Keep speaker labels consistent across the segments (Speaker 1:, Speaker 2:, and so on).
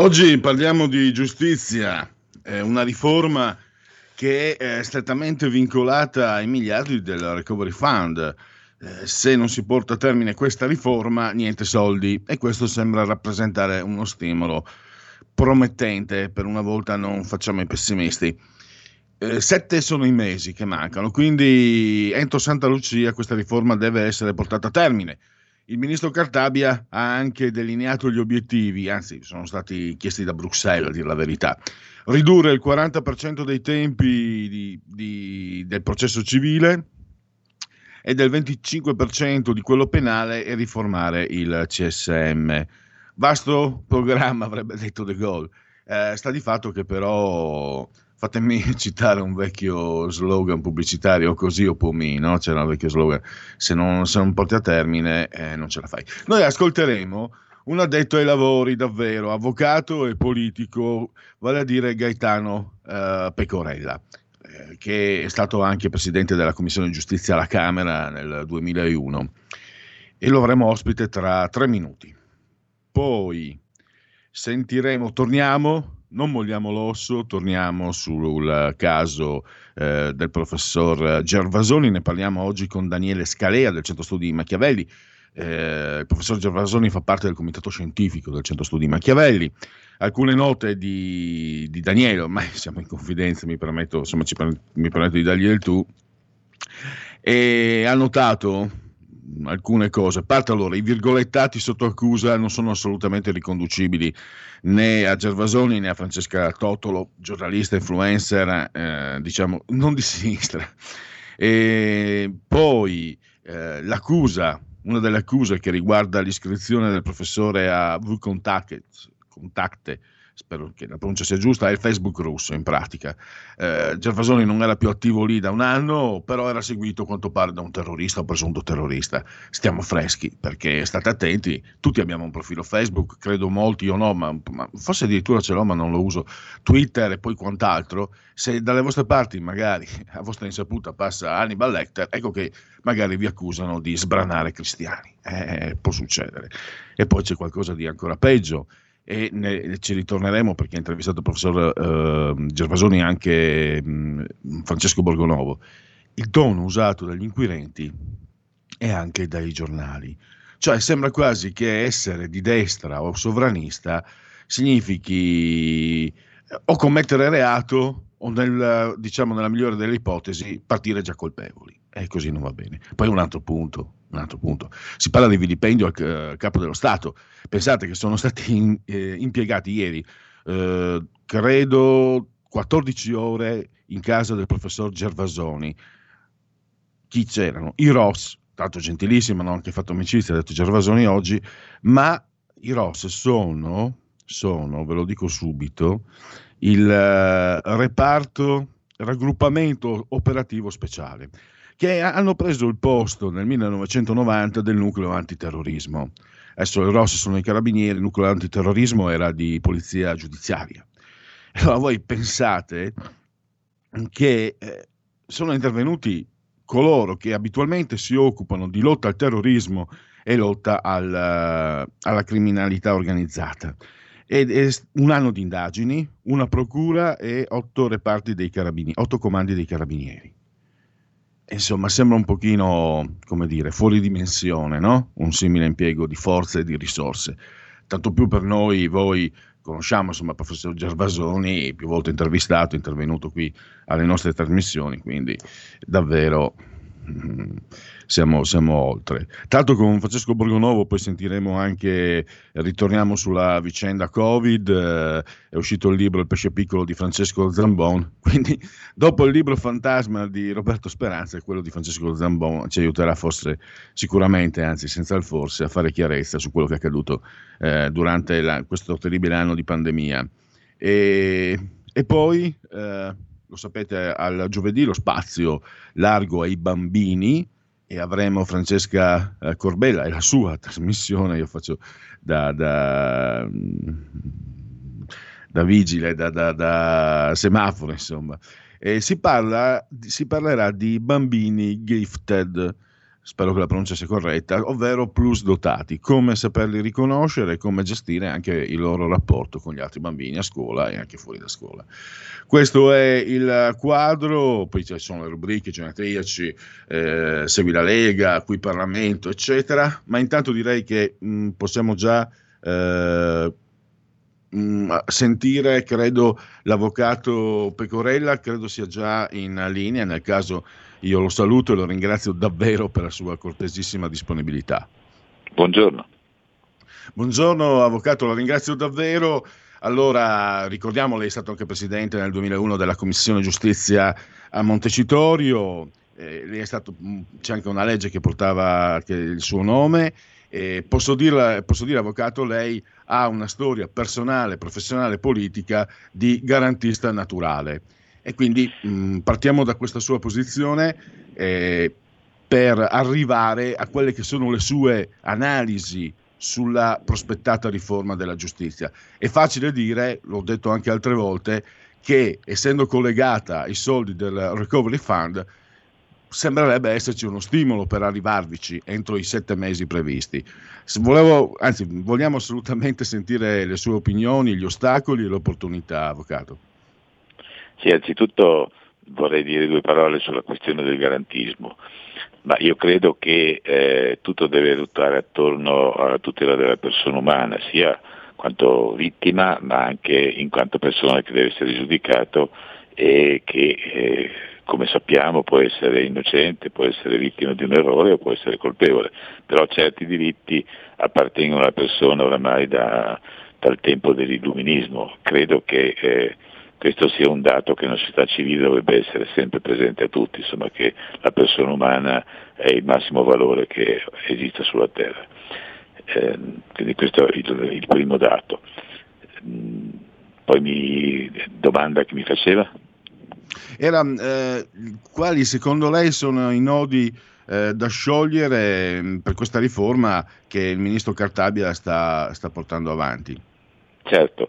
Speaker 1: Oggi parliamo di giustizia, eh, una riforma che è strettamente vincolata ai miliardi del Recovery Fund. Eh, se non si porta a termine questa riforma, niente soldi e questo sembra rappresentare uno stimolo promettente, per una volta non facciamo i pessimisti. Eh, sette sono i mesi che mancano, quindi entro Santa Lucia questa riforma deve essere portata a termine. Il ministro Cartabia ha anche delineato gli obiettivi, anzi sono stati chiesti da Bruxelles a dire la verità. Ridurre il 40% dei tempi di, di, del processo civile e del 25% di quello penale e riformare il CSM. Vasto programma, avrebbe detto De Gaulle. Eh, sta di fatto che però fatemi citare un vecchio slogan pubblicitario, così o pomi, no? C'era un vecchio slogan, se non, se non porti a termine eh, non ce la fai. Noi ascolteremo un addetto ai lavori, davvero, avvocato e politico, vale a dire Gaetano eh, Pecorella, eh, che è stato anche presidente della Commissione Giustizia alla Camera nel 2001 e lo avremo ospite tra tre minuti. Poi sentiremo, torniamo non molliamo l'osso, torniamo sul caso eh, del professor Gervasoni, ne parliamo oggi con Daniele Scalea del Centro Studi Machiavelli. Eh, il professor Gervasoni fa parte del comitato scientifico del Centro Studi Machiavelli. Alcune note di, di Daniele, ormai siamo in confidenza, mi permetto, insomma, ci, mi permetto di dargli il tu. E ha notato alcune cose. A parte allora, i virgolettati sotto accusa non sono assolutamente riconducibili né a Gervasoni né a Francesca Totolo, giornalista, influencer, eh, diciamo, non di sinistra. E poi eh, l'accusa, una delle accuse che riguarda l'iscrizione del professore a VContact, Contacte, spero che la pronuncia sia giusta, è il Facebook russo in pratica. Eh, Gervasoni non era più attivo lì da un anno, però era seguito a quanto pare da un terrorista o presunto terrorista. Stiamo freschi perché state attenti, tutti abbiamo un profilo Facebook, credo molti, io no, ma, ma forse addirittura ce l'ho ma non lo uso, Twitter e poi quant'altro. Se dalle vostre parti magari a vostra insaputa passa Hannibal Lecter, ecco che magari vi accusano di sbranare cristiani. Eh, può succedere. E poi c'è qualcosa di ancora peggio e ne, ci ritorneremo perché ha intervistato il professor eh, Gervasoni e anche mh, Francesco Borgonovo. Il tono usato dagli inquirenti e anche dai giornali. Cioè sembra quasi che essere di destra o sovranista significhi eh, o commettere reato o nel, diciamo nella migliore delle ipotesi partire già colpevoli e così non va bene. Poi un altro punto, un altro punto. Si parla di vilipendio al, al capo dello Stato. Pensate che sono stati in, eh, impiegati ieri, eh, credo, 14 ore in casa del professor Gervasoni. Chi c'erano? I Ross, tanto gentilissimo, hanno anche fatto amicizia, ha detto Gervasoni oggi, ma i Ross sono, sono ve lo dico subito, il uh, reparto raggruppamento operativo speciale che hanno preso il posto nel 1990 del nucleo antiterrorismo. Adesso i Ross sono i carabinieri, il nucleo antiterrorismo era di polizia giudiziaria. Allora voi pensate che eh, sono intervenuti coloro che abitualmente si occupano di lotta al terrorismo e lotta al, alla criminalità organizzata. Ed è un anno di indagini, una procura e otto reparti dei carabinieri, otto comandi dei carabinieri insomma, sembra un pochino, come dire, fuori dimensione, no? Un simile impiego di forze e di risorse. Tanto più per noi, voi conosciamo, insomma, il professor Gervasoni, più volte intervistato, intervenuto qui alle nostre trasmissioni, quindi davvero siamo, siamo, oltre. Tanto con Francesco Borgonovo poi sentiremo anche, ritorniamo sulla vicenda Covid, eh, è uscito il libro Il pesce piccolo di Francesco Zambon, quindi dopo il libro Fantasma di Roberto Speranza e quello di Francesco Zambon ci aiuterà forse sicuramente, anzi senza il forse, a fare chiarezza su quello che è accaduto eh, durante la, questo terribile anno di pandemia. E, e poi... Eh, lo sapete, al giovedì lo spazio largo ai bambini e avremo Francesca eh, Corbella e la sua trasmissione, io faccio da, da, da vigile, da, da, semaforo, insomma. E si, parla, si parlerà di bambini gifted spero che la pronuncia sia corretta, ovvero plus dotati, come saperli riconoscere e come gestire anche il loro rapporto con gli altri bambini a scuola e anche fuori da scuola. Questo è il quadro, poi ci sono le rubriche genetriaci, eh, Segui la Lega, qui Parlamento, eccetera, ma intanto direi che mh, possiamo già... Eh, sentire, credo, l'avvocato Pecorella, credo sia già in linea, nel caso io lo saluto e lo ringrazio davvero per la sua cortesissima disponibilità.
Speaker 2: Buongiorno.
Speaker 1: Buongiorno Avvocato, la ringrazio davvero. Allora, ricordiamo, lei è stato anche presidente nel 2001 della Commissione Giustizia a Montecitorio, eh, stato, c'è anche una legge che portava il suo nome. Eh, posso, dirla, posso dire, Avvocato, lei ha una storia personale, professionale, politica di garantista naturale. E quindi mh, mm, partiamo da questa sua posizione eh, per arrivare a quelle che sono le sue analisi sulla prospettata riforma della giustizia. È facile dire, l'ho detto anche altre volte, che essendo collegata ai soldi del Recovery Fund, sembrerebbe esserci uno stimolo per arrivarvici entro i sette mesi previsti. Volevo, anzi, vogliamo assolutamente sentire le sue opinioni, gli ostacoli e le opportunità, Avvocato.
Speaker 2: Sì, anzitutto vorrei dire due parole sulla questione del garantismo, ma io credo che eh, tutto deve ruotare attorno alla tutela della persona umana, sia quanto vittima, ma anche in quanto persona che deve essere giudicato e che, eh, come sappiamo, può essere innocente, può essere vittima di un errore o può essere colpevole, però certi diritti appartengono alla persona oramai da, dal tempo dell'illuminismo. Credo che eh, questo sia un dato che una società civile dovrebbe essere sempre presente a tutti, insomma che la persona umana è il massimo valore che esiste sulla Terra. Eh, quindi questo è il, il primo dato. Mm, poi mi domanda che mi faceva?
Speaker 1: Era eh, quali secondo lei sono i nodi eh, da sciogliere mm, per questa riforma che il ministro Cartabia sta, sta portando avanti?
Speaker 2: Certo,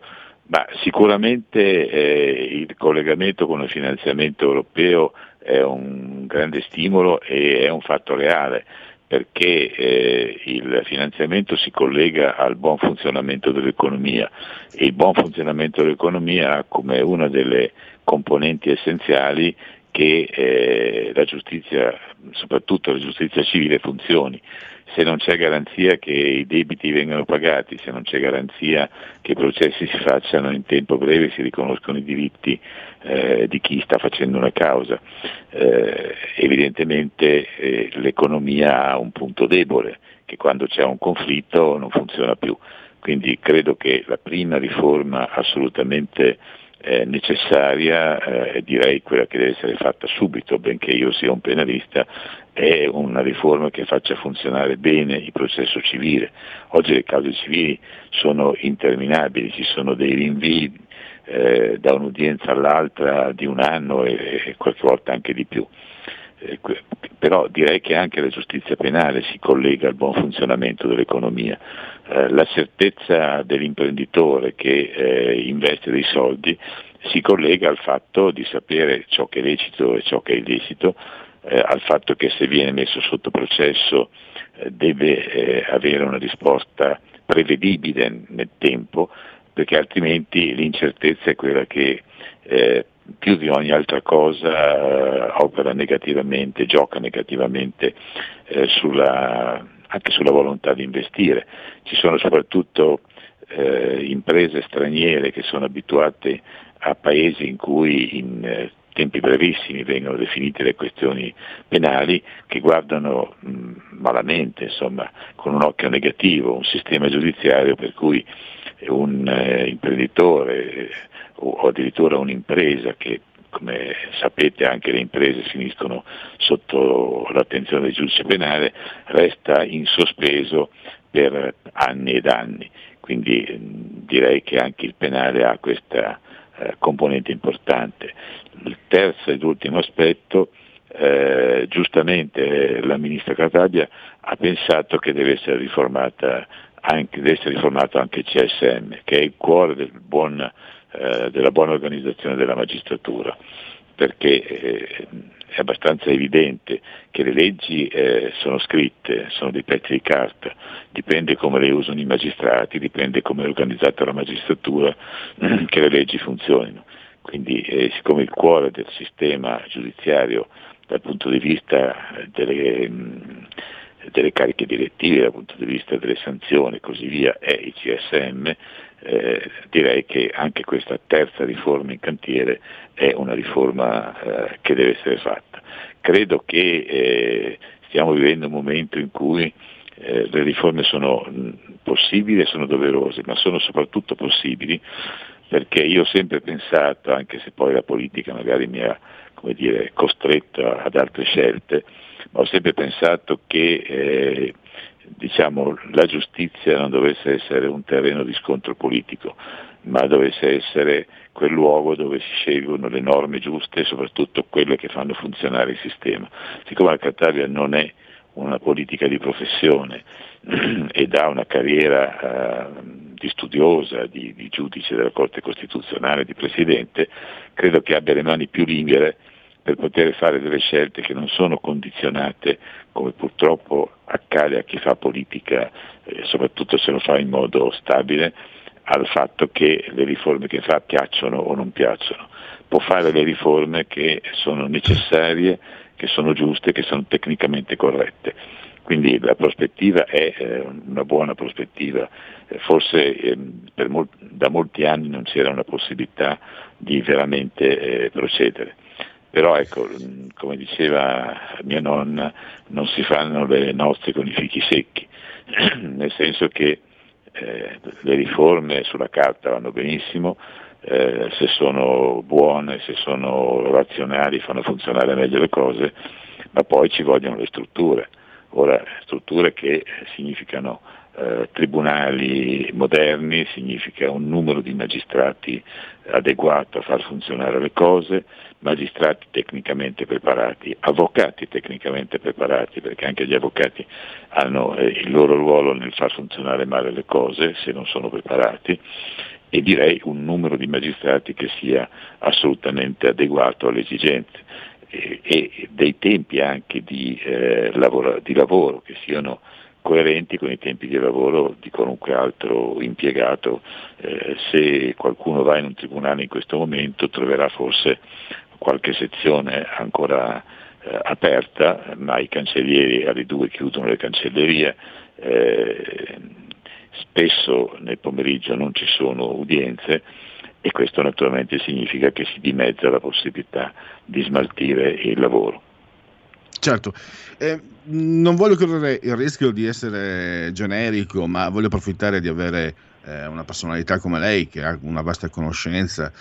Speaker 2: ma sicuramente eh, il collegamento con il finanziamento europeo è un grande stimolo e è un fatto reale perché eh, il finanziamento si collega al buon funzionamento dell'economia. E il buon funzionamento dell'economia ha come una delle componenti essenziali che eh, la giustizia, soprattutto la giustizia civile, funzioni se non c'è garanzia che i debiti vengano pagati, se non c'è garanzia che i processi si facciano in tempo breve e si riconoscono i diritti eh, di chi sta facendo una causa. Eh, evidentemente eh, l'economia ha un punto debole, che quando c'è un conflitto non funziona più. Quindi credo che la prima riforma assolutamente eh, necessaria, eh, direi quella che deve essere fatta subito, benché io sia un penalista, è una riforma che faccia funzionare bene il processo civile. Oggi le cause civili sono interminabili, ci sono dei rinvii eh, da un'udienza all'altra di un anno e, e qualche volta anche di più. Eh, però direi che anche la giustizia penale si collega al buon funzionamento dell'economia. Eh, la certezza dell'imprenditore che eh, investe dei soldi si collega al fatto di sapere ciò che è lecito e ciò che è illecito, eh, al fatto che se viene messo sotto processo eh, deve eh, avere una risposta prevedibile nel tempo, perché altrimenti l'incertezza è quella che eh, più di ogni altra cosa eh, opera negativamente, gioca negativamente eh, sulla, anche sulla volontà di investire. Ci sono soprattutto imprese straniere che sono abituate a paesi in cui in tempi brevissimi vengono definite le questioni penali che guardano mh, malamente, insomma, con un occhio negativo, un sistema giudiziario per cui un eh, imprenditore eh, o addirittura un'impresa che come sapete anche le imprese finiscono sotto l'attenzione del giudice penale, resta in sospeso per anni ed anni. Quindi direi che anche il penale ha questa eh, componente importante. Il terzo ed ultimo aspetto, eh, giustamente la ministra Cartabia ha pensato che deve essere, anche, deve essere riformato anche il CSM, che è il cuore del buon eh, della buona organizzazione della magistratura, perché eh, è abbastanza evidente che le leggi eh, sono scritte, sono dei pezzi di carta, dipende come le usano i magistrati, dipende come è organizzata la magistratura, che le leggi funzionino. Quindi eh, siccome il cuore del sistema giudiziario dal punto di vista delle, mh, delle cariche direttive, dal punto di vista delle sanzioni e così via, è il CSM, eh, direi che anche questa terza riforma in cantiere è una riforma eh, che deve essere fatta. Credo che eh, stiamo vivendo un momento in cui eh, le riforme sono possibili e sono doverose, ma sono soprattutto possibili perché io ho sempre pensato, anche se poi la politica magari mi ha dire, costretto ad altre scelte, ma ho sempre pensato che eh, diciamo, la giustizia non dovesse essere un terreno di scontro politico, ma dovesse essere quel luogo dove si scelgono le norme giuste e soprattutto quelle che fanno funzionare il sistema. Siccome la Cartabia non è una politica di professione ed ha una carriera eh, di studiosa, di, di giudice della Corte Costituzionale, di Presidente, credo che abbia le mani più libere per poter fare delle scelte che non sono condizionate, come purtroppo accade a chi fa politica, eh, soprattutto se lo fa in modo stabile, al fatto che le riforme che fa piacciono o non piacciono. Può fare le riforme che sono necessarie, che sono giuste, che sono tecnicamente corrette. Quindi la prospettiva è eh, una buona prospettiva, eh, forse eh, mol- da molti anni non c'era una possibilità di veramente eh, procedere però ecco, come diceva mia nonna, non si fanno le nozze con i fichi secchi, nel senso che eh, le riforme sulla carta vanno benissimo, eh, se sono buone, se sono razionali, fanno funzionare meglio le cose, ma poi ci vogliono le strutture. Ora, strutture che significano eh, tribunali moderni, significa un numero di magistrati adeguato a far funzionare le cose, magistrati tecnicamente preparati, avvocati tecnicamente preparati, perché anche gli avvocati hanno eh, il loro ruolo nel far funzionare male le cose se non sono preparati e direi un numero di magistrati che sia assolutamente adeguato alle esigenze e, e dei tempi anche di, eh, lavoro, di lavoro che siano coerenti con i tempi di lavoro di qualunque altro impiegato. Eh, se qualcuno va in un tribunale in questo momento troverà forse qualche sezione ancora eh, aperta, ma i cancellieri alle due chiudono le cancellerie, eh, spesso nel pomeriggio non ci sono udienze e questo naturalmente significa che si dimezza la possibilità di smaltire il lavoro.
Speaker 1: Certo, eh, non voglio correre il rischio di essere generico, ma voglio approfittare di avere eh, una personalità come lei che ha una vasta conoscenza.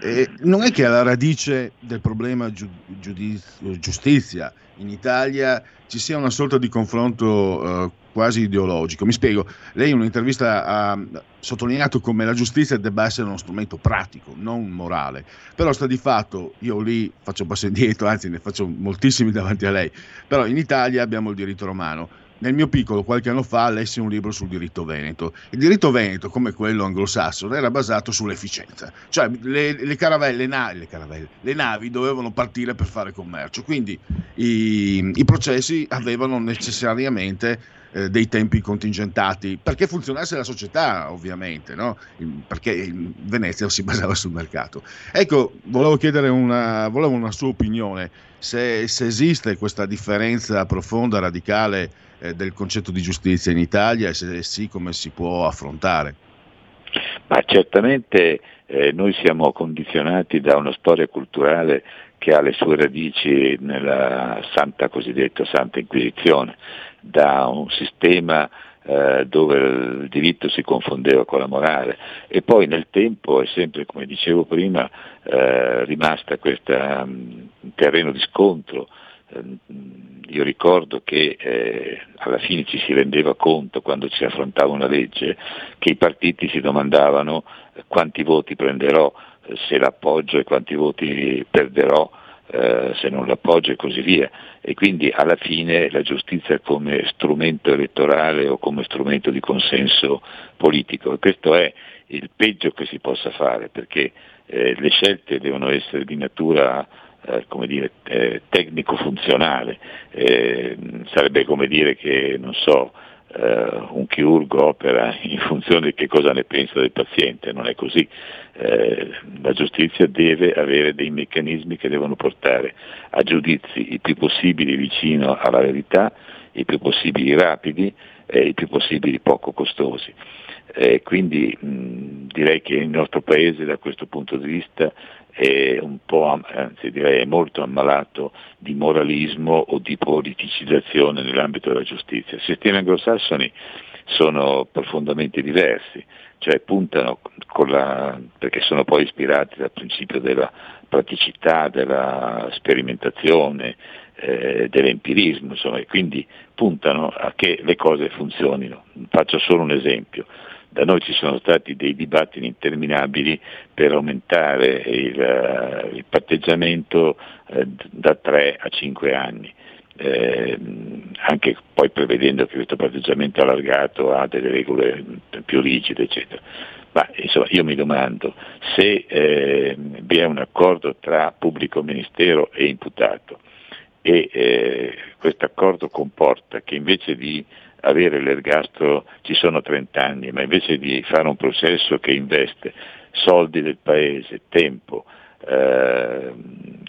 Speaker 1: Eh, non è che alla radice del problema giudiz- giustizia in Italia ci sia una sorta di confronto eh, quasi ideologico. Mi spiego, lei in un'intervista ha sottolineato come la giustizia debba essere uno strumento pratico, non morale, però sta di fatto, io lì faccio un passo indietro, anzi ne faccio moltissimi davanti a lei, però in Italia abbiamo il diritto romano, nel mio piccolo, qualche anno fa, lessi un libro sul diritto veneto. Il diritto veneto, come quello anglosassone, era basato sull'efficienza. Cioè le, le, caravelle, le, navi, le, caravelle, le navi dovevano partire per fare commercio, quindi i, i processi avevano necessariamente eh, dei tempi contingentati perché funzionasse la società, ovviamente, no? perché Venezia si basava sul mercato. Ecco, volevo chiedere una, volevo una sua opinione, se, se esiste questa differenza profonda, radicale eh, del concetto di giustizia in Italia e se sì come si può affrontare?
Speaker 2: Ma certamente eh, noi siamo condizionati da una storia culturale che ha le sue radici nella santa cosiddetta Santa Inquisizione, da un sistema eh, dove il diritto si confondeva con la morale e poi nel tempo è sempre, come dicevo prima, eh, rimasta questo um, terreno di scontro. Eh, io ricordo che eh, alla fine ci si rendeva conto quando si affrontava una legge che i partiti si domandavano quanti voti prenderò, se l'appoggio e quanti voti perderò eh, se non l'appoggio e così via. E quindi alla fine la giustizia come strumento elettorale o come strumento di consenso politico. E questo è il peggio che si possa fare perché eh, le scelte devono essere di natura eh, come dire, eh, tecnico-funzionale. Eh, sarebbe come dire che, non so, Uh, un chirurgo opera in funzione di che cosa ne pensa del paziente, non è così. Uh, la giustizia deve avere dei meccanismi che devono portare a giudizi il più possibili vicino alla verità, il più possibili rapidi e il più possibili poco costosi. Eh, quindi mh, direi che il nostro Paese da questo punto di vista è un po', anzi direi molto ammalato di moralismo o di politicizzazione nell'ambito della giustizia. I sistemi anglosassoni sono profondamente diversi, cioè puntano la, perché sono poi ispirati dal principio della praticità, della sperimentazione, eh, dell'empirismo, insomma, e quindi puntano a che le cose funzionino. Faccio solo un esempio da noi ci sono stati dei dibattiti interminabili per aumentare il, uh, il patteggiamento uh, da 3 a 5 anni. Eh, anche poi prevedendo che questo patteggiamento allargato ha delle regole più rigide, eccetera. Ma insomma io mi domando se eh, vi è un accordo tra pubblico ministero e imputato e eh, questo accordo comporta che invece di avere l'ergastolo ci sono 30 anni, ma invece di fare un processo che investe soldi del paese, tempo, eh,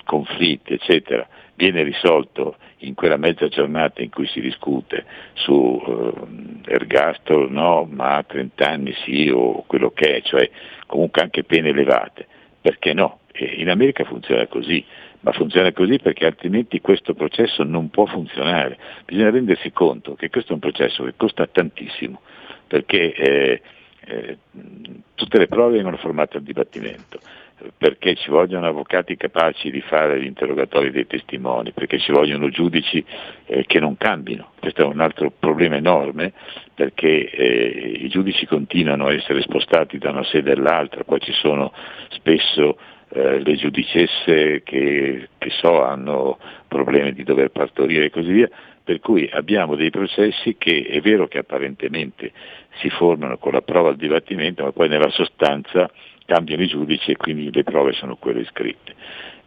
Speaker 2: conflitti, eccetera, viene risolto in quella mezza giornata in cui si discute su eh, ergastolo no, ma a 30 anni sì o quello che è, cioè comunque anche pene elevate, perché no? In America funziona così, ma funziona così perché altrimenti questo processo non può funzionare. Bisogna rendersi conto che questo è un processo che costa tantissimo, perché eh, eh, tutte le prove vengono formate al dibattimento, perché ci vogliono avvocati capaci di fare gli interrogatori dei testimoni, perché ci vogliono giudici eh, che non cambino. Questo è un altro problema enorme perché eh, i giudici continuano a essere spostati da una sede all'altra, poi ci sono spesso eh, le giudicesse che, che so hanno problemi di dover partorire e così via, per cui abbiamo dei processi che è vero che apparentemente si formano con la prova al dibattimento, ma poi nella sostanza cambiano i giudici e quindi le prove sono quelle scritte.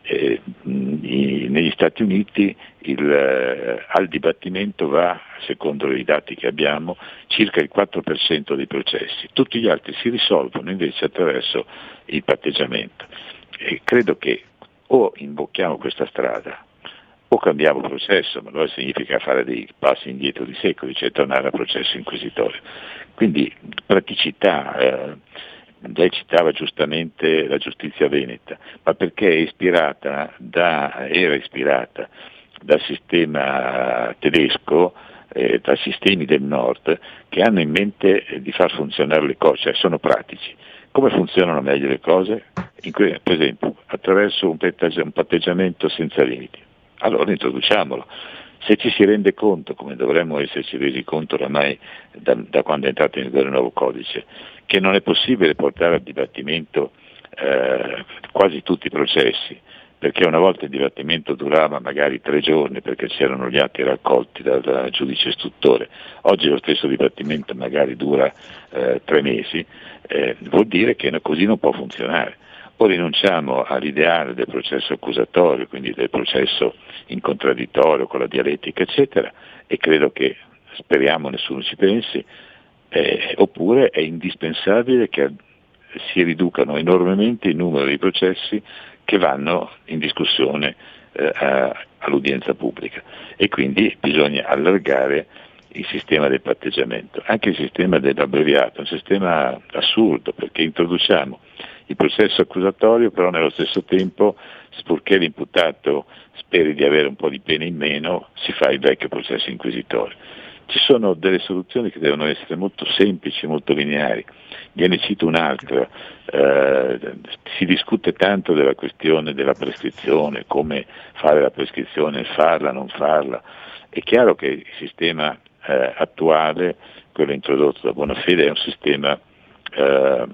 Speaker 2: Eh, negli Stati Uniti il, eh, al dibattimento va, secondo i dati che abbiamo, circa il 4% dei processi, tutti gli altri si risolvono invece attraverso il patteggiamento. E credo che o imbocchiamo questa strada o cambiamo processo, ma allora significa fare dei passi indietro di secoli, cioè tornare al processo inquisitorio. Quindi praticità, eh, lei citava giustamente la giustizia veneta, ma perché ispirata da, era ispirata dal sistema tedesco, eh, dai sistemi del nord, che hanno in mente di far funzionare le cose, cioè sono pratici. Come funzionano meglio le cose? Que- per esempio, attraverso un, petteggi- un patteggiamento senza limiti. Allora introduciamolo. Se ci si rende conto, come dovremmo esserci resi conto oramai da, da quando è entrato in vigore il nuovo codice, che non è possibile portare al dibattimento eh, quasi tutti i processi, perché una volta il dibattimento durava magari tre giorni perché c'erano gli atti raccolti dal giudice istruttore, oggi lo stesso dibattimento magari dura eh, tre mesi, eh, vuol dire che così non può funzionare. O rinunciamo all'ideale del processo accusatorio, quindi del processo in contraddittorio con la dialettica, eccetera, e credo che, speriamo nessuno ci pensi, eh, oppure è indispensabile che si riducano enormemente il numero di processi che vanno in discussione eh, all'udienza pubblica e quindi bisogna allargare il sistema del patteggiamento, anche il sistema dell'abbreviato, è un sistema assurdo perché introduciamo il processo accusatorio, però nello stesso tempo, purché l'imputato speri di avere un po' di pena in meno, si fa il vecchio processo inquisitorio. Ci sono delle soluzioni che devono essere molto semplici, molto lineari. Gliene cito un'altra, eh, si discute tanto della questione della prescrizione, come fare la prescrizione, farla, non farla. È chiaro che il sistema eh, attuale, quello introdotto da Bonafede, è un sistema eh,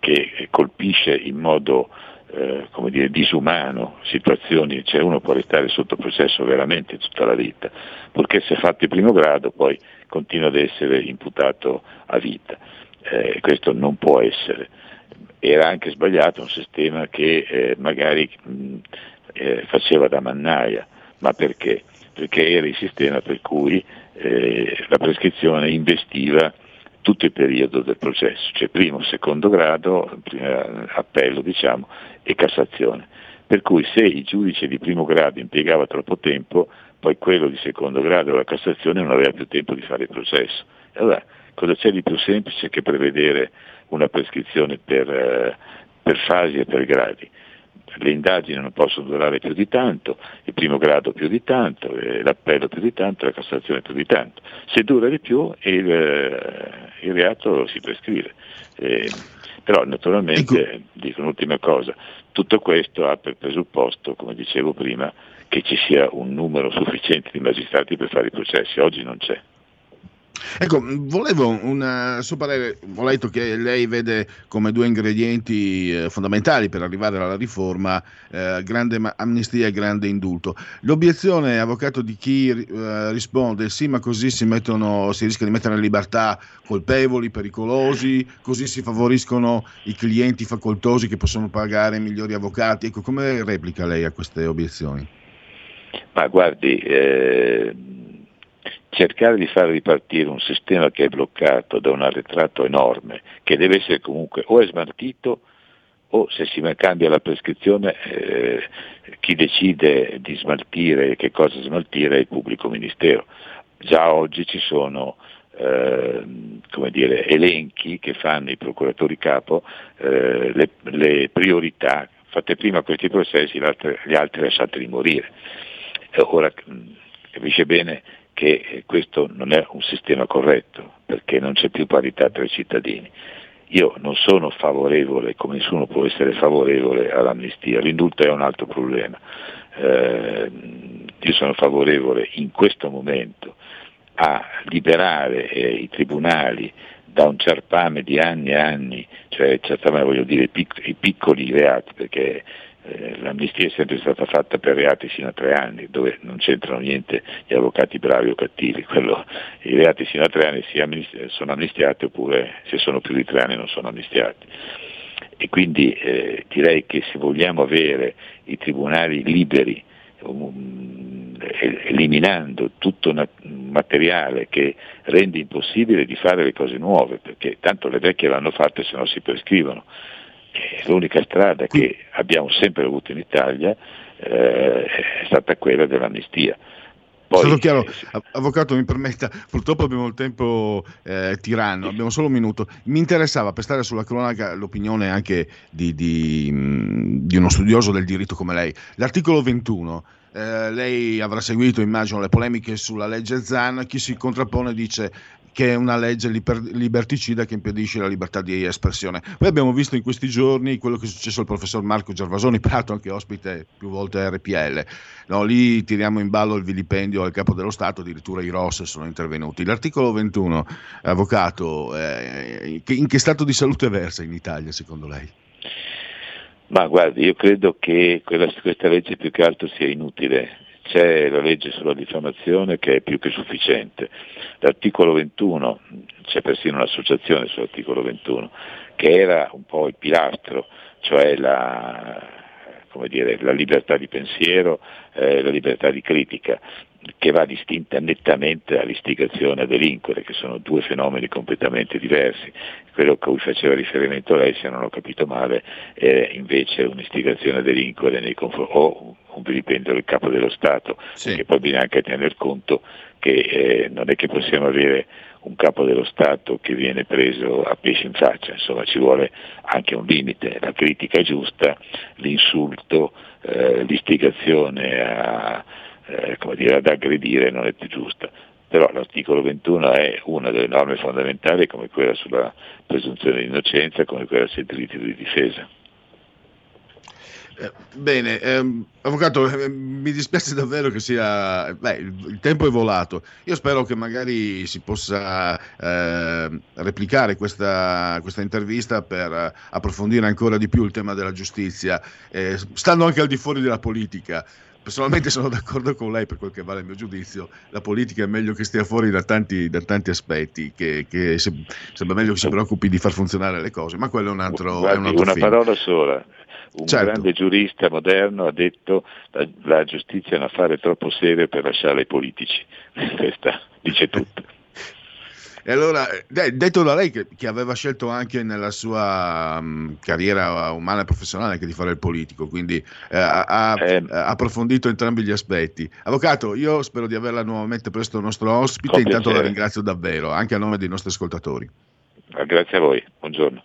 Speaker 2: che colpisce in modo eh, come dire, disumano situazioni, cioè uno può restare sotto processo veramente tutta la vita, purché se fatto il primo grado poi continua ad essere imputato a vita. Eh, questo non può essere. Era anche sbagliato un sistema che eh, magari mh, eh, faceva da mannaia, ma perché? Perché era il sistema per cui eh, la prescrizione investiva tutto il periodo del processo, cioè primo, secondo grado, appello diciamo, e Cassazione. Per cui se il giudice di primo grado impiegava troppo tempo, poi quello di secondo grado la Cassazione non aveva più tempo di fare il processo. Allora, cosa c'è di più semplice che prevedere una prescrizione per, eh, per fasi e per gradi? le indagini non possono durare più di tanto, il primo grado più di tanto, eh, l'appello più di tanto, la Cassazione più di tanto. Se dura di più il, eh, il reato si prescrive. Eh, però naturalmente, ecco. dico un'ultima cosa, tutto questo ha per presupposto, come dicevo prima, che ci sia un numero sufficiente di magistrati per fare i processi, oggi non c'è.
Speaker 1: Ecco, volevo un suo parere, ho letto che lei vede come due ingredienti eh, fondamentali per arrivare alla riforma eh, grande amnistia e grande indulto. L'obiezione, avvocato, di chi eh, risponde sì, ma così si, mettono, si rischia di mettere in libertà colpevoli, pericolosi, così si favoriscono i clienti facoltosi che possono pagare migliori avvocati. Ecco, come replica lei a queste obiezioni?
Speaker 2: Ma guardi, eh cercare di far ripartire un sistema che è bloccato da un arretrato enorme, che deve essere comunque o è smaltito o se si cambia la prescrizione eh, chi decide di smaltire che cosa smaltire è il pubblico ministero. Già oggi ci sono eh, dire, elenchi che fanno i procuratori capo eh, le, le, priorità, fate prima questi processi, gli altri lasciateli morire. Ora capisce bene che questo non è un sistema corretto, perché non c'è più parità tra i cittadini. Io non sono favorevole, come nessuno può essere favorevole all'amnistia, l'indulto è un altro problema. Eh, io sono favorevole in questo momento a liberare eh, i tribunali da un ciarpame di anni e anni, cioè ciarpame voglio dire pic- i piccoli reati, perché eh, l'amnistia è sempre stata fatta per reati fino a tre anni, dove non c'entrano niente gli avvocati bravi o cattivi, Quello, i reati fino a tre anni amnisti- sono amnistiati oppure se sono più di tre anni non sono amnistiati. E quindi eh, direi che se vogliamo avere i tribunali liberi, um, eliminando tutto un materiale che rende impossibile di fare le cose nuove, perché tanto le vecchie l'hanno fatte se no si prescrivono l'unica strada che abbiamo sempre avuto in Italia eh, è stata quella dell'amnistia.
Speaker 1: Poi, Stato chiaro, avvocato mi permetta, purtroppo abbiamo il tempo eh, tiranno, abbiamo solo un minuto. Mi interessava per stare sulla cronaca l'opinione anche di, di, di uno studioso del diritto come lei. L'articolo 21 eh, lei avrà seguito, immagino, le polemiche sulla legge Zan, chi si contrappone dice che è una legge liber- liberticida che impedisce la libertà di espressione. Poi abbiamo visto in questi giorni quello che è successo al professor Marco Gervasoni, peraltro anche ospite più volte a RPL. No, lì tiriamo in ballo il vilipendio al capo dello Stato, addirittura i Ross sono intervenuti. L'articolo 21, avvocato, eh, in che stato di salute versa in Italia secondo lei?
Speaker 2: Ma guardi, io credo che quella, questa legge più che altro sia inutile. C'è la legge sulla diffamazione che è più che sufficiente. L'articolo 21, c'è persino un'associazione sull'articolo 21, che era un po' il pilastro, cioè la, dire, la libertà di pensiero, eh, la libertà di critica. Che va distinta nettamente dall'istigazione a delinquere, che sono due fenomeni completamente diversi. Quello a cui faceva riferimento lei, se non ho capito male, è invece un'istigazione a delinquere nei confronti o un vilipendio del capo dello Stato, sì. perché poi bisogna anche tener conto che eh, non è che possiamo avere un capo dello Stato che viene preso a pesce in faccia, insomma ci vuole anche un limite, la critica giusta, l'insulto, eh, l'istigazione a, eh, dire, ad aggredire non è più giusta. Però l'articolo 21 è una delle norme fondamentali come quella sulla presunzione di innocenza, come quella sul diritto di difesa.
Speaker 1: Eh, bene, ehm, avvocato, eh, mi dispiace davvero che sia. Beh, il, il, tempo è volato. Io spero che magari si possa eh, replicare questa, questa, intervista per approfondire ancora di più il tema della giustizia, eh, stando anche al di fuori della politica. Personalmente sono d'accordo con lei per quel che vale il mio giudizio, la politica è meglio che stia fuori da tanti, da tanti aspetti, che, che se, sembra meglio che si preoccupi di far funzionare le cose, ma quello è un altro,
Speaker 2: Guardi,
Speaker 1: è un altro
Speaker 2: Una
Speaker 1: film.
Speaker 2: parola sola, un
Speaker 1: certo.
Speaker 2: grande giurista moderno ha detto la, la giustizia è un affare troppo serio per lasciare ai politici, questa dice tutto.
Speaker 1: E allora, detto da lei che, che, aveva scelto anche nella sua um, carriera umana e professionale anche di fare il politico, quindi eh, ha, eh. ha, approfondito entrambi gli aspetti. Avvocato, io spero di averla nuovamente presto nostro ospite, intanto la ringrazio davvero, anche a nome dei nostri ascoltatori.
Speaker 2: Grazie a voi, buongiorno.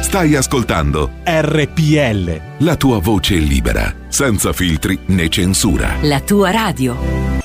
Speaker 3: Stai ascoltando
Speaker 4: RPL.
Speaker 3: La tua voce libera, senza filtri né censura.
Speaker 4: La tua radio.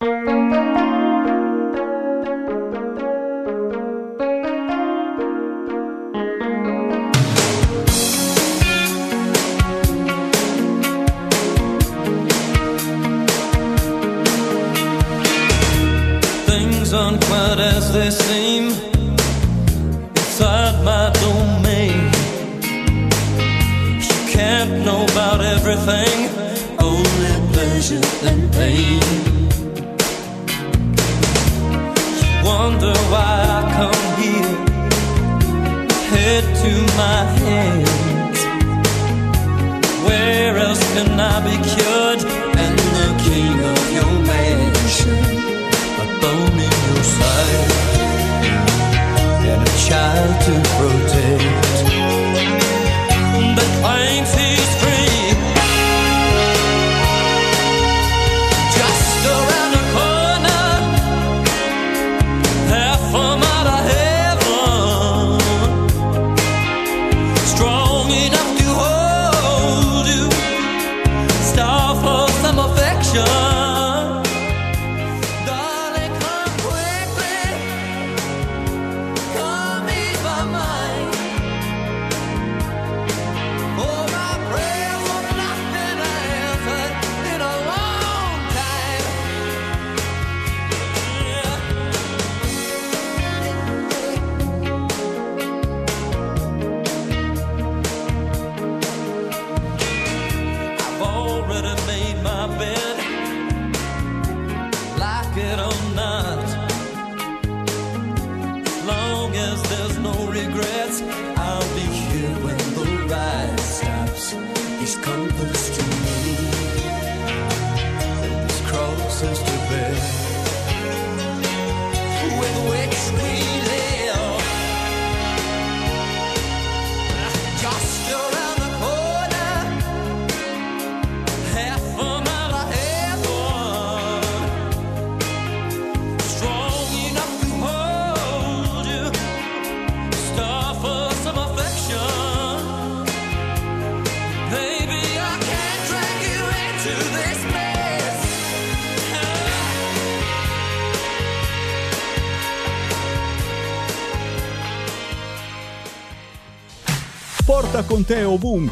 Speaker 5: Things aren't quite as they seem.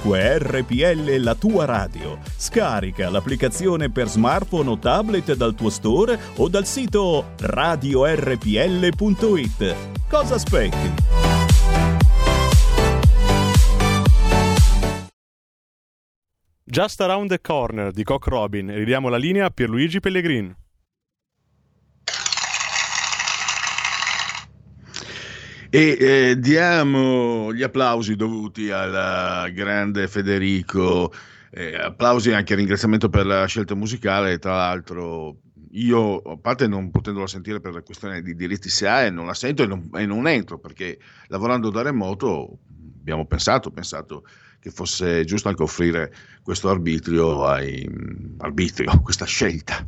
Speaker 6: Ovunque RPL la tua radio. Scarica l'applicazione per smartphone o tablet dal tuo store o dal sito radiorpl.it. Cosa aspetti?
Speaker 7: Just Around the Corner di Cock Robin. Ridiamo la linea a Pierluigi Pellegrin.
Speaker 1: E eh, diamo gli applausi dovuti al grande Federico, eh, applausi anche e ringraziamento per la scelta musicale, tra l'altro io, a parte non potendola sentire per la questione di diritti SEAE, non la sento e non, e non entro perché lavorando da remoto abbiamo pensato, pensato che fosse giusto anche offrire questo arbitrio, ai, arbitrio questa scelta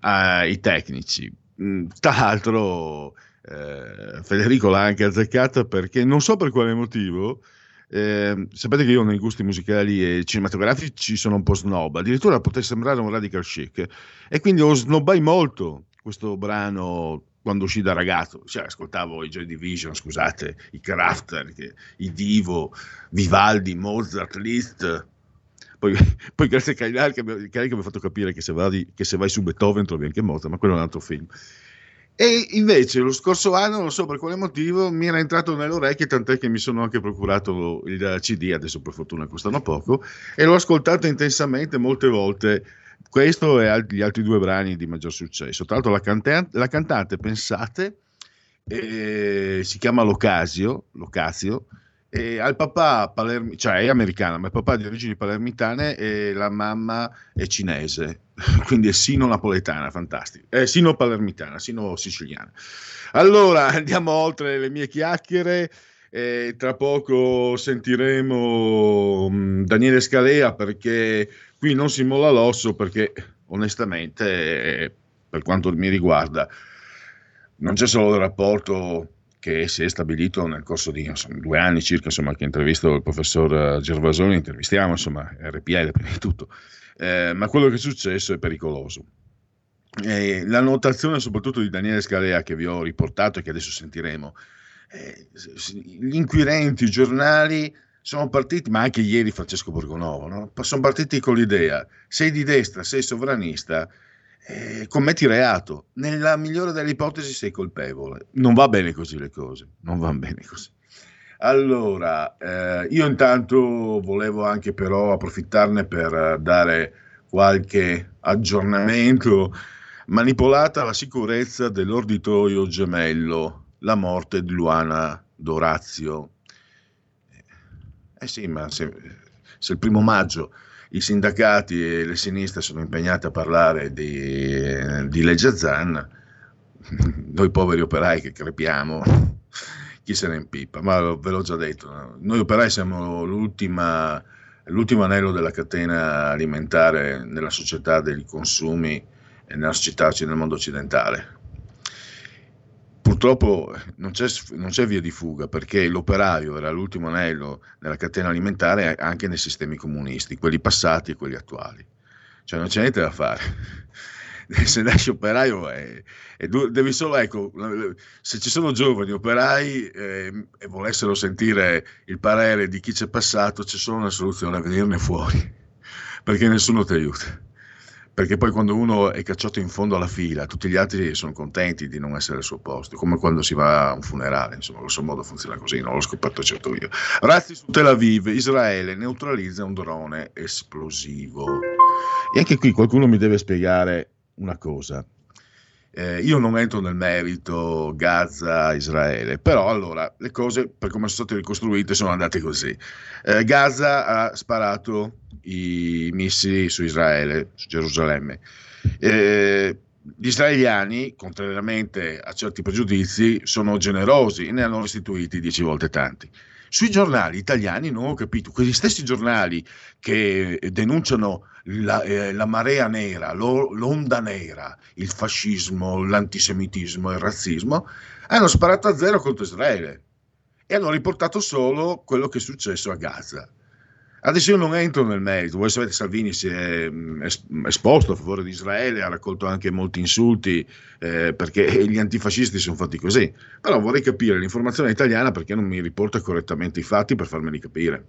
Speaker 1: ai tecnici. Mm, Tra l'altro eh, Federico l'ha anche azzeccata perché non so per quale motivo. eh, sapete che io nei gusti musicali e cinematografici sono un po' snob, addirittura potrei sembrare un radical chic e quindi ho snobbai molto questo brano quando uscì da ragazzo, cioè, ascoltavo i Joy Division, scusate, i Crafter, che- i Divo, Vivaldi, Mozart, Liszt, poi, poi grazie a Cainari che mi ha fatto capire che se, vai, che se vai su Beethoven trovi anche Mozart, ma quello è un altro film. E invece lo scorso anno, non so per quale motivo, mi era entrato nelle orecchie, tant'è che mi sono anche procurato il CD, adesso per fortuna costano poco, e l'ho ascoltato intensamente molte volte. Questo e gli altri due brani di maggior successo. Tra l'altro la, canta- la cantante, pensate, eh, si chiama Locasio, Locasio, e ha il papà palermi- cioè è americana, ma il papà è di origini palermitane e la mamma è cinese, quindi è sino-napoletana, fantastico. È sino-palermitana, sino-siciliana. Allora, andiamo oltre le mie chiacchiere. eh, tra poco sentiremo mm, Daniele Scalea perché qui non si molla l'osso perché onestamente, per quanto mi riguarda, non c'è solo il rapporto che si è stabilito nel corso di insomma, due anni circa, insomma, che intervisto il professor eh, Gervasoni, intervistiamo, insomma, RPL prima di tutto, eh, ma quello che è successo è pericoloso. E la notazione soprattutto di Daniele Scalea che vi ho riportato e che adesso sentiremo, eh, gli inquirenti, i giornali sono partiti, ma anche ieri Francesco Borgonovo, no? sono partiti con l'idea, sei di destra, sei sovranista, eh, commetti reato, nella migliore delle ipotesi sei colpevole. Non va bene così le cose, non va bene così. Allora, eh, io intanto volevo anche però approfittarne per eh, dare qualche aggiornamento manipolata la sicurezza dell'orditorio gemello, la morte di Luana Dorazio. Eh sì, ma se, se il primo maggio i sindacati e le sinistre sono impegnati a parlare di, di legge Zan, noi poveri operai che crepiamo, chi se ne impipa? Ma ve l'ho già detto, no? noi operai siamo l'ultimo anello della catena alimentare nella società dei consumi e nella società, cioè nel mondo occidentale. Purtroppo non c'è, non c'è via di fuga perché l'operaio era l'ultimo anello nella catena alimentare anche nei sistemi comunisti, quelli passati e quelli attuali. Cioè non c'è niente da fare. Se nasci operaio è, è du- devi solo, ecco, se ci sono giovani operai eh, e volessero sentire il parere di chi c'è passato, c'è solo una soluzione, venirne fuori, perché nessuno ti aiuta perché poi quando uno è cacciato in fondo alla fila, tutti gli altri sono contenti di non essere al suo posto, come quando si va a un funerale, insomma, grosso modo funziona così, non l'ho scoperto certo io. Razzi su Tel Aviv, Israele neutralizza un drone esplosivo. E anche qui qualcuno mi deve spiegare una cosa. Eh, io non entro nel merito Gaza, Israele, però allora le cose per come sono state ricostruite sono andate così. Eh, Gaza ha sparato i missili su Israele, su Gerusalemme. Eh, gli israeliani, contrariamente a certi pregiudizi, sono generosi e ne hanno restituiti dieci volte tanti. Sui giornali italiani non ho capito, quegli stessi giornali che denunciano la, eh, la marea nera, lo- l'onda nera, il fascismo, l'antisemitismo, il razzismo, hanno sparato a zero contro Israele e hanno riportato solo quello che è successo a Gaza. Adesso io non entro nel merito, voi sapete Salvini si è es- esposto a favore di Israele, ha raccolto anche molti insulti eh, perché gli antifascisti sono fatti così, però vorrei capire l'informazione italiana perché non mi riporta correttamente i fatti per farmeli capire.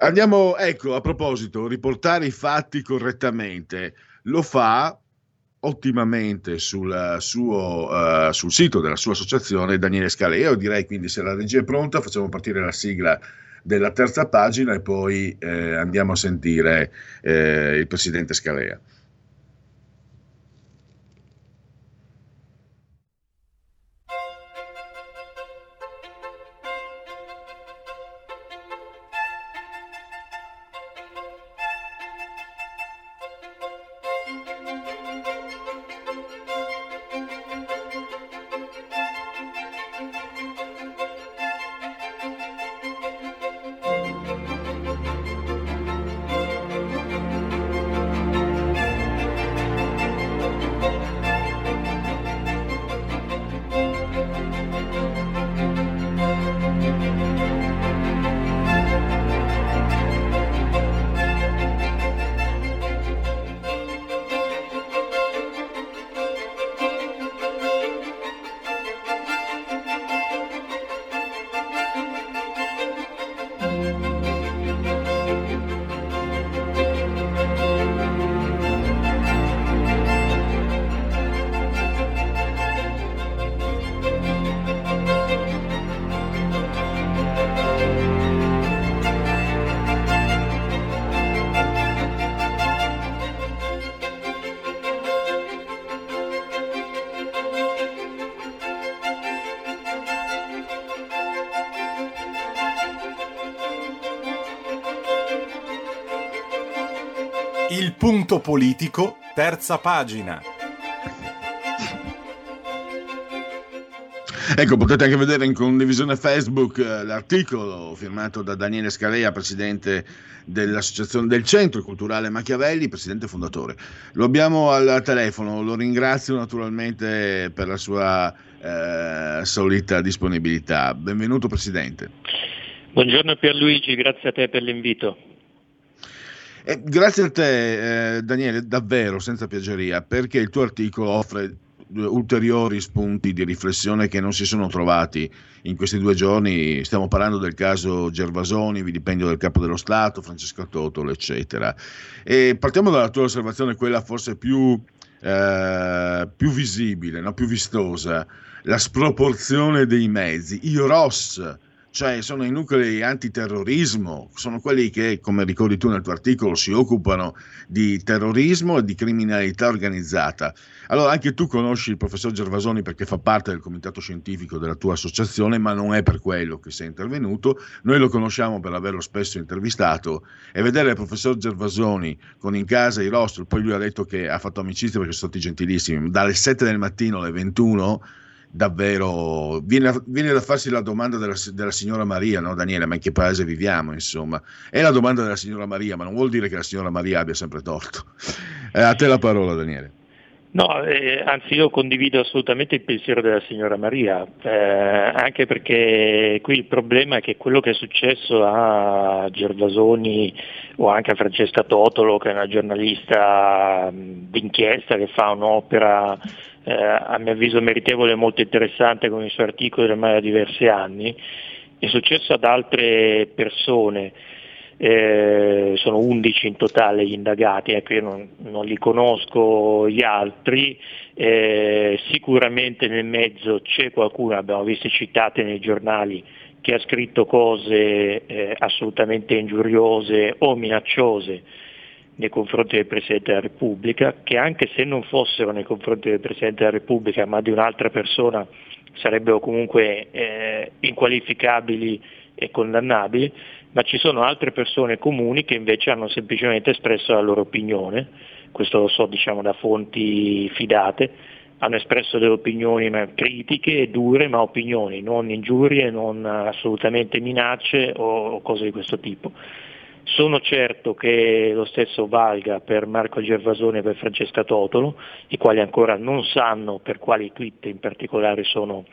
Speaker 1: Andiamo, ecco, a proposito, riportare i fatti correttamente. Lo fa ottimamente sul, suo, uh, sul sito della sua associazione Daniele Scalea. Io direi quindi se la regia è pronta facciamo partire la sigla della terza pagina e poi eh, andiamo a sentire eh, il presidente Scalea.
Speaker 8: Punto politico, terza pagina.
Speaker 1: Ecco, potete anche vedere in condivisione Facebook eh, l'articolo firmato da Daniele Scalea, presidente dell'associazione del Centro Culturale Machiavelli, presidente fondatore. Lo abbiamo al telefono, lo ringrazio naturalmente per la sua eh, solita disponibilità. Benvenuto Presidente.
Speaker 9: Buongiorno Pierluigi, grazie a te per l'invito.
Speaker 1: Eh, grazie a te, eh, Daniele, davvero senza piaggeria, perché il tuo articolo offre ulteriori spunti di riflessione che non si sono trovati in questi due giorni. Stiamo parlando del caso Gervasoni, vilipendio del capo dello Stato, Francesco Totolo, eccetera. E partiamo dalla tua osservazione, quella forse più, eh, più visibile, no? più vistosa, la sproporzione dei mezzi. Io Ross cioè sono i nuclei antiterrorismo, sono quelli che, come ricordi tu nel tuo articolo, si occupano di terrorismo e di criminalità organizzata. Allora anche tu conosci il professor Gervasoni perché fa parte del comitato scientifico della tua associazione, ma non è per quello che sei intervenuto. Noi lo conosciamo per averlo spesso intervistato e vedere il professor Gervasoni con in casa i rostri, poi lui ha detto che ha fatto amicizia perché sono stati gentilissimi, dalle 7 del mattino alle 21 davvero viene, viene, da farsi la domanda della, della, signora Maria, no Daniele, ma in che paese viviamo insomma? È la domanda della signora Maria, ma non vuol dire che la signora Maria abbia sempre torto. Eh, a te la parola Daniele.
Speaker 9: No, eh, anzi io condivido assolutamente il pensiero della signora Maria, eh, anche perché qui il problema è che quello che è successo a Gervasoni o anche a Francesca Totolo, che è una giornalista d'inchiesta che fa un'opera eh, a mio avviso meritevole e molto interessante con i suoi articoli ormai da diversi anni, è successo ad altre persone, eh, sono 11 in totale gli indagati, ecco io non, non li conosco gli altri, eh, sicuramente nel mezzo c'è qualcuno, abbiamo visto citate nei giornali, che ha scritto cose eh, assolutamente ingiuriose o minacciose nei confronti del Presidente della Repubblica, che anche se non fossero nei confronti del Presidente della Repubblica ma di un'altra persona sarebbero comunque eh, inqualificabili e condannabili, ma ci sono altre persone comuni che invece hanno semplicemente espresso la loro opinione, questo lo so diciamo da fonti fidate, hanno espresso delle opinioni critiche, dure, ma opinioni, non ingiurie, non assolutamente minacce o cose di questo tipo. Sono certo che lo stesso valga per Marco Gervasoni e per Francesca Totolo, i quali ancora non sanno per quali tweet in particolare sono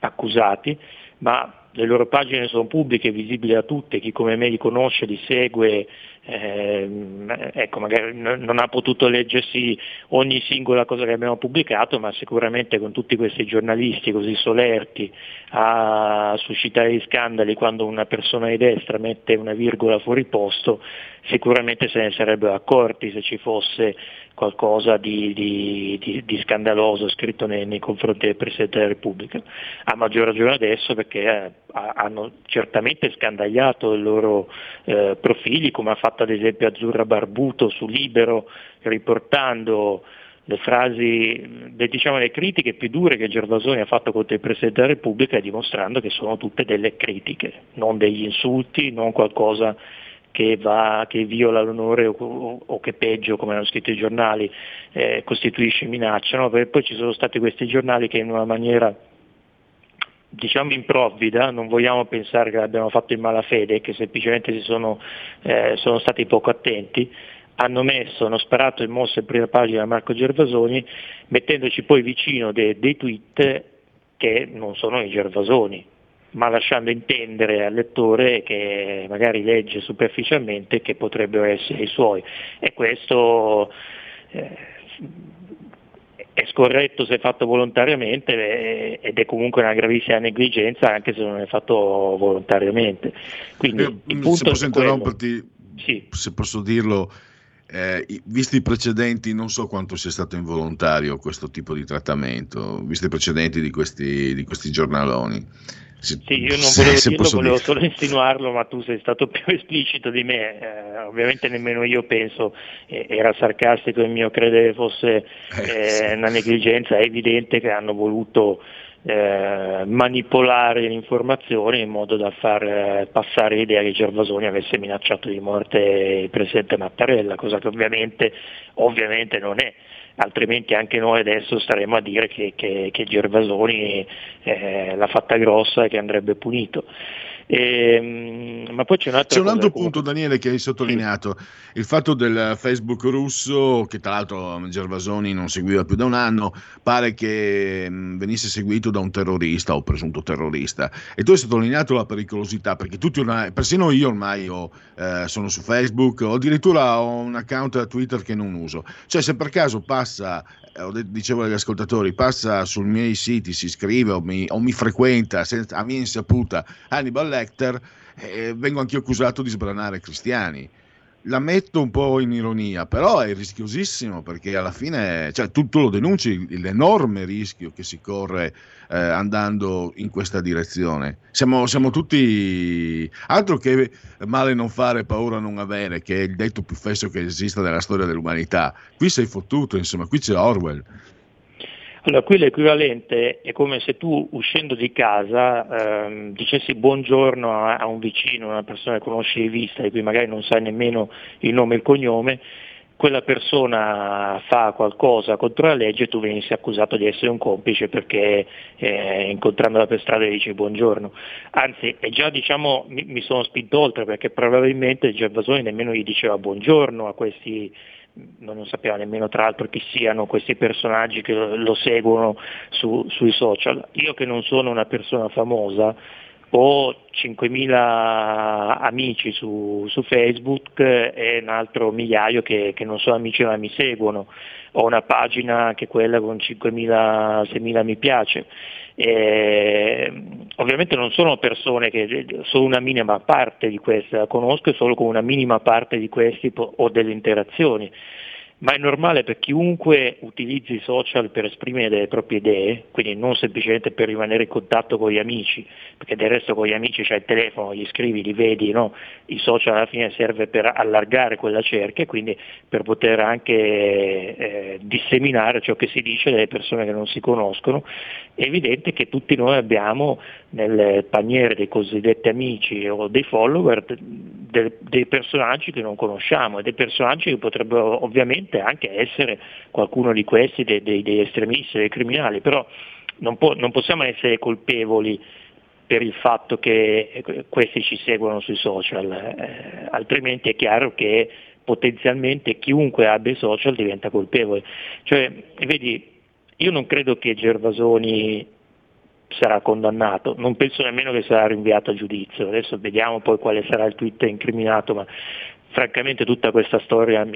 Speaker 9: accusati, ma le loro pagine sono pubbliche, visibili a tutti, chi come me li conosce, li segue, ehm, ecco, magari non ha potuto leggersi ogni singola cosa che abbiamo pubblicato, ma sicuramente con tutti questi giornalisti così solerti a suscitare gli scandali quando una persona di destra mette una virgola fuori posto, sicuramente se ne sarebbero accorti se ci fosse qualcosa di, di, di, di scandaloso scritto nei, nei, confronti del Presidente della Repubblica. A maggior ragione adesso perché eh, hanno certamente scandagliato i loro eh, profili, come ha fatto ad esempio Azzurra Barbuto su Libero, riportando le frasi, le, diciamo, le critiche più dure che Gervasoni ha fatto contro il Presidente della Repubblica dimostrando che sono tutte delle critiche, non degli insulti, non qualcosa che, va, che viola l'onore o, o, o, che peggio, come hanno scritto i giornali, eh, costituisce minaccia. No? poi ci sono stati questi giornali che in una maniera diciamo improvvida, non vogliamo pensare che l'abbiamo fatto in malafede, che semplicemente sono, eh, sono stati poco attenti, hanno messo, hanno sparato il mosso in prima pagina a Marco Gervasoni, mettendoci poi vicino de, dei tweet che non sono i Gervasoni, ma lasciando intendere al lettore che magari legge superficialmente che potrebbero essere i suoi. E questo eh, è scorretto se fatto volontariamente eh, ed è comunque una gravissima negligenza anche se non è fatto volontariamente. Quindi,
Speaker 1: eh,
Speaker 9: il punto
Speaker 1: se posso interromperti,
Speaker 9: sì.
Speaker 1: se posso dirlo, eh, visti i precedenti, non so quanto sia stato involontario questo tipo di trattamento, visti i precedenti di questi, di questi giornaloni.
Speaker 9: Sì, io non volevo se, dirlo, volevo dire. solo insinuarlo, ma tu sei stato più esplicito di me. Eh, ovviamente nemmeno io penso, eh, era sarcastico il mio credere fosse eh, una negligenza, è evidente che hanno voluto eh, manipolare le informazioni in modo da far eh, passare l'idea che Gervasoni avesse minacciato di morte il Presidente Mattarella, cosa che ovviamente, ovviamente non è altrimenti anche noi adesso staremo a dire che, che, che Gervasoni eh, l'ha fatta grossa e che andrebbe punito. E, ehm, ma poi c'è un altro,
Speaker 1: c'è un altro punto, Daniele, che hai sottolineato: sì. il fatto del Facebook russo, che tra l'altro Gervasoni non seguiva più da un anno, pare che mm, venisse seguito da un terrorista o presunto terrorista. E tu hai sottolineato la pericolosità, perché tutti ormai, persino io ormai ho, eh, sono su Facebook, o addirittura ho un account Twitter che non uso. Cioè, se per caso passa eh, dicevo agli ascoltatori, passa sui miei siti, si iscrive o mi, o mi frequenta senza, a mia insaputa Hannibal Lecter, eh, vengo anch'io accusato di sbranare cristiani. La metto un po' in ironia, però è rischiosissimo perché alla fine, cioè, tu, tu lo denunci l'enorme rischio che si corre eh, andando in questa direzione. Siamo, siamo, tutti altro che male non fare, paura non avere, che è il detto più fesso che esista nella storia dell'umanità. Qui sei fottuto, insomma, qui c'è Orwell.
Speaker 9: Allora, qui l'equivalente è come se tu uscendo di casa ehm, dicessi buongiorno a, a, un vicino, una persona che conosci di vista, di cui magari non sai nemmeno il nome e il cognome, quella persona fa qualcosa contro la legge e tu venissi accusato di essere un complice perché eh, incontrandola per strada dici buongiorno. Anzi, è già diciamo, mi, mi, sono spinto oltre perché probabilmente Gervasoni nemmeno gli diceva buongiorno a questi non sapeva nemmeno tra l'altro chi siano questi personaggi che lo seguono su, sui social. Io che non sono una persona famosa, ho 5.000 amici su, su, Facebook e un altro migliaio che, che, non sono amici ma mi seguono, ho una pagina che è quella con 5.000-6.000 mi piace. E, ovviamente non sono persone che solo una minima parte di queste la conosco e solo con una minima parte di questi ho delle interazioni ma è normale per chiunque utilizzi i social per esprimere delle proprie idee, quindi non semplicemente per rimanere in contatto con gli amici, perché del resto con gli amici c'è il telefono, gli scrivi, li vedi, no? i social alla fine serve per allargare quella cerchia e quindi per poter anche eh, disseminare ciò che si dice delle persone che non si conoscono. È evidente che tutti noi abbiamo nel paniere dei cosiddetti amici o dei follower de, dei personaggi che non conosciamo e dei personaggi che potrebbero ovviamente anche essere qualcuno di questi dei, dei, dei estremisti, dei criminali, però non, po- non possiamo essere colpevoli per il fatto che questi ci seguono sui social, eh, altrimenti è chiaro che potenzialmente chiunque abbia i social diventa colpevole. Cioè, vedi, io non credo che Gervasoni sarà condannato, non penso nemmeno che sarà rinviato a giudizio, adesso vediamo poi quale sarà il tweet incriminato, ma francamente tutta questa storia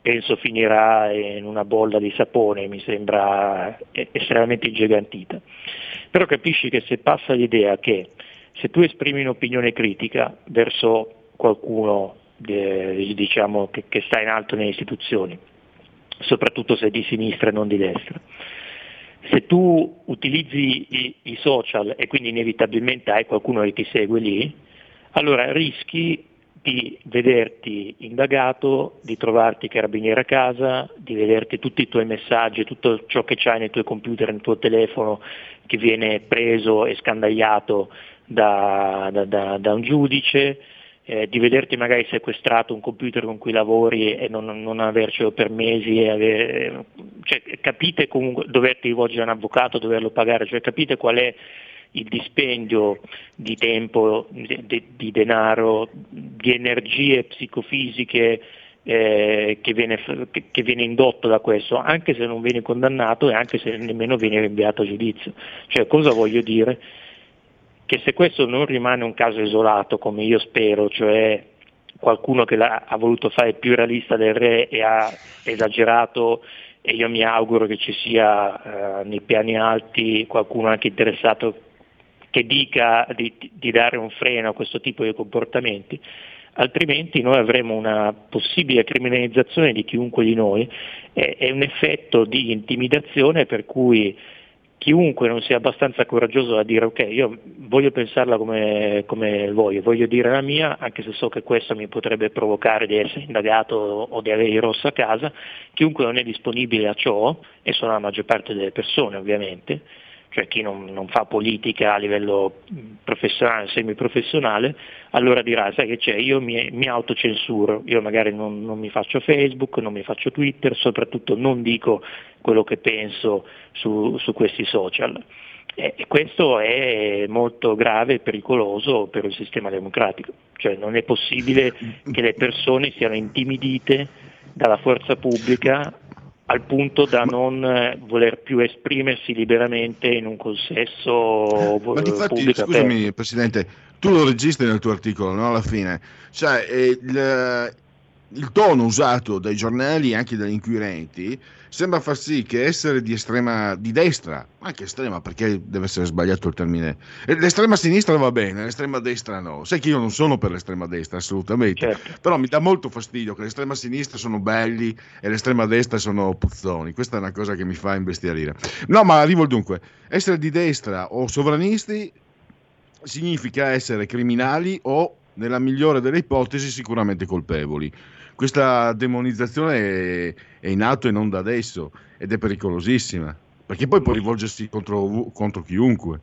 Speaker 9: penso finirà in una bolla di sapone, mi sembra estremamente ingigantita. Però capisci che se passa l'idea che se tu esprimi un'opinione critica verso qualcuno eh, diciamo, che, che sta in alto nelle istituzioni, soprattutto se è di sinistra e non di destra, tu utilizzi i, i, social e quindi inevitabilmente hai qualcuno che ti segue lì, allora rischi di vederti indagato, di trovarti carabiniere a casa, di vederti tutti i tuoi messaggi, tutto ciò che c'hai nei tuoi computer, nel tuo telefono, che viene preso e scandagliato da, da, da, da un giudice, eh, di vederti magari sequestrato un computer con cui lavori e non, non avercelo per mesi, avere, cioè, capite comunque doverti rivolgere a un avvocato, doverlo pagare, cioè capite qual è il dispendio di tempo, di, di denaro, di energie psicofisiche eh, che, viene, che, viene, indotto da questo, anche se non viene condannato e anche se nemmeno viene rinviato a giudizio. Cioè, cosa voglio dire? Che se questo non rimane un caso isolato, come io spero, cioè qualcuno che ha voluto fare più realista del re e ha esagerato e io mi auguro che ci sia eh, nei piani alti qualcuno anche interessato che dica di, di dare un freno a questo tipo di comportamenti, altrimenti noi avremo una possibile criminalizzazione di chiunque di noi e, e un effetto di intimidazione per cui chiunque non sia abbastanza coraggioso da dire ok, io voglio pensarla come, come, voglio, voglio dire la mia, anche se so che questo mi potrebbe provocare di essere indagato o di avere il rosso a casa, chiunque non è disponibile a ciò, e sono la maggior parte delle persone ovviamente, cioè chi non, non, fa politica a livello professionale, semiprofessionale, allora dirà, sai che c'è, io mi, mi autocensuro, io magari non, non, mi faccio Facebook, non mi faccio Twitter, soprattutto non dico quello che penso su, su questi social. E questo è molto grave e pericoloso per il sistema democratico, cioè non è possibile che le persone siano intimidite dalla forza pubblica al punto da non eh, voler più esprimersi liberamente in un consesso
Speaker 1: Ma difatti, pubblico. Scusami aperto. Presidente, tu lo registri nel tuo articolo, no? alla fine. Cioè, eh, il, il tono usato dai giornali e anche dagli inquirenti sembra far sì che essere di estrema di destra, anche estrema perché deve essere sbagliato il termine. L'estrema sinistra va bene, l'estrema destra no. Sai che io non sono per l'estrema destra assolutamente, certo. però mi dà molto fastidio che l'estrema sinistra sono belli e l'estrema destra sono puzzoni. Questa è una cosa che mi fa imbestialire. No, ma arrivo al dunque. Essere di destra o sovranisti significa essere criminali o nella migliore delle ipotesi sicuramente colpevoli questa demonizzazione è, è in atto e non da adesso ed è pericolosissima, perché poi può rivolgersi contro, contro chiunque.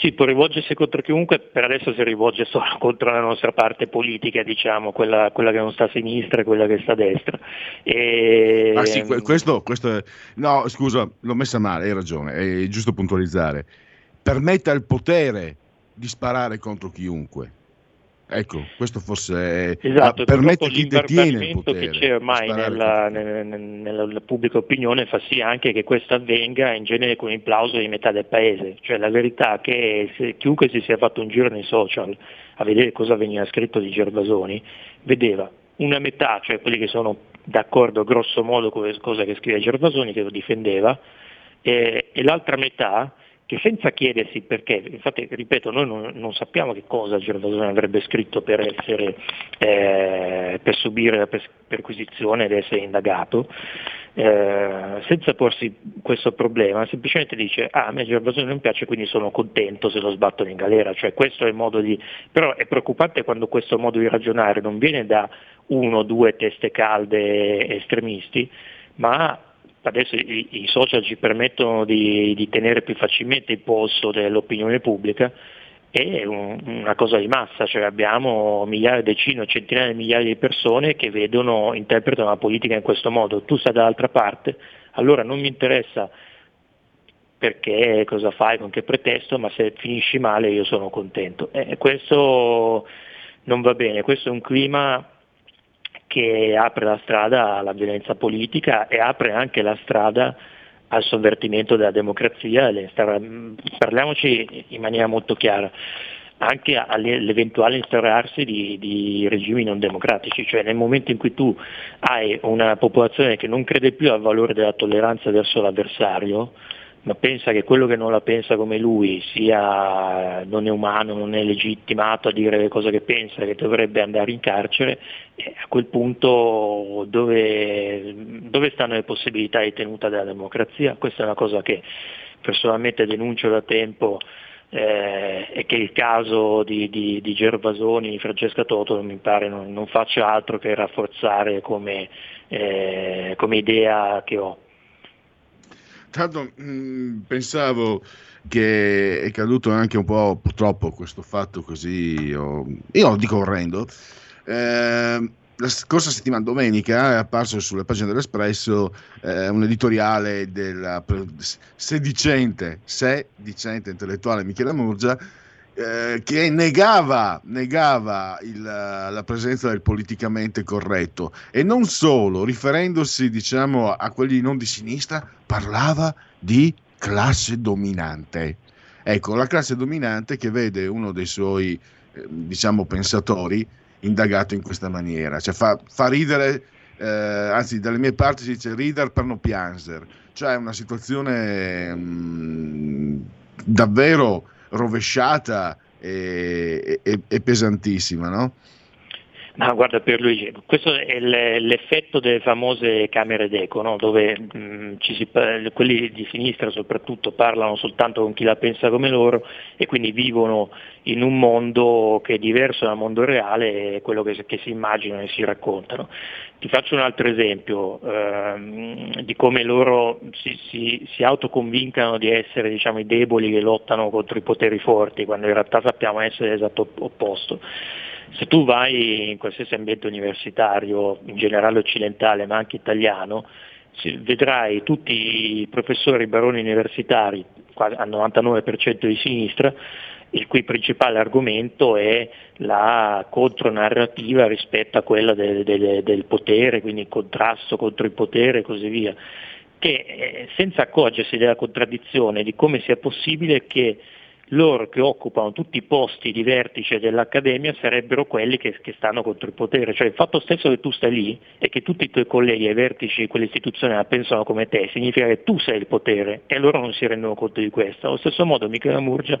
Speaker 9: Sì, può rivolgersi contro chiunque, per adesso si rivolge solo contro la nostra parte politica, diciamo, quella, quella che non sta a sinistra e quella che sta a destra. E...
Speaker 1: Ah sì, questo, questo è... No, scusa, l'ho messa male, hai ragione, è giusto puntualizzare. Permette al potere di sparare contro chiunque. Ecco, questo forse
Speaker 9: esatto,
Speaker 1: permette chi detiene il potere.
Speaker 9: che c'è ormai nella, nella, nella, pubblica opinione fa sì anche che questo avvenga in genere con il plauso di metà del paese. Cioè la verità è che se chiunque si sia fatto un giro nei social a vedere cosa veniva scritto di Gervasoni, vedeva una metà, cioè quelli che sono d'accordo grosso modo con le cose che scrive Gervasoni, che lo difendeva, e, e l'altra metà che senza chiedersi perché, infatti ripeto, noi non, non sappiamo che cosa Gervasoni avrebbe scritto per, essere, eh, per subire la perquisizione ed essere indagato, eh, senza porsi questo problema, semplicemente dice ah a me Gervasoni non piace quindi sono contento se lo sbattono in galera, cioè questo è il modo di... però è preoccupante quando questo modo di ragionare non viene da uno o due teste calde estremisti, ma adesso i, i social ci permettono di, di, tenere più facilmente il polso dell'opinione pubblica, è un, una cosa di massa, cioè abbiamo migliaia, decine centinaia di migliaia di persone che vedono, interpretano la politica in questo modo, tu stai dall'altra parte, allora non mi interessa perché, cosa fai, con che pretesto, ma se finisci male io sono contento. E questo non va bene, questo è un clima che apre la strada alla violenza politica e apre anche la strada al sovvertimento della democrazia, parliamoci in maniera molto chiara, anche all'eventuale instaurarsi di, di, regimi non democratici, cioè nel momento in cui tu hai una popolazione che non crede più al valore della tolleranza verso l'avversario, ma pensa che quello che non la pensa come lui sia, non è umano, non è legittimato a dire le cose che pensa, che dovrebbe andare in carcere, a quel punto dove, dove stanno le possibilità di tenuta della democrazia? Questa è una cosa che personalmente denuncio da tempo eh, e che il caso di, di, di Gervasoni, di Francesca Toto mi pare non, non faccia altro che rafforzare come, eh, come idea che ho.
Speaker 1: Tanto mh, pensavo che è caduto anche un po' purtroppo questo fatto così, io, io lo dico orrendo. Eh, la scorsa settimana, domenica, è apparso sulle pagine dell'Espresso eh, un editoriale della sedicente, sedicente intellettuale Michela Murgia eh, che negava, negava il, la presenza del politicamente corretto. E non solo, riferendosi diciamo, a quelli non di sinistra, parlava di classe dominante. Ecco, la classe dominante che vede uno dei suoi eh, diciamo, pensatori indagato in questa maniera, cioè fa, fa ridere, eh, anzi dalle mie parti si dice ridere per non piangere, cioè è una situazione mh, mm, davvero rovesciata e, e, e pesantissima, no?
Speaker 9: Ma guarda Pierluigi, questo è l'effetto delle famose camere d'eco, no? dove mh, si, quelli di sinistra soprattutto parlano soltanto con chi la pensa come loro e quindi vivono in un mondo che è diverso dal mondo reale e quello che, che si immaginano e si raccontano. Ti faccio un altro esempio ehm, di come loro si, si, si autoconvincano di essere diciamo, i deboli che lottano contro i poteri forti, quando in realtà sappiamo essere l'esatto opposto. Se tu vai in qualsiasi ambiente universitario, in generale occidentale ma anche italiano, vedrai tutti i professori baroni universitari, al 99% di sinistra, il cui principale argomento è la contronarrativa rispetto a quella del, del, del potere, quindi il contrasto contro il potere e così via, che eh, senza accorgersi della contraddizione di come sia possibile che loro che occupano tutti i posti di vertice dell'Accademia sarebbero quelli che, che, stanno contro il potere. Cioè il fatto stesso che tu stai lì e che tutti i tuoi colleghi ai vertici di quell'istituzione la pensano come te, significa che tu sei il potere e loro non si rendono conto di questo. Allo stesso modo Michela Murgia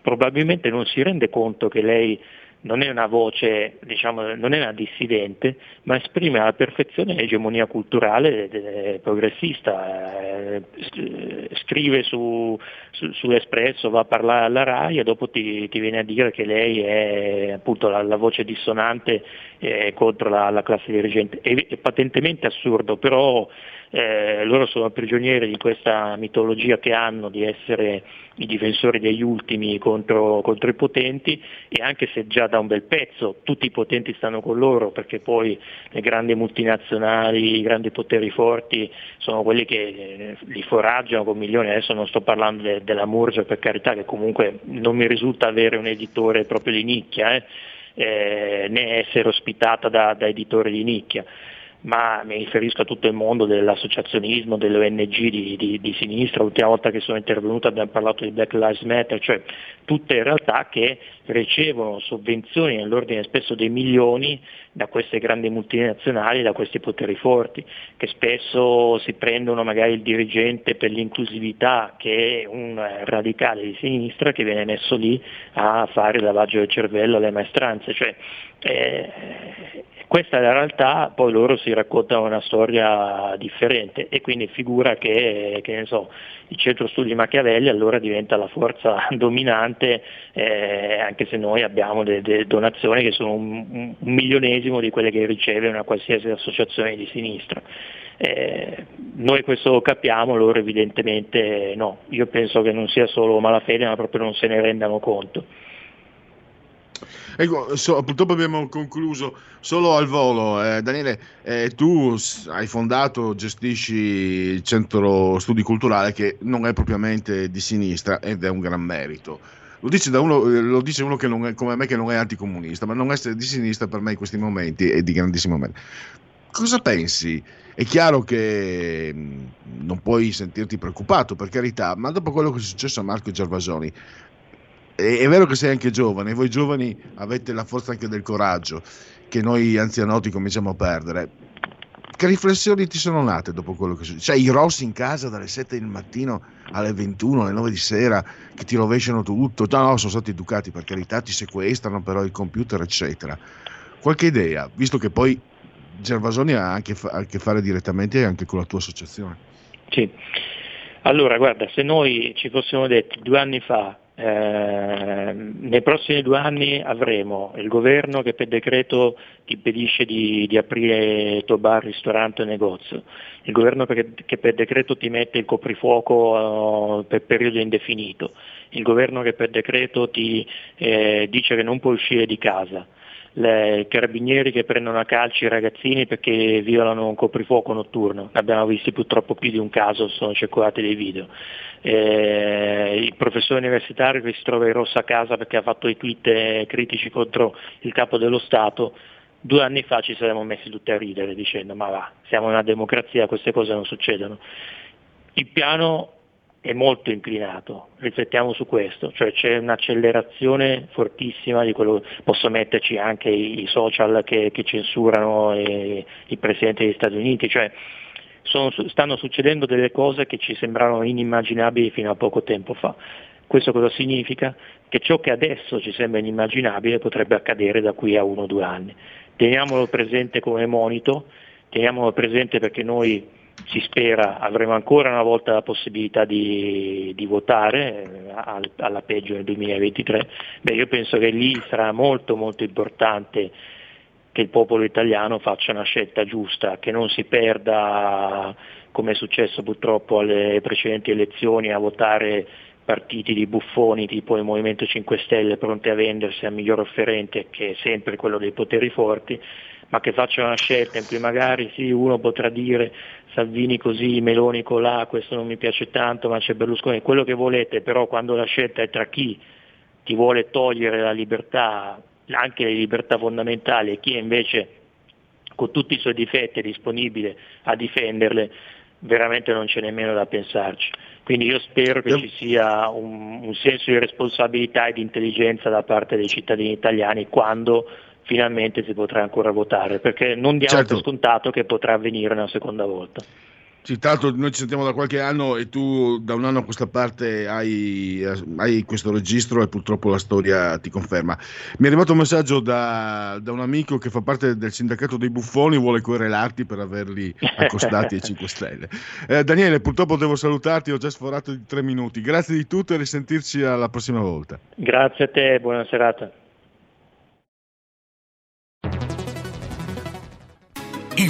Speaker 9: probabilmente non si rende conto che lei non è una voce, diciamo, non è una dissidente, ma esprime alla perfezione l'egemonia culturale progressista, eh, scrive su, su, sull'Espresso, va a parlare alla RAI e dopo ti, ti, viene a dire che lei è appunto la, la voce dissonante eh, contro la, la, classe dirigente. È, è patentemente assurdo, però eh, loro sono prigionieri di questa mitologia che hanno di essere i difensori degli ultimi contro, contro, i potenti e anche se già da un bel pezzo tutti i potenti stanno con loro perché poi le grandi multinazionali, i grandi poteri forti sono quelli che eh, li foraggiano con milioni, adesso non sto parlando de, della Murgia per carità che comunque non mi risulta avere un editore proprio di nicchia, eh, eh, né essere ospitata da, da editori di nicchia ma mi riferisco a tutto il mondo dell'associazionismo, delle ONG di, di, di, sinistra, l'ultima volta che sono intervenuto abbiamo parlato di Black Lives Matter, cioè tutte realtà che ricevono sovvenzioni nell'ordine spesso dei milioni da queste grandi multinazionali, da questi poteri forti, che spesso si prendono magari il dirigente per l'inclusività che è un radicale di sinistra che viene messo lì a fare il lavaggio del cervello alle maestranze. Cioè, eh, questa è la realtà, poi loro si raccontano una storia differente e quindi figura che, che so, il centro studi Machiavelli allora diventa la forza dominante, eh, anche se noi abbiamo delle, delle donazioni che sono un, un, milionesimo di quelle che riceve una qualsiasi associazione di sinistra. Eh, noi questo lo capiamo, loro evidentemente no. Io penso che non sia solo malafede, ma proprio non se ne rendano conto.
Speaker 1: Ecco, so, purtroppo abbiamo concluso solo al volo. Eh, Daniele, eh, tu hai fondato, gestisci il centro studi culturale che non è propriamente di sinistra ed è un gran merito. Lo dice, uno, lo dice uno, è, come me che non è anticomunista, ma non essere di sinistra per me in questi momenti è di grandissimo merito. cosa pensi? È chiaro che mh, non puoi sentirti preoccupato, per carità, ma dopo quello che è successo a Marco Gervasoni, è, è vero che sei anche giovane, voi giovani avete la forza anche del coraggio, che noi anzianotti cominciamo a perdere. Che riflessioni ti sono nate dopo quello che succede? Cioè, i rossi in casa dalle 7 del mattino alle 21, alle 9 di sera, che ti rovesciano tutto. No, no, sono stati educati, per carità, ti sequestrano però il computer, eccetera. Qualche idea, visto che poi Gervasoni ha anche a che fare direttamente anche con la tua associazione.
Speaker 9: Sì. Allora, guarda, se noi ci fossimo detti due anni fa, eh, nei prossimi due anni avremo il governo che per decreto impedisce di, di aprire tuo bar, ristorante o negozio, il governo per- che per decreto ti mette il coprifuoco eh, per periodo indefinito, il governo che per decreto ti eh, dice che non puoi uscire di casa, le- i carabinieri che prendono a calci i ragazzini perché violano un coprifuoco notturno, abbiamo visti purtroppo più di un caso, sono circolati dei video. Eh, il professore universitario che si trova in rossa a casa perché ha fatto i tweet eh, critici contro il capo dello Stato, due anni fa ci saremmo messi tutti a ridere dicendo ma va, siamo una democrazia, queste cose non succedono. Il piano è molto inclinato, riflettiamo su questo, cioè c'è un'accelerazione fortissima di quello, posso metterci anche i, i social che, che censurano eh, il Presidente degli Stati Uniti, cioè sono- stanno succedendo delle cose che ci sembravano inimmaginabili fino a poco tempo fa. Questo cosa significa? Che ciò che adesso ci sembra inimmaginabile potrebbe accadere da qui a uno o due anni. Teniamolo presente come monito, teniamolo presente perché noi si spera avremo ancora una volta la possibilità di, di votare eh, al- alla peggio nel 2023. Beh, io penso che lì sarà molto molto importante che il popolo italiano faccia una scelta giusta, che non si perda, come è successo purtroppo alle precedenti elezioni, a votare partiti di buffoni tipo il Movimento 5 Stelle pronti a vendersi al miglior offerente, che è sempre quello dei poteri forti, ma che faccia una scelta in cui magari sì, uno potrà dire Salvini così, Meloni colà, questo non mi piace tanto, ma c'è Berlusconi, quello che volete, però quando la scelta è tra chi ti vuole togliere la libertà, anche le libertà fondamentali, e chi invece con tutti i suoi difetti è disponibile a difenderle, veramente non c'è nemmeno da pensarci. Quindi io spero che ci sia un, un senso di responsabilità e di intelligenza da parte dei cittadini italiani quando finalmente si potrà ancora votare, perché non diamo
Speaker 1: Certo.
Speaker 9: per scontato che potrà avvenire una seconda volta.
Speaker 1: L'altro noi ci sentiamo da qualche anno e tu da un anno a questa parte hai, hai questo registro e purtroppo la storia ti conferma. Mi è arrivato un messaggio da, da un amico che fa parte del sindacato dei buffoni, vuole querelarti per averli accostati ai 5 Stelle. Eh, Daniele, purtroppo devo salutarti, ho già sforato di tre minuti. Grazie di tutto e risentirci alla prossima volta.
Speaker 9: Grazie a te, buona serata.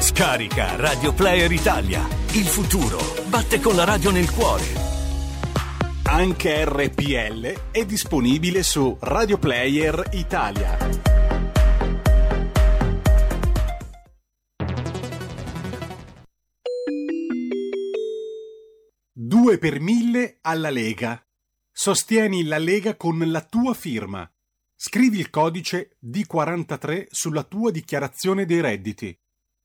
Speaker 10: Scarica Radio Player Italia. Il futuro batte con la radio nel cuore.
Speaker 8: Anche RPL è disponibile su Radio Player Italia. Due per mille alla Lega. Sostieni la Lega con la tua firma. Scrivi il codice D43 sulla tua dichiarazione dei redditi.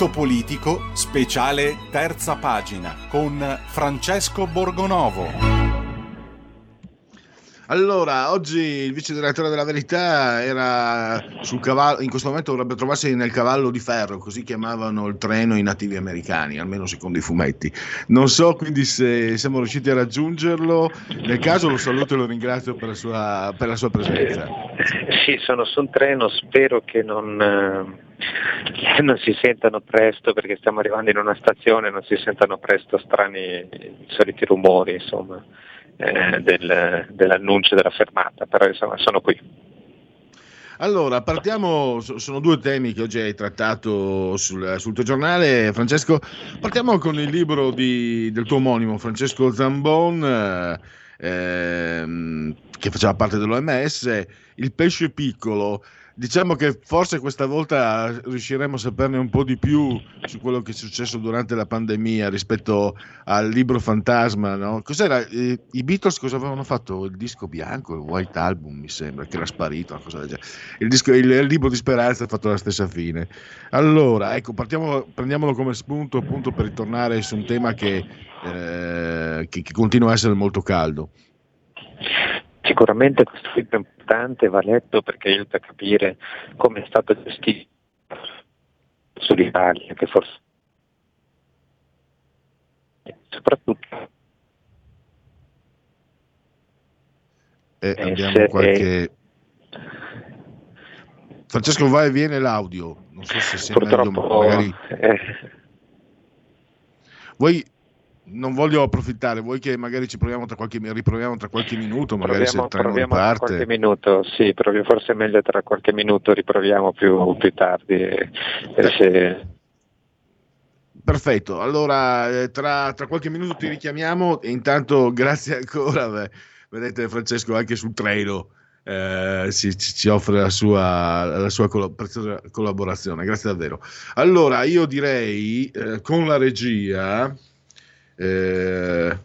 Speaker 8: Punto politico, speciale terza pagina con Francesco Borgonovo.
Speaker 1: Allora, oggi il vice direttore della Verità era sul cavallo, in questo momento dovrebbe trovarsi nel cavallo di ferro, così chiamavano il treno i nativi americani, almeno secondo i fumetti. Non so quindi se siamo riusciti a raggiungerlo, nel caso lo saluto e lo ringrazio per la sua, per la sua presenza.
Speaker 11: Sì, sono su un treno, spero che non, eh, non si sentano presto, perché stiamo arrivando in una stazione, non si sentano presto strani, soliti rumori, insomma eh, del, dell'annuncio della fermata, però insomma sono qui.
Speaker 1: Allora, partiamo, sono due temi che oggi hai trattato sul, sul tuo giornale, Francesco. Partiamo con il libro di, del tuo omonimo, Francesco Zambon, eh, ehm, che faceva parte dell'OMS, Il pesce piccolo. Diciamo che forse questa volta riusciremo a saperne un po' di più su quello che è successo durante la pandemia rispetto al libro fantasma. No? Cos'era? Eh, I Beatles cosa avevano fatto? Il disco bianco, il White Album, mi sembra, che era sparito, una cosa del genere. Il, disco, il, libro di Speranza ha fatto la stessa fine. Allora, ecco, partiamo, prendiamolo come spunto appunto per ritornare su un tema che, eh, che, che continua a essere molto caldo.
Speaker 11: Sicuramente questo libro è importante, va letto perché aiuta a capire come è stato gestito sull'Italia, che forse. Soprattutto
Speaker 1: eh, abbiamo qualche Francesco va e viene l'audio. Non so se sia meglio magari
Speaker 11: eh...
Speaker 1: vuoi non voglio approfittare, vuoi che magari ci proviamo tra qualche, riproviamo tra qualche minuto, magari
Speaker 11: proviamo,
Speaker 1: se il treno
Speaker 11: proviamo
Speaker 1: riparte.
Speaker 11: Qualche minuto, sì, proprio forse è meglio tra qualche minuto, riproviamo più, più tardi. eh, se-
Speaker 1: Perfetto, allora eh, tra, tra qualche minuto ti richiamiamo e intanto grazie ancora, beh, vedete Francesco anche sul treno eh, ci, ci- ci offre la sua, la sua colla- preziosa collaborazione, grazie davvero. Allora io direi eh, con la regia, eh,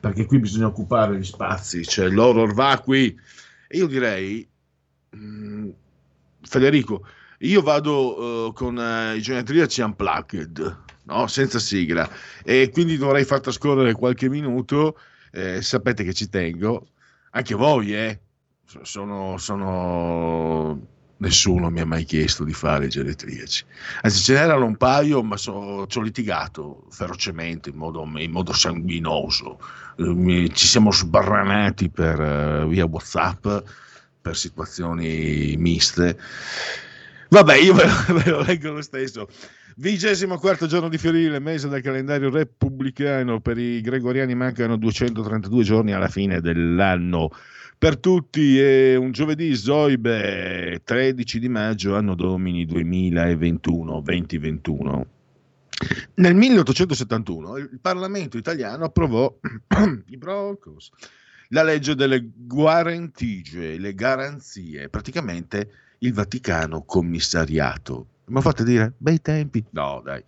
Speaker 1: perché qui bisogna occupare gli spazi, cioè l'horror va qui, e io direi, mh, Federico, io vado eh, con eh, i genetriaci unplugged, no? senza sigla, e quindi dovrei far trascorrere qualche minuto. eh, sapete che ci tengo, anche voi, eh? So- Sono, sono- Nessuno mi ha mai chiesto di fare i. Anzi, ce n'erano un paio, ma so- ci ho litigato ferocemente, in modo, in modo sanguinoso. Eh, ci siamo sbarranati per, eh, via WhatsApp per situazioni miste. Vabbè, io ve lo, ve lo leggo lo stesso. Vigesimo quarto giorno di fiorile, mese del calendario repubblicano. Per i gregoriani mancano 232 giorni alla fine dell'anno. Per tutti è un giovedì Zoibe, 13 di maggio, anno domini 2021, 2021. Nel 1871 il Parlamento italiano approvò i Broncos, la legge delle guarentigie, le garanzie, praticamente il Vaticano commissariato. Mi fate dire? Bei tempi? No, dai.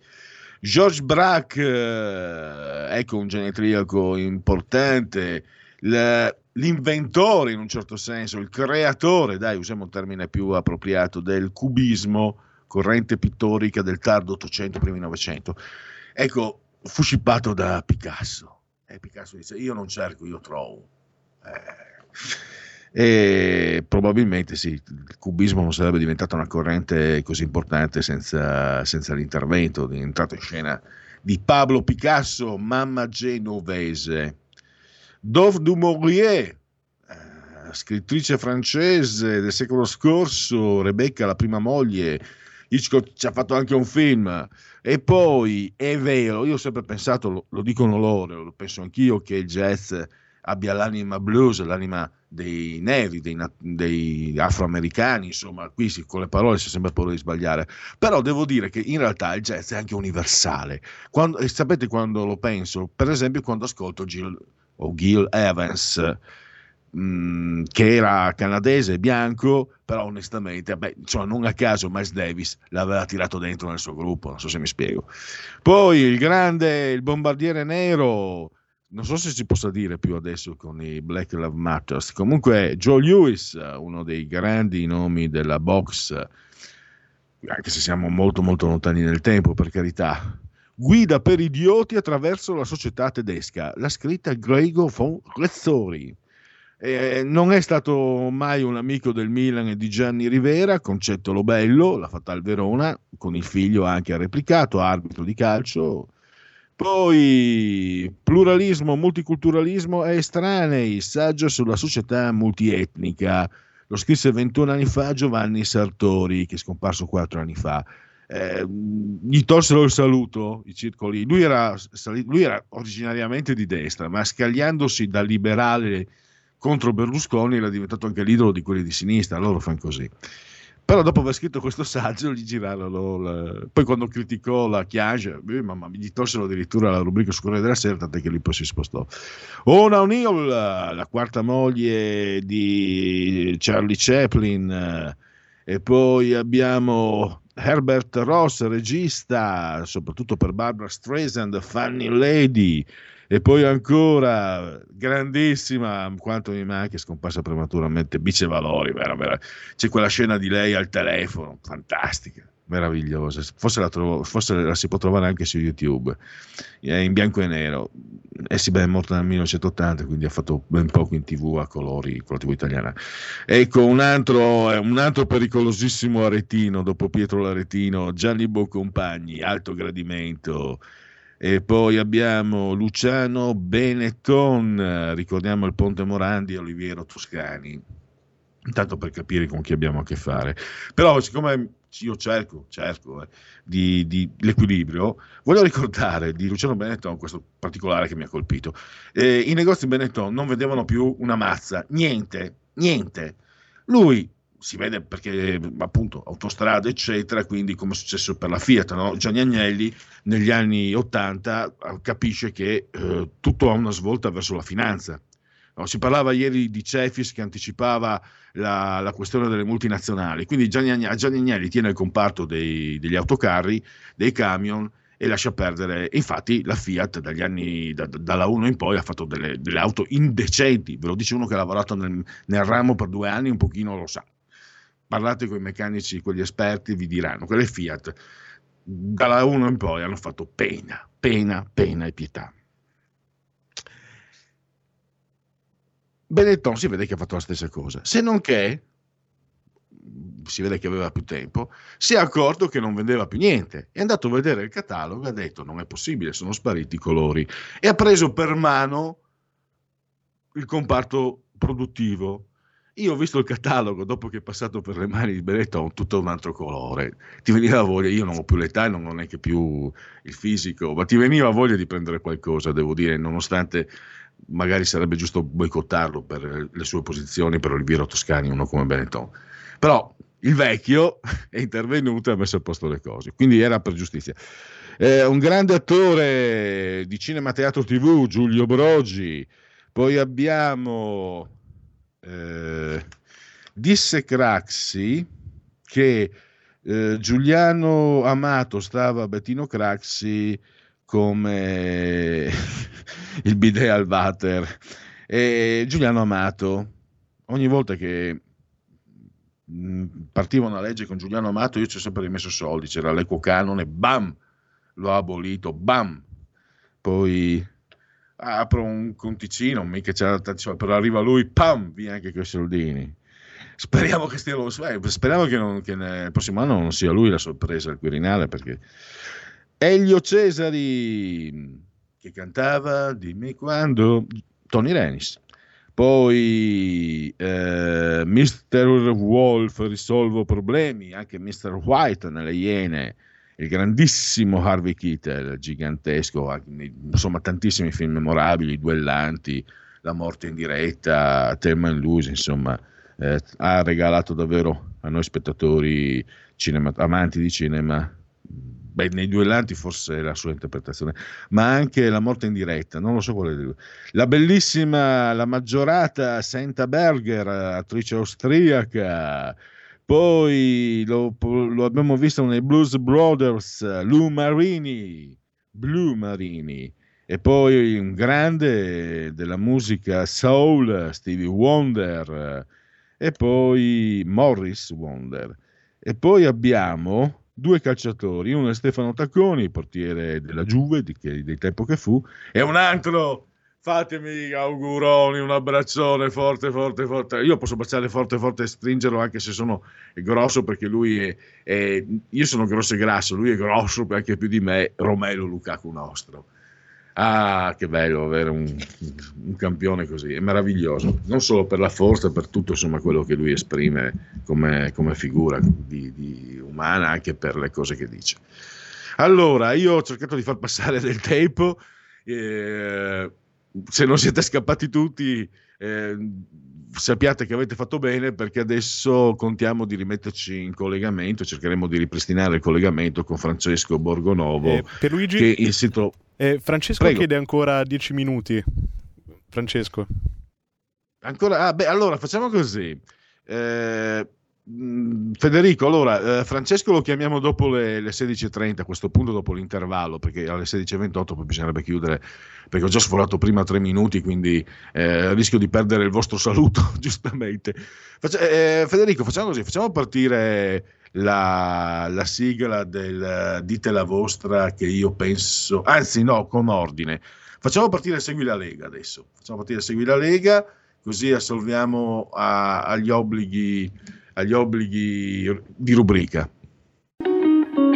Speaker 1: Georges Braque, eh, ecco un genetriaco importante, l- l'inventore in un certo senso, il creatore, dai, usiamo un termine più appropriato, del cubismo, corrente pittorica del tardo 800, primi 900. Ecco, fu scippato da Picasso. E Picasso dice, io non cerco, io trovo. Eh, e probabilmente sì, il cubismo non sarebbe diventata una corrente così importante senza, senza l'intervento, l'entrata in scena di Pablo Picasso, mamma genovese. Dove du Maurier, eh, scrittrice francese del secolo scorso, Rebecca, la prima moglie, Hitchcock ci ha fatto anche un film. E poi è vero, io ho sempre pensato, lo, lo dicono loro, lo penso anch'io, che il jazz abbia l'anima blues, l'anima dei neri, dei, dei afroamericani, insomma, qui si- con le parole si è sempre paura di sbagliare, però devo dire che in realtà il jazz è anche universale. Quando- sapete quando lo penso? Per esempio quando ascolto Gil, o Gil Evans, mh, che era canadese, bianco, però onestamente, beh, insomma, non a caso Miles Davis l'aveva tirato dentro nel suo gruppo, non so se mi spiego. Poi il grande, il bombardiere nero, non so se si possa dire più adesso con i Black Love Matters, comunque Joe Lewis, uno dei grandi nomi della box, anche se siamo molto molto lontani nel tempo, per carità. Guida per idioti attraverso la società tedesca, l'ha scritta Gregor von Rezzori. Eh, non è stato mai un amico del Milan e di Gianni Rivera, Concetto Lobello, l'ha fatta al Verona, con il figlio anche ha replicato, arbitro di calcio. Poi pluralismo, multiculturalismo e estranei, saggio sulla società multietnica. Lo scrisse 21 anni fa Giovanni Sartori, che è scomparso 4 anni fa. Eh, gli tolsero il saluto i circoli. Lui era, lui era originariamente di destra, ma scagliandosi da liberale contro Berlusconi era diventato anche l'idolo di quelli di sinistra. Loro fanno così. Però dopo aver scritto questo saggio gli girarono, la... poi quando criticò la Chiage, eh, mamma, gli tolsero addirittura la rubrica su della Sera, tant'è che lì poi si spostò. Ona O'Neill, la quarta moglie di Charlie Chaplin, e poi abbiamo Herbert Ross, regista, soprattutto per Barbara Streisand, Funny Lady, e poi ancora, grandissima, quanto mi manca, scomparsa prematuramente, Bice Valori, vera, vera. c'è quella scena di lei al telefono, fantastica, meravigliosa, forse la, trovo, forse la si può trovare anche su YouTube, è in bianco e nero, eh sì, beh, è morta nel 1980, quindi ha fatto ben poco in tv a colori, con la tv italiana. Ecco, un altro, un altro pericolosissimo aretino, dopo Pietro l'Aretino, Gianni Boncompagni, alto gradimento, e poi abbiamo Luciano Benetton, ricordiamo il Ponte Morandi e Oliviero Toscani, intanto per capire con chi abbiamo a che fare. Però siccome io cerco, cerco eh, di, di, l'equilibrio, voglio ricordare di Luciano Benetton questo particolare che mi ha colpito. Eh, I negozi Benetton non vedevano più una mazza, niente, niente. Lui si vede perché appunto autostrade eccetera, quindi come è successo per la Fiat, no? Gianni Agnelli negli anni 80 eh, capisce che eh, tutto ha una svolta verso la finanza. No, si parlava ieri di Cefis che anticipava la, la questione delle multinazionali, quindi Gianni, Agnelli, Gianni Agnelli tiene il comparto dei, degli autocarri, dei camion e lascia perdere. Infatti la Fiat dagli anni, da, dalla 1 in poi ha fatto delle, delle, auto indecenti, ve lo dice uno che ha lavorato nel, nel ramo per due anni, un pochino lo sa parlate con i meccanici, con gli esperti, vi diranno, quelle Fiat dalla 1 in poi hanno fatto pena, pena, pena e pietà. Benetton si vede che ha fatto la stessa cosa, se non che si vede che aveva più tempo, si è accorto che non vendeva più niente. È andato a vedere il catalogo e ha detto: Non è possibile, sono spariti i colori. E ha preso per mano il comparto produttivo. Io ho visto il catalogo dopo che è passato per le mani di Benetton, tutto un altro colore. Ti veniva voglia, io non ho più l'età e non ho neanche più il fisico, ma ti veniva voglia di prendere qualcosa, devo dire, nonostante magari sarebbe giusto boicottarlo per le sue posizioni, per Oliviero Toscani, uno come Benetton. Però il vecchio è intervenuto e ha messo a posto le cose, quindi era per giustizia. Eh, un grande attore di cinema, teatro, tv, Giulio Brogi. Poi abbiamo eh, disse Craxi che eh, Giuliano Amato stava a Bettino Craxi come il bidet al water e Giuliano Amato ogni volta che mh, partiva una legge con Giuliano Amato io ci ho sempre rimesso soldi c'era l'equo canone bam l'ho abolito bam poi apro un conticino, mica c'è la però arriva lui, pam, via anche quei soldini. Speriamo che stia lo eh, speriamo che, non, che nel prossimo anno non sia lui la sorpresa al Quirinale perché Elio Cesari che cantava Dimmi quando Tony Renis. Poi eh, Mr. Wolf risolvo problemi, anche Mr. White nelle Iene il grandissimo Harvey Keitel, gigantesco, insomma tantissimi film memorabili, duellanti, La morte in diretta, Thelma and Lucy, insomma, eh, ha regalato davvero a noi spettatori cinema, amanti di cinema, beh, nei duellanti forse la sua interpretazione, ma anche La morte in diretta, non lo so quale. La bellissima, la maggiorata Senta Berger, attrice austriaca, poi lo, lo, abbiamo visto nei Blues Brothers, Lou Marini, Blue Marini, e poi un grande della musica soul, Stevie Wonder, e poi Morris Wonder. E poi abbiamo due calciatori, uno è Stefano Tacconi, portiere della Juve, di che, del tempo che fu, e un altro, fatemi auguroni, un abbraccione forte, forte, forte. Io posso baciare forte, forte e stringerlo anche se sono grosso perché lui è, è, io sono grosso e grasso, lui è grosso anche più di me, Romelo Lukaku nostro. Ah, che bello avere un, un, campione così, è meraviglioso, non solo per la forza, per tutto insomma, quello che lui esprime come, come figura di, di umana, anche per le cose che dice. Allora, io ho cercato di far passare del tempo, eh, se non siete scappati tutti, eh, sappiate che avete fatto bene perché adesso contiamo di rimetterci in collegamento, cercheremo di ripristinare il collegamento con Francesco Borgonovo,
Speaker 7: eh, per Luigi,
Speaker 1: che il sito
Speaker 7: eh, Francesco Prego. chiede ancora 10 minuti. Francesco.
Speaker 1: Ancora? Ah, beh, allora facciamo così. Eh, Federico, allora, eh, Francesco lo chiamiamo dopo le, le 16.30, a questo punto dopo l'intervallo, perché alle 16.28 poi bisognerebbe chiudere, perché ho già sforato prima tre minuti, quindi eh, rischio di perdere il vostro saluto, giustamente. Faccia, eh, Federico, facciamo così, facciamo partire la, la sigla del dite la vostra che io penso, anzi no, con ordine. Facciamo partire Segui la Lega adesso, facciamo partire Segui la Lega, così assolviamo a, agli, obblighi, agli obblighi di rubrica.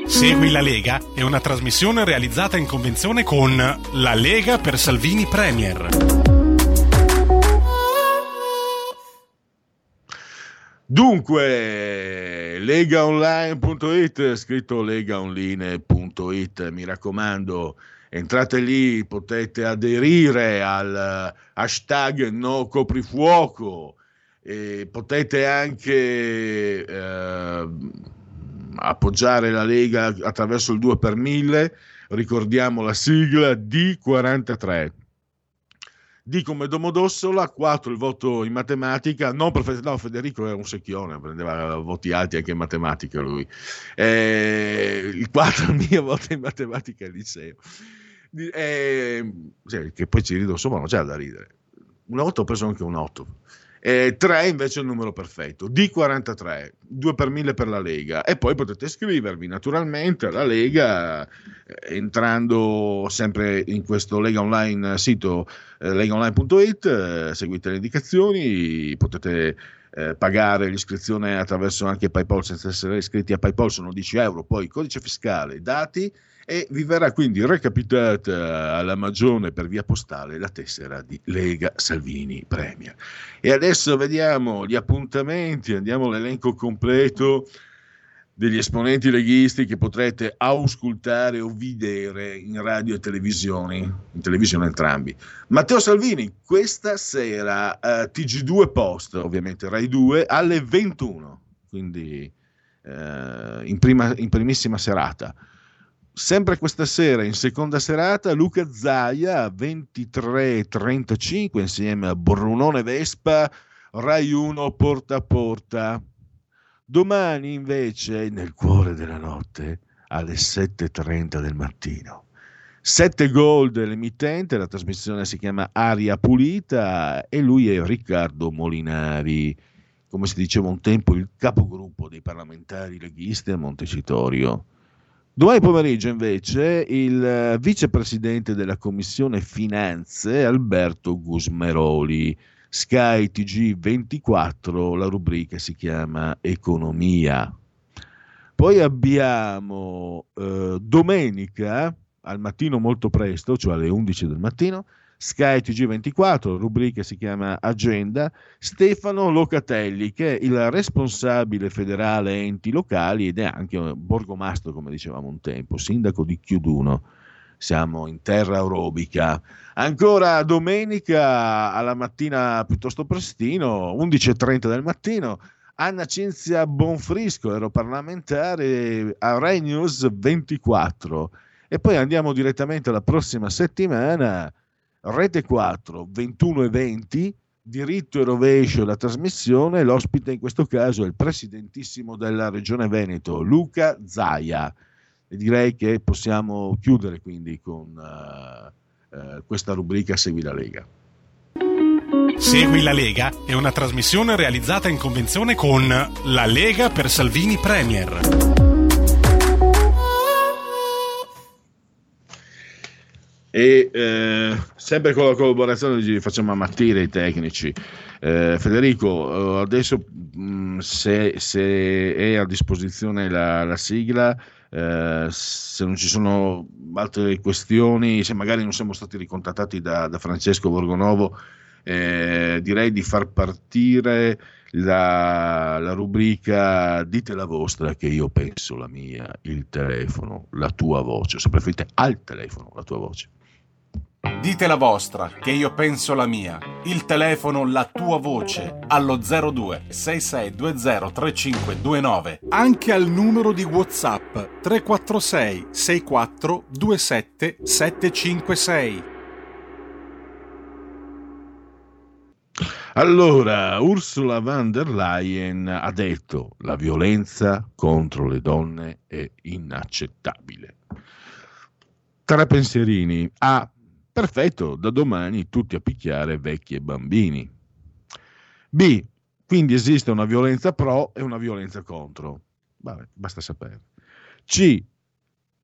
Speaker 8: Segui la Lega è una trasmissione realizzata in convenzione con La Lega per Salvini Premier.
Speaker 1: Dunque, legaonline.it, scritto legaonline.it, mi raccomando, entrate lì, potete aderire al hashtag no coprifuoco, e potete anche eh, appoggiare la Lega attraverso il 2 per 1000, ricordiamo la sigla D43. D come Domodossola, 4 il voto in matematica, non prof... no, Federico era un secchione, prendeva voti alti anche in matematica lui. Eh, il 4 il mio voto in matematica al liceo. Eh, che poi ci rido, insomma, non c'è da ridere. Un 8 ho preso anche un 8. Eh, 3 invece è il numero perfetto, D43, 2 per 1000 per la Lega. E poi potete iscrivervi naturalmente alla Lega eh, entrando sempre in questo Lega Online sito eh, legaonline.it, eh, seguite le indicazioni, potete eh, pagare l'iscrizione attraverso anche PayPal senza essere iscritti a PayPal sono 10 euro, poi codice fiscale, dati e vi verrà quindi recapitata alla Magione per via postale la tessera di Lega Salvini Premier. E adesso vediamo gli appuntamenti, andiamo all'elenco completo degli esponenti leghisti che potrete auscultare o vedere in radio e televisione, in televisione entrambi. Matteo Salvini, questa sera eh, TG2 Post, ovviamente Rai 2, alle 21, quindi eh, in, prima, in primissima serata. Sempre questa sera, in seconda serata, Luca Zaia 23.35 insieme a Brunone Vespa, Rai 1 porta a porta. Domani invece, nel cuore della notte, alle 7.30 del mattino. 7 Gold l'emittente, la trasmissione si chiama Aria Pulita e lui è Riccardo Molinari, come si diceva un tempo il capogruppo dei parlamentari leghisti a Montecitorio. Domani pomeriggio invece il eh, vicepresidente della Commissione Finanze Alberto Gusmeroli, Sky TG24, la rubrica si chiama Economia. Poi abbiamo eh, domenica al mattino molto presto, cioè alle 11 del mattino, Sky TG24, rubrica si chiama Agenda, Stefano Locatelli, che è il responsabile federale enti locali ed è anche borgomastro, come dicevamo un tempo, sindaco di Chiuduno. Siamo in terra aerobica. Ancora domenica alla mattina piuttosto prestino, 11.30 del mattino, Anna Cinzia Bonfrisco, europarlamentare a Rai News 24. E poi andiamo direttamente alla prossima settimana Rete 4, 21 e 20, diritto e rovescio la trasmissione, l'ospite in questo caso è il presidentissimo della Regione Veneto, Luca Zaia. E direi che possiamo chiudere quindi con uh, uh, questa rubrica Segui la Lega.
Speaker 8: Segui la Lega è una trasmissione realizzata in convenzione con La Lega per Salvini Premier.
Speaker 1: E eh, sempre con la collaborazione di facciamo ammattire i tecnici. Eh, Federico, eh, adesso mh, se, se, è a disposizione la, la sigla, eh, se non ci sono altre questioni, se magari non siamo stati ricontattati da, da Francesco Borgonovo, eh, direi di far partire la, la, rubrica Dite la vostra che io penso la mia, il telefono, la tua voce, se preferite al telefono la tua voce.
Speaker 8: Dite la vostra, che io penso la mia. Il telefono, la tua voce, allo 02 6620 3529. Anche al numero di WhatsApp 346 64 27 756.
Speaker 1: Allora, Ursula von der Leyen ha detto la violenza contro le donne è inaccettabile. Tre pensierini. A. Perfetto, da domani tutti a picchiare vecchi e bambini. B. Quindi esiste una violenza pro e una violenza contro. Vabbè, basta sapere. C.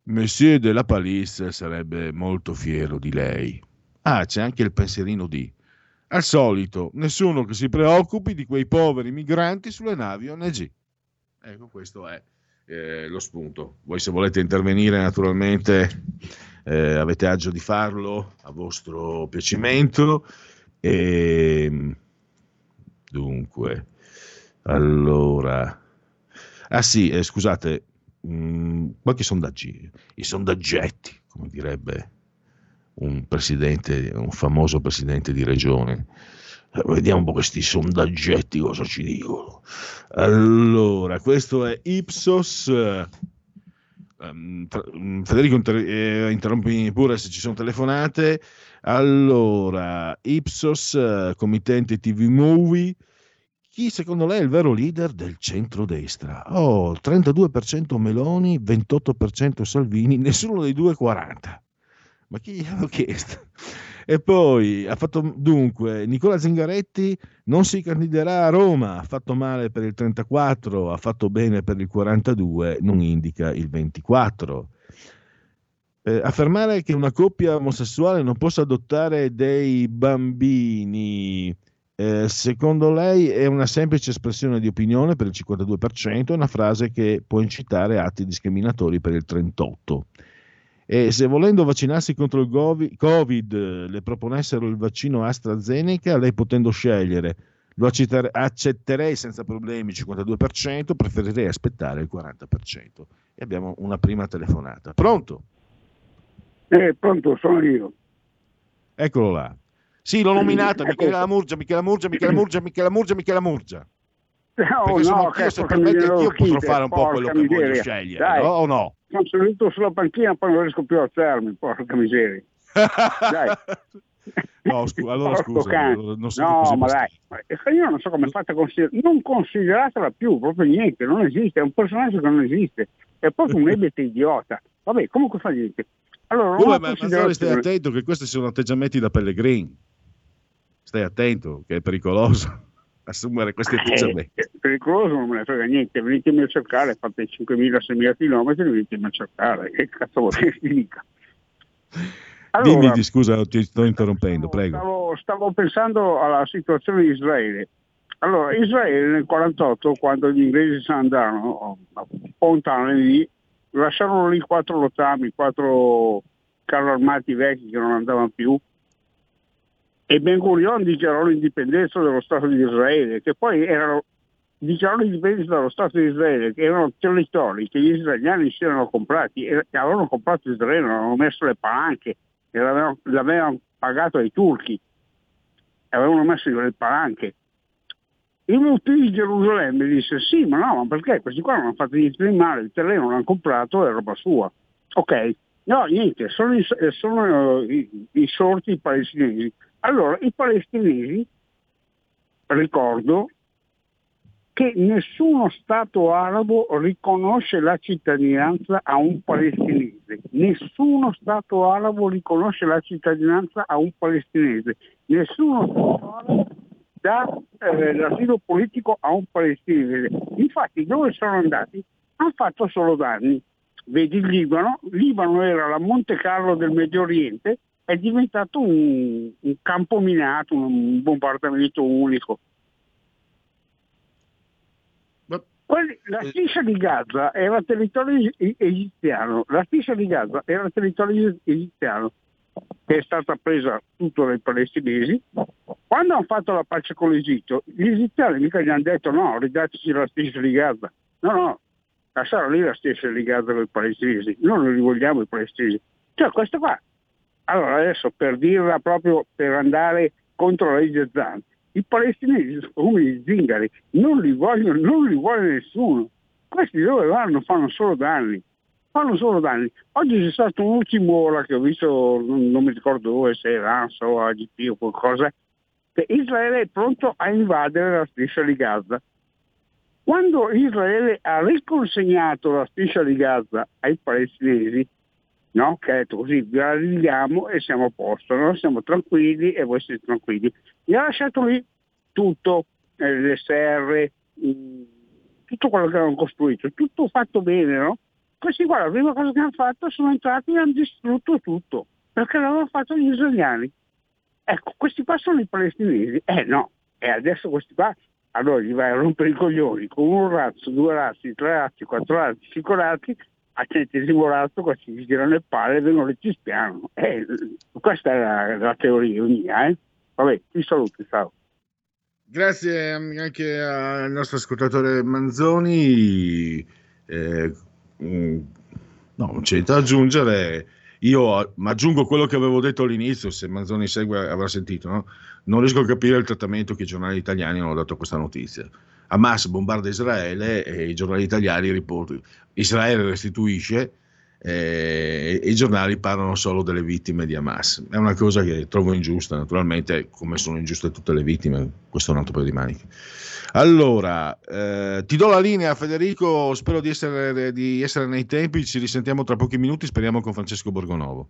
Speaker 1: Monsieur de la Palisse sarebbe molto fiero di lei. Ah, c'è anche il pensierino D. Al solito, nessuno che si preoccupi di quei poveri migranti sulle navi ONG. Ecco, questo è eh, lo spunto. Voi se volete intervenire naturalmente eh, avete agio di farlo a vostro piacimento. E, ehm, dunque, allora... Ah sì, eh, scusate, mh, mm, qualche sondaggi, i sondaggetti, come direbbe un presidente, un famoso presidente di regione. Eh, vediamo un po' questi sondaggetti cosa ci dicono. Allora, questo è Ipsos. Um, Federico, inter- eh, interrompi pure se ci sono telefonate. Allora, Ipsos, uh, committente TV Movie. Chi secondo lei è il vero leader del centrodestra? Oh, 32% Meloni, 28% Salvini, nessuno dei due 40. Ma chi gli avevo chiesto? E poi ha fatto dunque Nicola Zingaretti non si candiderà a Roma, ha fatto male per il 34, ha fatto bene per il 42, non indica il 24. Eh, affermare che una coppia omosessuale non possa adottare dei bambini, eh, secondo lei è una semplice espressione di opinione per il 52%, è una frase che può incitare atti discriminatori per il 38%. E se volendo vaccinarsi contro il Covid le proponessero il vaccino AstraZeneca, lei potendo scegliere, lo accetterei senza problemi il 52%, preferirei aspettare il 40%. E abbiamo una prima telefonata. Pronto?
Speaker 12: Eh, pronto, sono io.
Speaker 1: Eccolo là. Sì, l'ho nominata, Michela Murgia, Michela Murgia, Michela Murgia, Michela Murgia, Michela Murgia.
Speaker 12: No,
Speaker 1: Perché sono
Speaker 12: no,
Speaker 1: anch'io, se permette, anch'io potrò fare un po' quello che
Speaker 12: porca
Speaker 1: voglio
Speaker 12: miseria.
Speaker 1: scegliere,
Speaker 12: Dai.
Speaker 1: no? o no?
Speaker 12: Sono seduto sulla panchina poi non riesco più a alzarmi, porca miseria. Dai.
Speaker 1: No, scu- allora scusa, non sono
Speaker 12: no, ma dai, ma io non so come fate a considerare, non consideratela più, proprio niente, non esiste, è un personaggio che non esiste, è proprio un ebete idiota. Vabbè, comunque fa niente. Allora,
Speaker 1: Come, ma
Speaker 12: considero
Speaker 1: Mazzoli, stai attento che questi sono atteggiamenti da Pellegrini. Stai attento, che è pericoloso assumere questi atteggiamenti.
Speaker 12: Eh, pericoloso non me ne frega niente, venitemi a cercare, fate 5.000-6.000 km, venitemi a cercare, che cazzo vuoi che dica? Allora,
Speaker 1: Dimmi, di- scusa, ti sto interrompendo, prego.
Speaker 12: Stavo, stavo pensando alla situazione di Israele. Allora, Israele nel 48, quando gli inglesi se ne andarono a Pontane lì, lasciarono lì quattro rottami, quattro carri armati vecchi che non andavano più, e Ben Gurion dichiarò l'indipendenza dello Stato di Israele, che poi erano dichiarò l'indipendenza dello Stato di Israele, che erano territori che gli israeliani si erano comprati, e avevano comprato Israele, avevano messo le palanche, e l'avevano, l'avevano pagato ai turchi, avevano messo le palanche. Il Mutti di Gerusalemme disse sì, ma no, ma perché questi qua non hanno fatto niente di male, il terreno l'hanno comprato, è roba sua. Ok, no, niente, sono, sono eh, i, i sorti palestinesi. Allora, i palestinesi, ricordo, che nessuno Stato arabo riconosce la cittadinanza a un palestinese. Nessuno Stato arabo riconosce la cittadinanza a un palestinese. Nessuno Stato arabo dà eh, l'asilo politico a un palestinese. Infatti dove sono andati hanno fatto solo danni. Vedi il Libano, Libano era la Monte Carlo del Medio Oriente, è diventato un, un campo minato, un bombardamento unico. Quelli- la striscia di Gaza era territorio egiziano, la striscia di Gaza era territorio egiziano che è stata presa tutto dai palestinesi. Quando hanno fatto la pace con l'Egitto, gli egiziani mica gli hanno detto no, ridateci la striscia di Gaza. No, no, lasciare lì la striscia di Gaza con i palestinesi, noi non li vogliamo i palestinesi. Cioè questo qua. Allora adesso per dirla proprio per andare contro la legge Zan, i palestinesi come gli zingari, non li vogliono, non li vuole nessuno. Questi dove vanno fanno solo danni fanno solo danni. Oggi c'è stato un ultimo ora che ho visto, non, non mi ricordo dove, se era ANSA o AGP o qualcosa, che Israele è pronto a invadere la striscia di Gaza. Quando Israele ha riconsegnato la striscia di Gaza ai palestinesi, no? che ha detto così, vi la ridiamo e siamo a posto, no? siamo tranquilli e voi siete tranquilli. Gli ha lasciato lì tutto, eh, le serre, mh, tutto quello che avevano costruito, tutto fatto bene, no? Questi qua la prima cosa che hanno fatto sono entrati e hanno distrutto tutto, perché l'avevano fatto gli israeliani. Ecco, questi qua sono i palestinesi. Eh no, e adesso questi qua, allora gli vai a rompere i coglioni con un razzo, due razzi, tre razzi, quattro razzi, cinque razzi, al centesimo razzo questi gli girano le palle e vengono e ci spiano. Eh, questa è la, la teoria mia, eh. Vabbè, ti saluto, ciao.
Speaker 1: Grazie anche al nostro ascoltatore Manzoni. Eh, mm, no, non c'è da aggiungere. Io aggiungo quello che avevo detto all'inizio, se Manzoni segue avrà sentito, no? non riesco a capire il trattamento che i giornali italiani hanno dato a questa notizia. Hamas bombarda Israele e i giornali italiani riportano Israele restituisce eh, e i giornali parlano solo delle vittime di Hamas. È una cosa che trovo ingiusta, naturalmente, come sono ingiuste tutte le vittime, questo è un altro paio di maniche. Allora, eh, ti do la linea Federico, spero di essere, di essere nei tempi, ci risentiamo tra pochi minuti, speriamo con Francesco Borgonovo.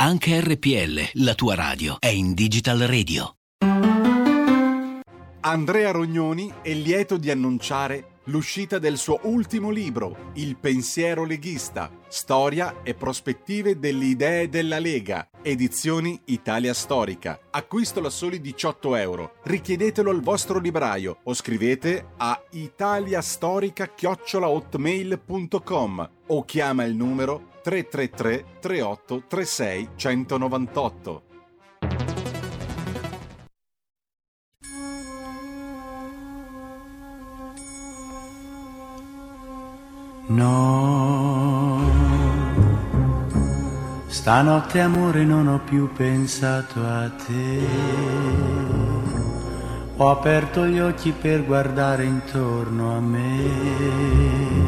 Speaker 10: Anche RPL, la tua radio, è in Digital Radio.
Speaker 8: Andrea Rognoni è lieto di annunciare l'uscita del suo ultimo libro, Il pensiero leghista, storia e prospettive delle idee della Lega, edizioni Italia Storica. Acquisto a soli 18 euro. Richiedetelo al vostro libraio o scrivete a italiastorica-hotmail.com o chiama il numero 333 38 36 198.
Speaker 5: No, stanotte amore non ho più pensato a te. Ho aperto gli occhi per guardare intorno a me.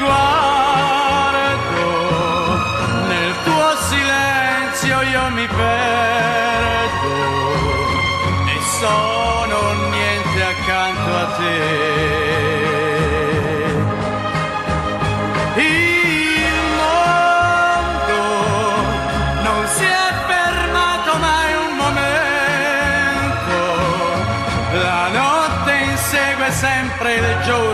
Speaker 5: guardo, nel tuo silenzio io mi perdo e sono niente accanto a te. Il mondo non si è fermato mai un momento, la notte insegue sempre il giorno.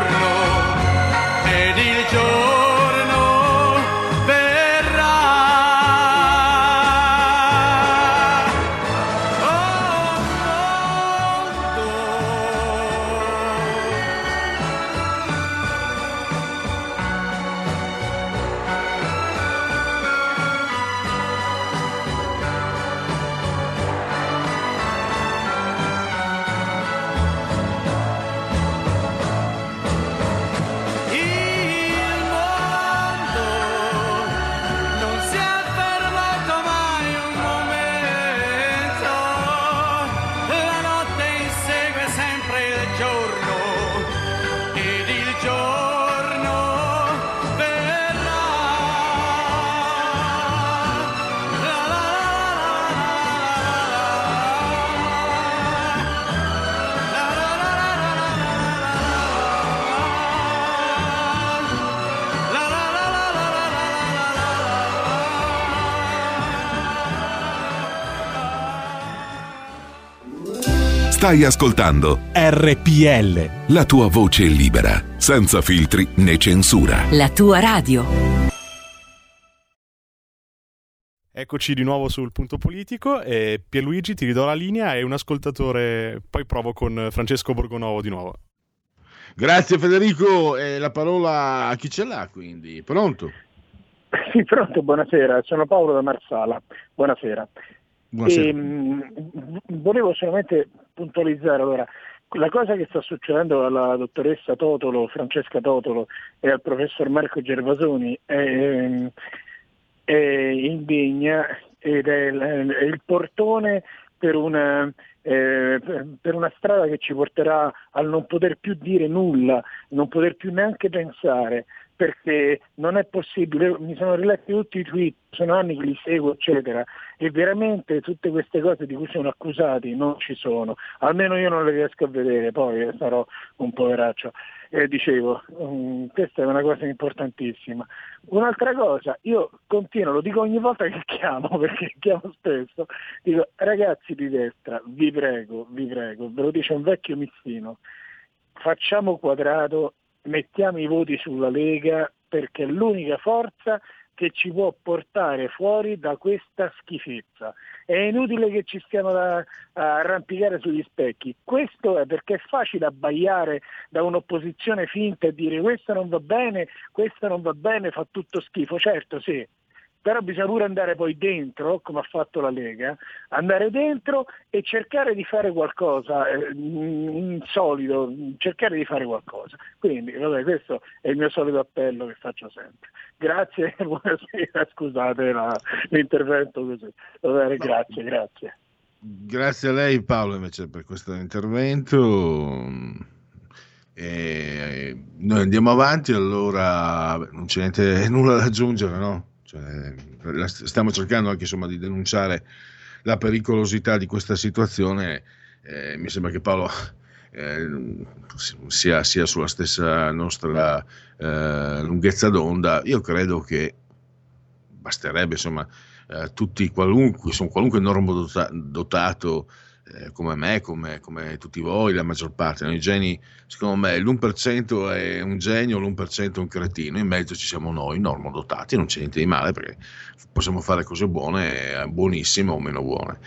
Speaker 3: Stai ascoltando
Speaker 4: RPL.
Speaker 3: la tua voce libera, senza filtri né censura.
Speaker 4: La tua radio.
Speaker 7: Eccoci di nuovo sul punto politico e Pierluigi ti ridò la linea e un ascoltatore, poi provo con Francesco Borgonovo di nuovo.
Speaker 1: Grazie Federico, e la parola a chi ce l'ha quindi? Pronto?
Speaker 13: Sì, pronto, buonasera, sono Paolo da Marsala, buonasera.
Speaker 1: Buonasera.
Speaker 13: Ehm, volevo solamente puntualizzare allora, la cosa che sta succedendo alla dottoressa Totolo, Francesca Totolo e al professor Marco Gervasoni è, è indegna ed è il, è il portone per una, eh, per una strada che ci porterà al non poter più dire nulla, non poter più neanche pensare, perché non è possibile, mi sono riletti tutti i tweet, sono anni che li seguo, eccetera, e veramente tutte queste cose di cui sono accusati non ci sono, almeno io non le riesco a vedere, poi sarò un poveraccio. Eh, dicevo, mm, questa è una cosa importantissima. Un'altra cosa, io continuo, lo dico ogni volta che chiamo, perché chiamo spesso, dico ragazzi di destra, vi prego, vi prego, ve lo dice un vecchio missino, facciamo quadrato, mettiamo i voti sulla Lega perché è l'unica forza che ci può portare fuori da questa schifezza. È inutile che ci stiamo a arrampicare sugli specchi. Questo è perché è facile abbaiare da un'opposizione finta e dire questo non va bene, questo non va bene, fa tutto schifo. Certo, sì, però bisogna pure andare poi dentro, come ha fatto la Lega, andare dentro e cercare di fare qualcosa, eh, insolido, cercare di fare qualcosa. Quindi, vabbè, questo è il mio solito appello che faccio sempre. Grazie, buonasera, scusate la- l'intervento così. Va bene, grazie, grazie.
Speaker 1: Grazie a lei Paolo invece per questo intervento. E noi andiamo avanti, allora non c'è niente, nulla da aggiungere, no? Cioè, stiamo cercando anche insomma, di denunciare la pericolosità di questa situazione. Eh, mi sembra che Paolo eh, sia, sia sulla stessa nostra eh, lunghezza d'onda. Io credo che basterebbe insomma eh, tutti qualunque, insomma, qualunque normodotato eh, come me, come, come tutti voi, la maggior parte, i geni, secondo me l'1% è un genio, l'1% è un cretino, in mezzo ci siamo noi, normodotati, non c'è niente di male perché possiamo fare cose buone, eh, buonissime o meno buone.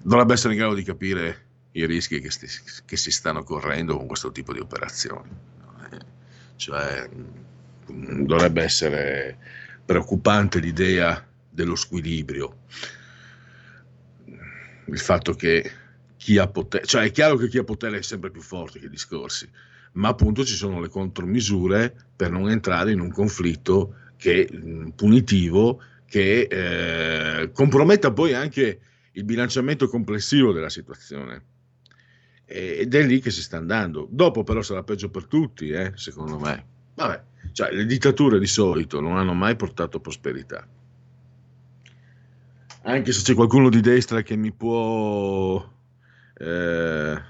Speaker 1: Dovrebbe essere in grado di capire i rischi che, sti- che si stanno correndo con questo tipo di operazioni. Cioè, mh, dovrebbe essere preoccupante l'idea dello squilibrio, il fatto che chi ha potere, cioè è chiaro che chi ha potere è sempre più forte che i discorsi, ma appunto ci sono le contromisure per non entrare in un conflitto che, punitivo che eh, comprometta poi anche il bilanciamento complessivo della situazione. Ed è lì che si sta andando. Dopo però sarà peggio per tutti, eh, secondo me. Vabbè, cioè, le dittature di solito non hanno mai portato prosperità. Anche se c'è qualcuno di destra che mi può, eh,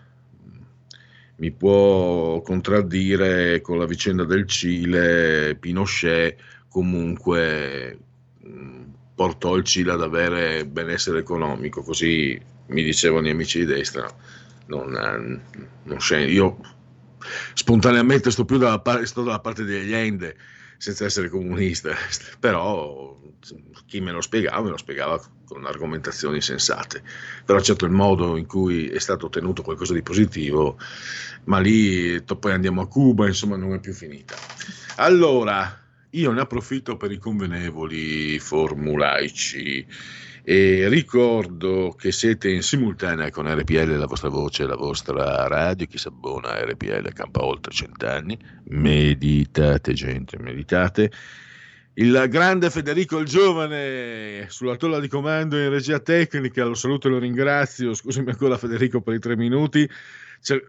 Speaker 1: mi può contraddire con la vicenda del Cile, Pinochet comunque mh, portò il Cile ad avere benessere economico, così mi dicevano gli amici di destra. Non, eh, non scende. Io spontaneamente sto più dalla, sto dalla parte degli Ende, senza essere comunista, però chi me lo spiegava, me lo spiegava con argomentazioni sensate. Però certo il modo in cui è stato ottenuto qualcosa di positivo, ma lì poi andiamo a Cuba, insomma non è più finita. Allora, io ne approfitto per i convenevoli formulaici e ricordo che siete in simultanea con RPL, la vostra voce, la vostra radio, chi si abbona a RPL campa oltre cent'anni, meditate gente, meditate. Il grande Federico il Giovane sulla tolla di comando in regia tecnica, lo saluto e lo ringrazio, scusami ancora Federico per i tre minuti. C'è,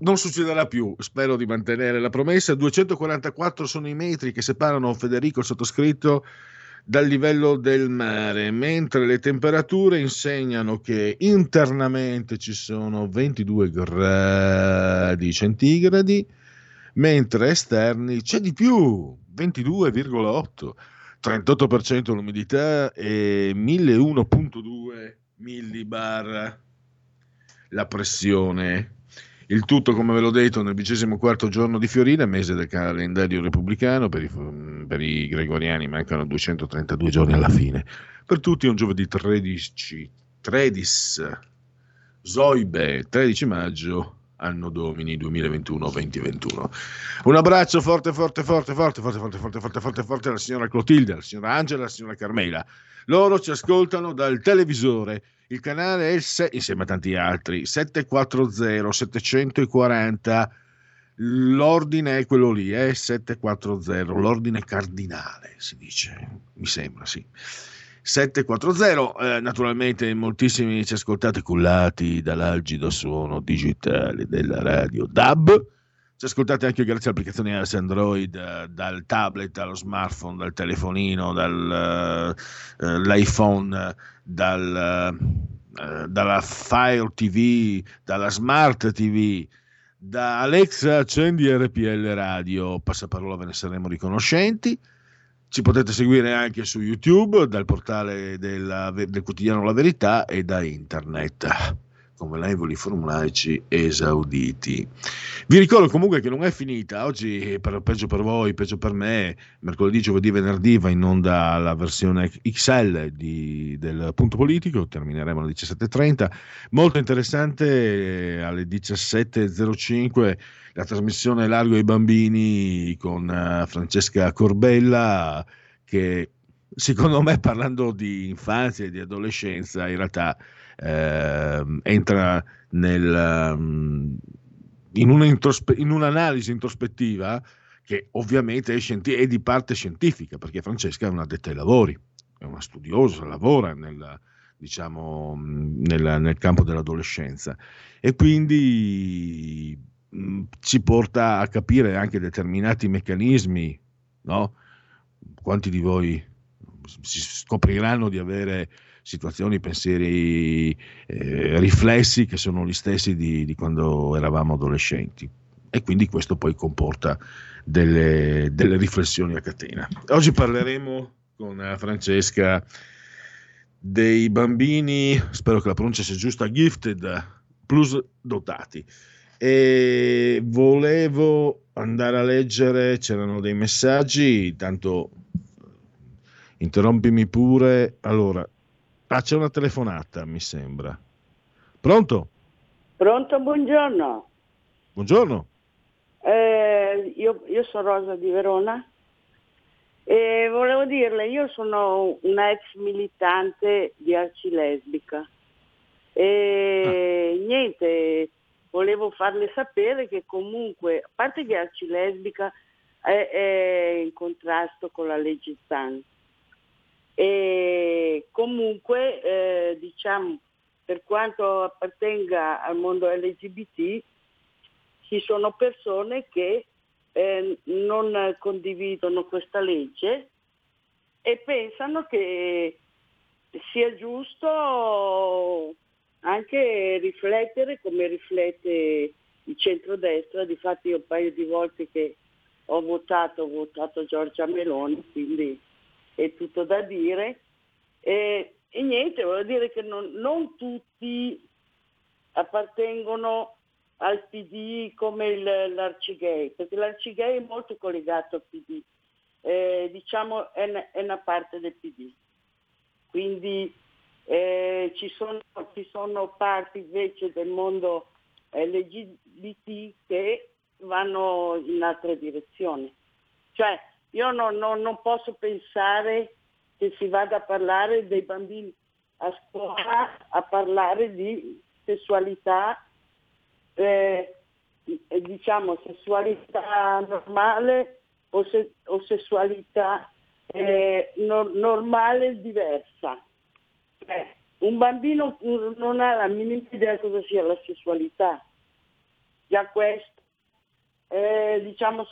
Speaker 1: non succederà più, spero di mantenere la promessa. 244 sono i metri che separano Federico sottoscritto dal livello del mare, mentre le temperature insegnano che internamente ci sono 22 gradi centigradi, mentre esterni c'è di più, 22,8, 38% l'umidità e 1001.2 millibar la pressione. Il tutto, come ve l'ho detto, nel vicesimo quarto giorno di Fiorina, mese del calendario repubblicano, per i, per i, gregoriani mancano 232 giorni alla fine. Per tutti è un giovedì 13, 13 Zoibe, 13 maggio, anno domini 2021-2021. Un abbraccio forte, forte, forte, forte, forte, forte, forte, forte, forte, forte alla signora Clotilde, alla signora Angela, alla signora Carmela. Loro ci ascoltano dal televisore il canale 6, insieme a tanti altri, 740 740. L'ordine è quello lì, è 740, l'ordine cardinale si dice, mi sembra, sì. 740, eh, naturalmente moltissimi ci ascoltate cullati dall'algido suono digitale della radio DAB. Ci ascoltate anche grazie all'applicazione Android, eh, dal tablet allo smartphone, dal telefonino, dall'iPhone, dal, uh, dalla Fire TV, dalla Smart TV, da Alexa accendi RPL Radio, passaparola ve ne saremo riconoscenti. Ci potete seguire anche su YouTube, dal portale della, del quotidiano La Verità e da internet come convenevoli formulaici esauditi. Vi ricordo comunque che non è finita, oggi per, peggio per voi, peggio per me, mercoledì, giovedì, venerdì va in onda la versione XL di, del punto politico, termineremo alle 17.30, molto interessante alle 17.05 la trasmissione Largo ai bambini con uh, Francesca Corbella che secondo me parlando di infanzia e di adolescenza in realtà eh, entra nel, um, in, una introspe- in, un'analisi introspettiva che ovviamente è, scienti- è, di parte scientifica, perché Francesca è una detta ai lavori, è una studiosa, lavora nel, diciamo, nel, nel campo dell'adolescenza. E quindi mh, ci porta a capire anche determinati meccanismi, no? Quanti di voi si scopriranno di avere situazioni, pensieri, eh, riflessi che sono gli stessi di, di, quando eravamo adolescenti. E quindi questo poi comporta delle, delle riflessioni a catena. Oggi parleremo con eh, Francesca dei bambini, spero che la pronuncia sia giusta, gifted plus dotati. E volevo andare a leggere, c'erano dei messaggi, tanto interrompimi pure. Allora, Ah, c'è una telefonata, mi sembra. Pronto?
Speaker 14: Pronto, buongiorno.
Speaker 1: Buongiorno.
Speaker 14: Eh, io, io, sono Rosa di Verona e volevo dirle, io sono una ex militante di Arcilesbica e ah. niente, volevo farle sapere che comunque, a parte che Arcilesbica è, è in contrasto con la legge Zan, e comunque eh, diciamo per quanto appartenga al mondo LGBT ci sono persone che eh, non condividono questa legge e pensano che sia giusto anche riflettere come riflette il centrodestra, difatti io un paio di volte che ho votato, ho votato Giorgia Meloni, quindi è tutto da dire. E, e niente, voglio dire che non, non tutti appartengono al PD come il, l'Arcigay, perché l'Arcigay è molto collegato al PD, eh, diciamo è è una parte del PD. Quindi eh, ci, sono, ci sono parti invece del mondo LGBT che vanno in altre direzioni. Cioè io non, non, non posso pensare che si vada a parlare dei bambini a scuola, a parlare di sessualità, eh, diciamo sessualità normale o, se, o sessualità eh, no, normale diversa. Eh, un bambino non ha la minima idea cosa sia la sessualità. Già questo, eh, diciamo,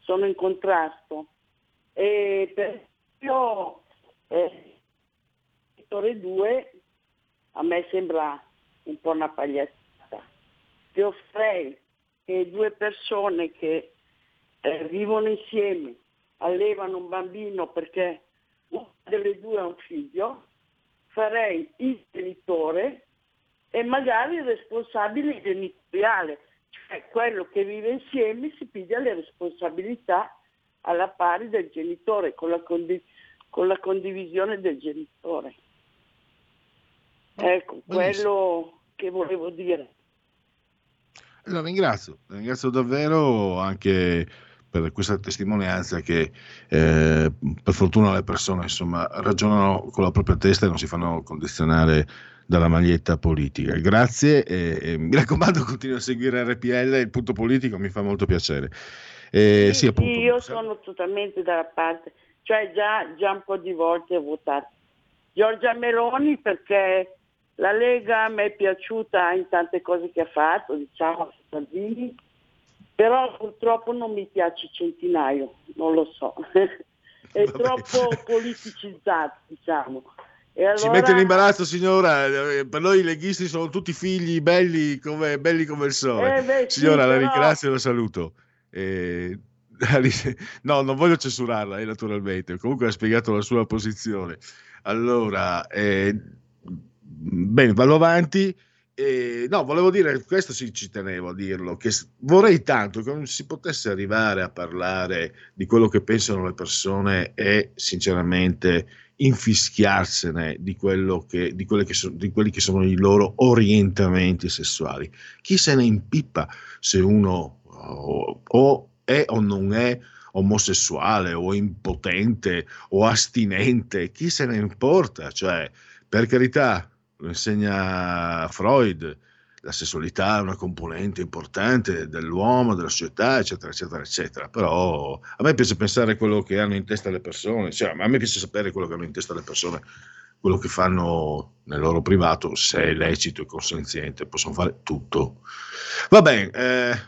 Speaker 14: sono, in contrasto. E per io, eh, settore 2, a me sembra un po' una pagliazzata. Ti offrirei che due persone che eh, vivono insieme, allevano un bambino perché una delle due ha un figlio, farei il genitore e magari il responsabile genitoriale, cioè quello che vive insieme si piglia le responsabilità alla pari del genitore, con la, condi- con la condivisione del genitore. Ecco, quello che volevo dire.
Speaker 1: La ringrazio, ringrazio davvero anche per questa testimonianza che eh, per fortuna le persone insomma, ragionano con la propria testa e non si fanno condizionare dalla maglietta politica. Grazie e, e mi raccomando continua a seguire RPL, il punto politico mi fa molto piacere. Eh,
Speaker 14: sì,
Speaker 1: sì, appunto,
Speaker 14: io sono totalmente dalla parte, cioè già, già un po' di volte ho votato Giorgia Meloni perché la Lega mi è piaciuta in tante cose che ha fatto, diciamo, Salvini, però purtroppo non mi piace Centinaio, non lo so, è
Speaker 1: Vabbè.
Speaker 14: troppo politicizzato, diciamo. Allora...
Speaker 1: Ci mette in imbarazzo signora, eh, per noi i leghisti sono tutti figli belli come, belli come il sole.
Speaker 14: Eh, beh, sì,
Speaker 1: signora la
Speaker 14: però-
Speaker 1: ringrazio e la saluto. Eh, no, non voglio censurarla eh, naturalmente, comunque ha spiegato la sua posizione. Allora, eh, bene, vado avanti. Eh, no, volevo dire, questo sì ci tenevo a dirlo, che vorrei tanto che non si potesse arrivare a parlare di quello che pensano le persone e sinceramente infischiarsene di, che, di, che so- di quelli che sono i loro orientamenti sessuali. Chi se ne impippa se uno o, o è o non è omosessuale o impotente o astinente, chi se ne importa? Cioè, per carità, lo insegna Freud, la sessualità è una componente importante dell'uomo, della società, eccetera, eccetera, eccetera. Però a me piace pensare quello che hanno in testa le persone, cioè, a me piace sapere quello che hanno in testa le persone, quello che fanno nel loro privato, se è lecito e consenziente, possono fare tutto. Va bene,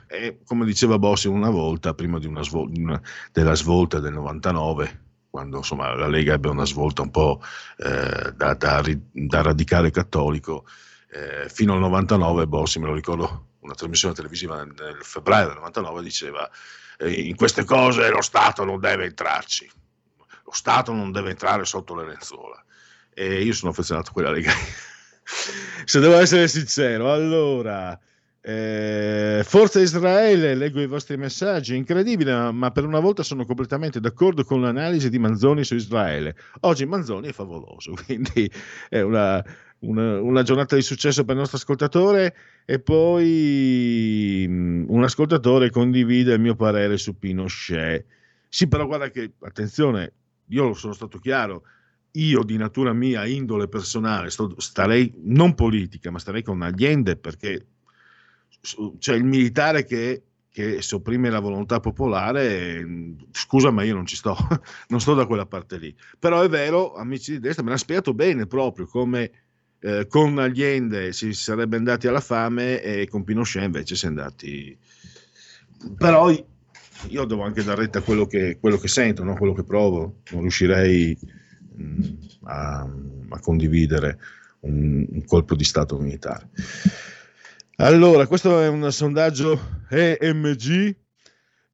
Speaker 1: eh, come diceva Bossi una volta, prima di una svol- una- della svolta del 99, quando insomma, la Lega ebbe una svolta un po' eh, da, da da radicale cattolico, eh, fino al 99 Bossi, me lo ricordo, una trasmissione televisiva nel, nel febbraio del 99 diceva eh, in queste cose lo Stato non deve entrarci, lo Stato non deve entrare sotto le lenzuola. E io sono affezionato a quella Lega. Se devo essere sincero, allora, eh, Forza Israele, leggo i vostri messaggi, incredibile, ma per una volta sono completamente d'accordo con l'analisi di Manzoni su Israele. Oggi Manzoni è favoloso, quindi è una, una- una giornata di successo per il nostro ascoltatore e poi mh, un ascoltatore condivide il mio parere su Pinochet. Sì, però guarda che, attenzione, io sono stato chiaro, io di natura mia, indole personale, sto- starei, non politica, ma starei con Allende perché c'è il militare che, che sopprime la volontà popolare, eh, scusa ma io non ci sto, non sto da quella parte lì. Però è vero, amici di destra, me l'ha spiegato bene proprio come eh, con Allende si sarebbe andati alla fame e con Pinochet invece si è andati... Però io devo anche dare retta a quello che, quello che sento, no? quello che provo, non riuscirei mh, a, a condividere un, un colpo di Stato militare. Allora, questo è un sondaggio EMG,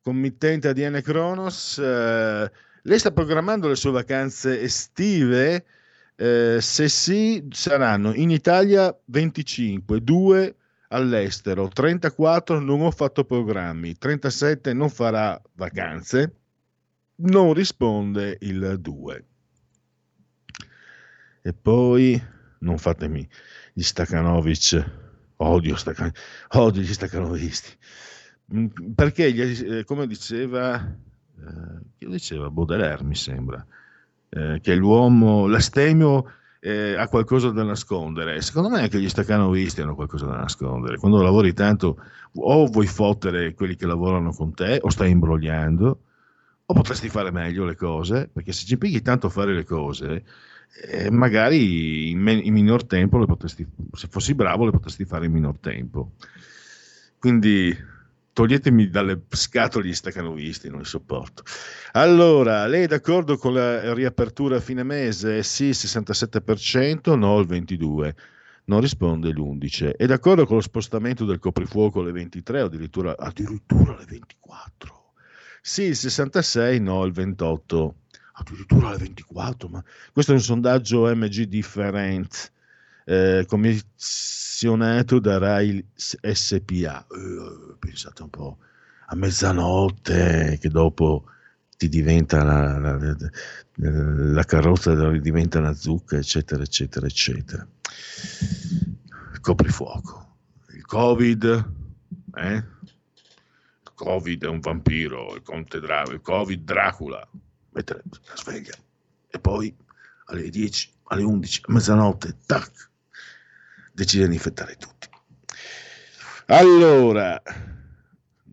Speaker 1: committente ADN Kronos. Eh, lei sta programmando le sue vacanze estive? Eh, se sì, saranno in Italia 25, 2 all'estero, 34 non ho fatto programmi, 37 non farà vacanze, non risponde il 2. E poi non fatemi gli Stakanovic, odio, Stakan, odio gli Stakanovisti, Mm, perché gli- eh, come diceva, eh, diceva Baudelaire mi sembra, eh, che l'uomo, l'astemio eh, ha qualcosa da nascondere. Secondo me anche gli staccanovisti hanno qualcosa da nascondere. Quando lavori tanto, o vuoi fottere quelli che lavorano con te, o stai imbrogliando, o potresti fare meglio le cose, perché se ci impieghi tanto a fare le cose, eh, magari in, me- in minor tempo le potresti, se fossi bravo, le potresti fare in minor tempo. Quindi toglietemi dalle scatole gli staccanovisti, non li sopporto. Allora, lei è d'accordo con la riapertura a fine mese? Sì, il 67%, no il 22%. Non risponde l'11. È d'accordo con lo spostamento del coprifuoco alle 23 o addirittura, addirittura alle 24? Sì, il 66, no il 28. Addirittura alle 24, ma questo è un sondaggio MG Different eh, commissionato da Rai SPA. Eh, pensate un po' a mezzanotte che dopo ti diventa la, la, la- carrozza diventa una zucca, eccetera, eccetera, eccetera. Coprifuoco, il Covid, eh? Covid è un vampiro, il conte Dracula, il Covid Dracula, mettere la sveglia e poi alle 10, alle 11, a mezzanotte, tac, decide di infettare tutti. Allora,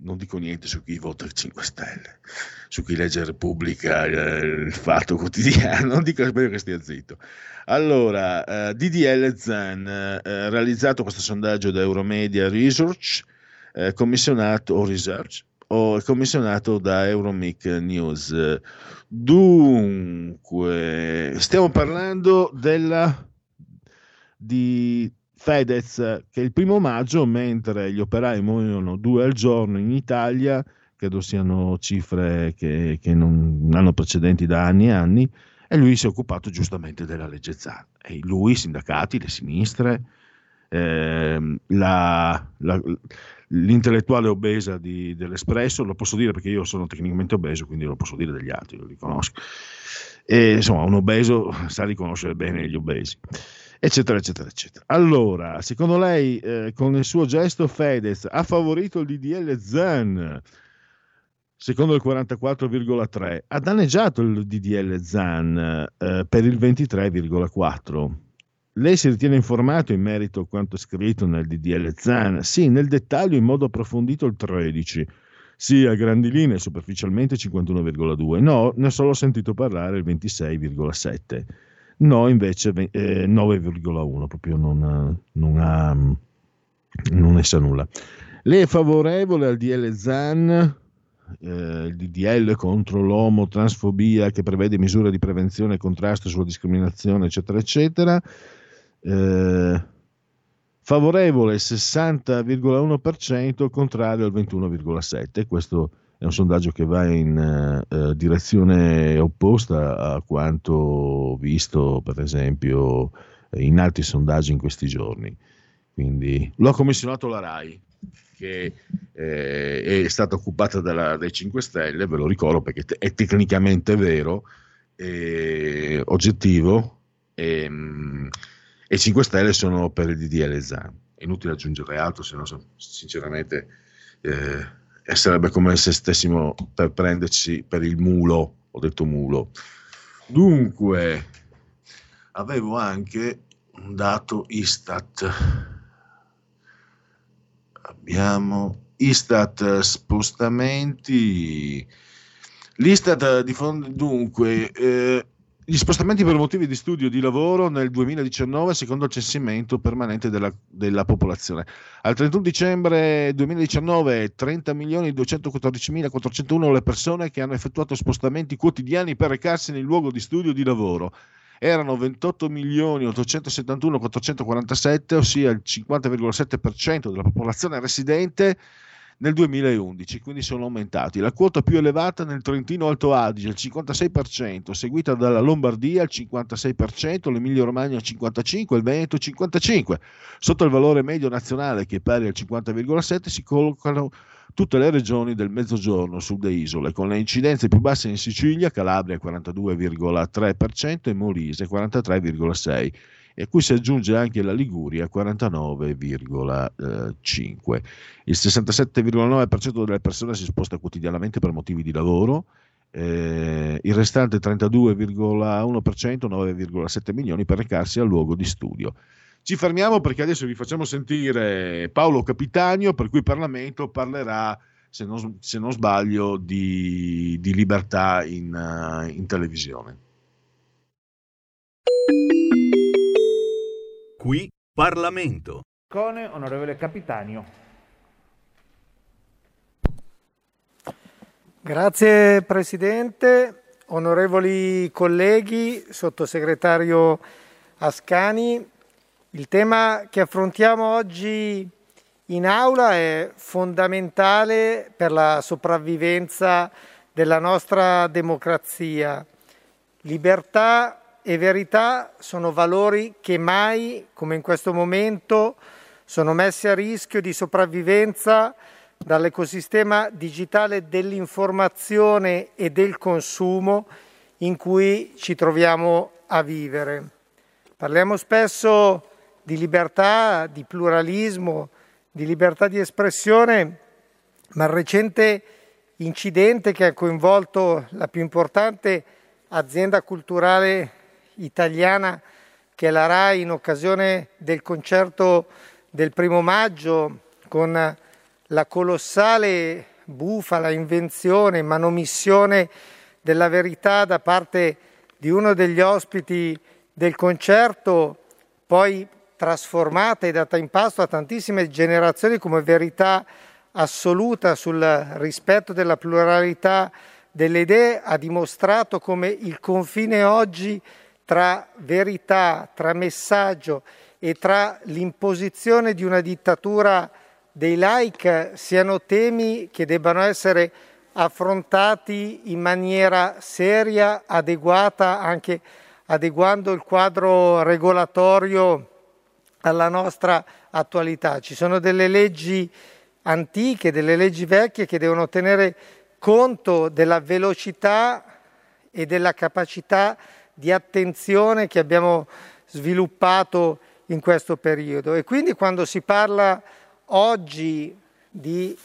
Speaker 1: non dico niente su chi vota il 5 Stelle, su chi legge Repubblica, il Fatto Quotidiano, non dico spero che stia zitto. Allora, eh, DDL Zan, eh, realizzato questo sondaggio da Euromedia Research, eh, commissionato, o Research, o commissionato da Euromic News. Dunque, stiamo parlando della di Fedez che il primo maggio, mentre gli operai muoiono due al giorno in Italia, credo siano cifre che, che non hanno precedenti da anni e anni, e lui si è occupato giustamente della legge Zan. E lui, i sindacati, le sinistre, ehm, la- la- l'intellettuale obesa di- dell'Espresso, lo posso dire perché io sono tecnicamente obeso, quindi lo posso dire degli altri, lo riconosco. E, insomma, un obeso sa riconoscere bene gli obesi eccetera, eccetera, eccetera. Allora, secondo lei, eh, con il suo gesto Fedez ha favorito il DDL Zan? Secondo il 44,3, ha danneggiato il DDL Zan eh, per il 23,4. Lei si ritiene informato in merito a quanto scritto nel DDL Zan? Sì, nel dettaglio in modo approfondito il 13. Sì, a grandi linee, superficialmente 51,2. No, ne ho solo sentito parlare il 26,7. No, invece ve- eh, 9,1, proprio non, non ha, non ne sa nulla. Lei è favorevole al DL Zan, eh, il DDL contro l'omotransfobia che prevede misure di prevenzione e contrasto sulla discriminazione, eccetera, eccetera. Eh, favorevole il 60,1%, contrario al 21,7%. Questo è un sondaggio che va in eh, eh, direzione opposta a quanto visto, per esempio, in altri sondaggi in questi giorni. Quindi lo ha commissionato la RAI, che eh, è stata occupata dalla- dai 5 Stelle, ve lo ricordo perché te- è tecnicamente vero, è oggettivo, e, mm, e 5 Stelle sono per il DDL Zan. È inutile aggiungere altro, se no sinceramente eh, e sarebbe come se stessimo per prenderci per il mulo, ho detto mulo. Dunque, avevo anche un dato Istat. Abbiamo Istat spostamenti. L'Istat diffonde dunque eh, gli spostamenti per motivi di studio e di lavoro nel 2019 secondo il censimento permanente della, della popolazione. Al 31 dicembre 2019 30.214.401 le persone che hanno effettuato spostamenti quotidiani per recarsi nel luogo di studio e di lavoro. Erano 28.871.447, ossia il 50,7% della popolazione residente nel 2011, quindi sono aumentati. La quota più elevata nel Trentino Alto Adige, il 56%, seguita dalla Lombardia, il 56%, l'Emilia Romagna, il 55%, il Veneto, il 55%. Sotto il valore medio nazionale, che è pari al 50,7%, si collocano tutte le regioni del mezzogiorno, sud e isole, con le incidenze più basse in Sicilia, Calabria 42,3% e Molise 43,6% e a cui si aggiunge anche la Liguria 49,5. Il 67,9% delle persone si sposta quotidianamente per motivi di lavoro, eh, il restante 32,1%, 9,7 milioni per recarsi al luogo di studio. Ci fermiamo perché adesso vi facciamo sentire Paolo Capitanio, per cui il Parlamento parlerà, se non, se non sbaglio, di, di libertà in, uh, in televisione.
Speaker 10: Qui Parlamento.
Speaker 15: Con onorevole Capitanio.
Speaker 16: Grazie Presidente, onorevoli colleghi, sottosegretario Ascani. Il tema che affrontiamo oggi in aula è fondamentale per la sopravvivenza della nostra democrazia. Libertà e verità sono valori che mai, come in questo momento, sono messi a rischio di sopravvivenza dall'ecosistema digitale dell'informazione e del consumo in cui ci troviamo a vivere. Parliamo spesso di libertà, di pluralismo, di libertà di espressione, ma il recente incidente che ha coinvolto la più importante azienda culturale italiana che la RAI in occasione del concerto del primo maggio con la colossale bufala invenzione, manomissione della verità da parte di uno degli ospiti del concerto, poi trasformata e data in pasto a tantissime generazioni come verità assoluta sul rispetto della pluralità delle idee, ha dimostrato come il confine oggi tra verità, tra messaggio e tra l'imposizione di una dittatura dei like siano temi che debbano essere affrontati in maniera seria, adeguata, anche adeguando il quadro regolatorio alla nostra attualità. Ci sono delle leggi antiche, delle leggi vecchie che devono tenere conto della velocità e della capacità di attenzione che abbiamo sviluppato in questo periodo. E quindi quando si parla oggi di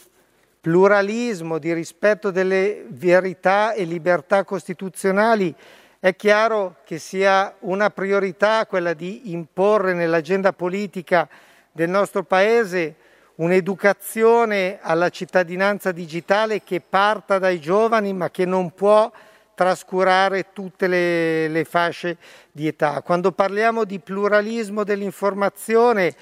Speaker 16: pluralismo, di rispetto delle verità e libertà costituzionali, è chiaro che sia una priorità quella di imporre nell'agenda politica del nostro Paese un'educazione alla cittadinanza digitale che parta dai giovani ma che non può trascurare tutte le, le fasce di età. Quando parliamo di pluralismo dell'informazione,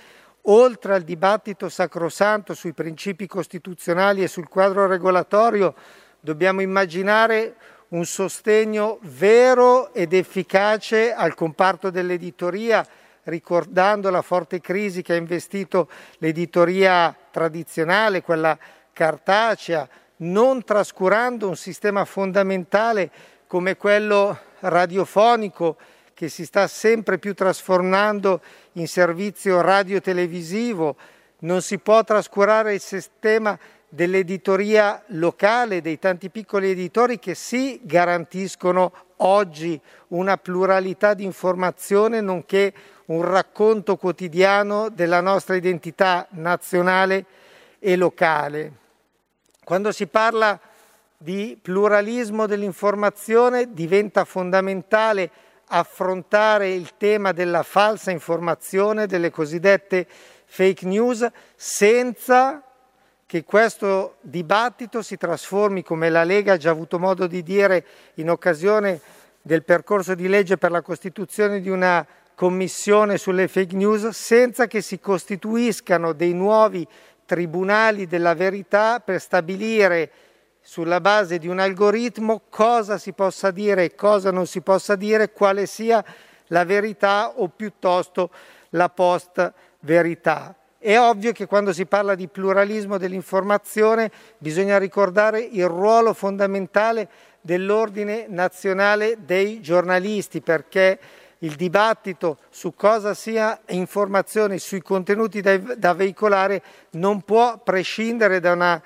Speaker 16: oltre al dibattito sacrosanto sui principi costituzionali e sul quadro regolatorio, dobbiamo immaginare un sostegno vero ed efficace al comparto dell'editoria, ricordando la forte crisi che ha investito l'editoria tradizionale, quella cartacea, non trascurando un sistema fondamentale come quello radiofonico che si sta sempre più trasformando in servizio radiotelevisivo, non si può trascurare il sistema dell'editoria locale, dei tanti piccoli editori che sì garantiscono oggi una pluralità di informazione nonché un racconto quotidiano della nostra identità nazionale e locale. Quando si parla di pluralismo dell'informazione diventa fondamentale affrontare il tema della falsa informazione, delle cosiddette fake news, senza che questo dibattito si trasformi, come la Lega ha già avuto modo di dire in occasione del percorso di legge per la costituzione di una commissione sulle fake news, senza che si costituiscano dei nuovi tribunali della verità per stabilire sulla base di un algoritmo cosa si possa dire e cosa non si possa dire, quale sia la verità o piuttosto la post verità. È ovvio che quando si parla di pluralismo dell'informazione bisogna ricordare il ruolo fondamentale dell'ordine nazionale dei giornalisti perché il dibattito su cosa sia informazione, sui contenuti da, da veicolare non può prescindere da una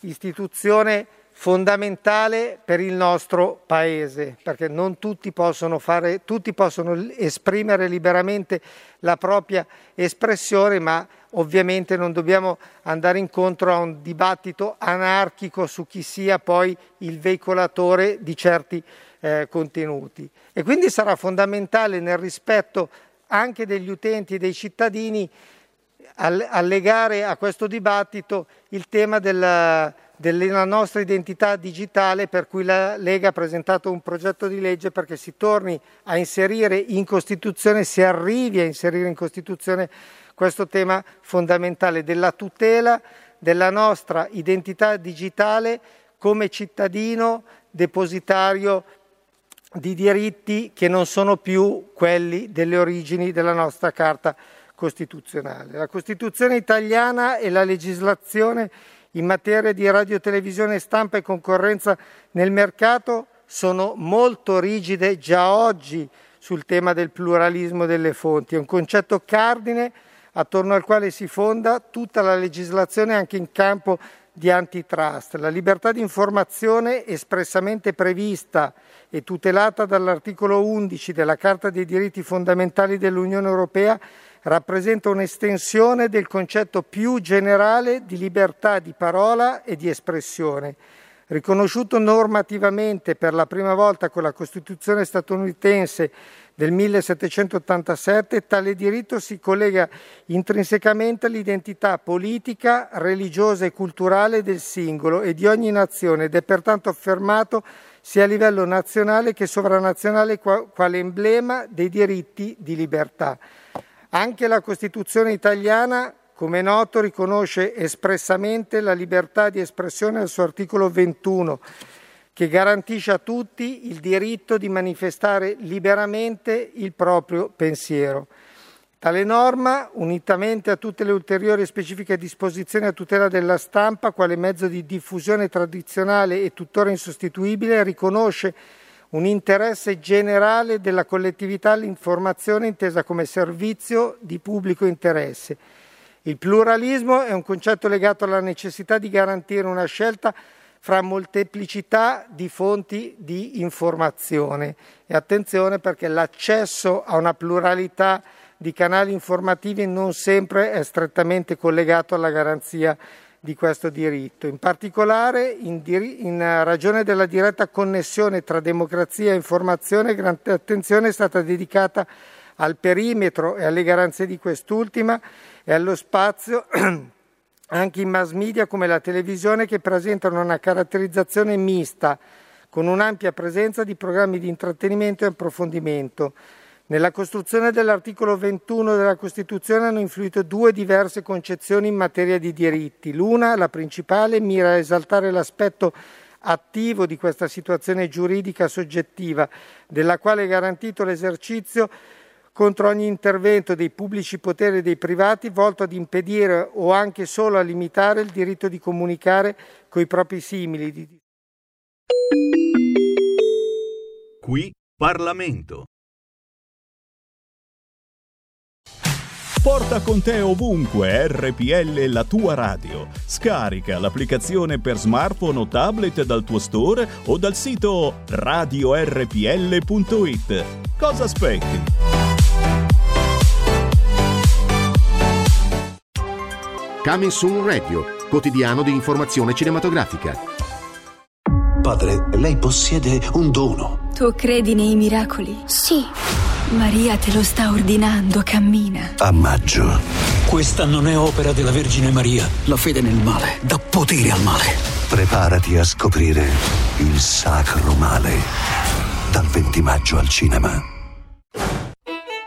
Speaker 16: istituzione fondamentale per il nostro paese, perché non tutti possono, fare, tutti possono esprimere liberamente la propria espressione, ma ovviamente non dobbiamo andare incontro a un dibattito anarchico su chi sia poi il veicolatore di certi eh, contenuti. E quindi sarà fondamentale nel rispetto anche degli utenti e dei cittadini allegare a questo dibattito il tema della della nostra identità digitale per cui la Lega ha presentato un progetto di legge perché si torni a inserire in Costituzione, si arrivi a inserire in Costituzione questo tema fondamentale della tutela della nostra identità digitale come cittadino depositario di diritti che non sono più quelli delle origini della nostra Carta Costituzionale. La Costituzione italiana e la legislazione in materia di radiotelevisione, stampa e concorrenza nel mercato sono molto rigide già oggi sul tema del pluralismo delle fonti. È un concetto cardine attorno al quale si fonda tutta la legislazione anche in campo di antitrust. La libertà di informazione espressamente prevista e tutelata dall'articolo 11 della Carta dei diritti fondamentali dell'Unione Europea rappresenta un'estensione del concetto più generale di libertà di parola e di espressione. Riconosciuto normativamente per la prima volta con la Costituzione statunitense del 1787, tale diritto si collega intrinsecamente all'identità politica, religiosa e culturale del singolo e di ogni nazione ed è pertanto affermato sia a livello nazionale che sovranazionale quale emblema dei diritti di libertà. Anche la Costituzione italiana, come è noto, riconosce espressamente la libertà di espressione al suo articolo 21, che garantisce a tutti il diritto di manifestare liberamente il proprio pensiero. Tale norma, unitamente a tutte le ulteriori specifiche disposizioni a tutela della stampa, quale mezzo di diffusione tradizionale e tuttora insostituibile, riconosce un interesse generale della collettività all'informazione intesa come servizio di pubblico interesse. Il pluralismo è un concetto legato alla necessità di garantire una scelta fra molteplicità di fonti di informazione e attenzione perché l'accesso a una pluralità di canali informativi non sempre è strettamente collegato alla garanzia di questo diritto. In particolare, in, in, ragione della diretta connessione tra democrazia e informazione, grande attenzione è stata dedicata al perimetro e alle garanzie di quest'ultima e allo spazio anche in mass media come la televisione che presentano una caratterizzazione mista con un'ampia presenza di programmi di intrattenimento e approfondimento nella costruzione dell'articolo 21 della Costituzione hanno influito due diverse concezioni in materia di diritti. L'una, la principale, mira a esaltare l'aspetto attivo di questa situazione giuridica soggettiva, della quale è garantito l'esercizio contro ogni intervento dei pubblici poteri e dei privati volto ad impedire o anche solo a limitare il diritto di comunicare coi propri simili.
Speaker 6: Qui Parlamento. Porta con te ovunque RPL la tua radio. Scarica l'applicazione per smartphone o tablet dal tuo store o dal sito radiorpl.it. Cosa aspetti?
Speaker 17: Coming Soon Radio, quotidiano di informazione cinematografica.
Speaker 18: Padre, lei possiede un dono.
Speaker 19: Tu credi nei miracoli? Sì. Maria te lo sta ordinando, cammina.
Speaker 18: A maggio. Questa non è opera della Vergine Maria. La fede nel male dà potere al male. Preparati a scoprire il sacro male. Dal 20 maggio al cinema.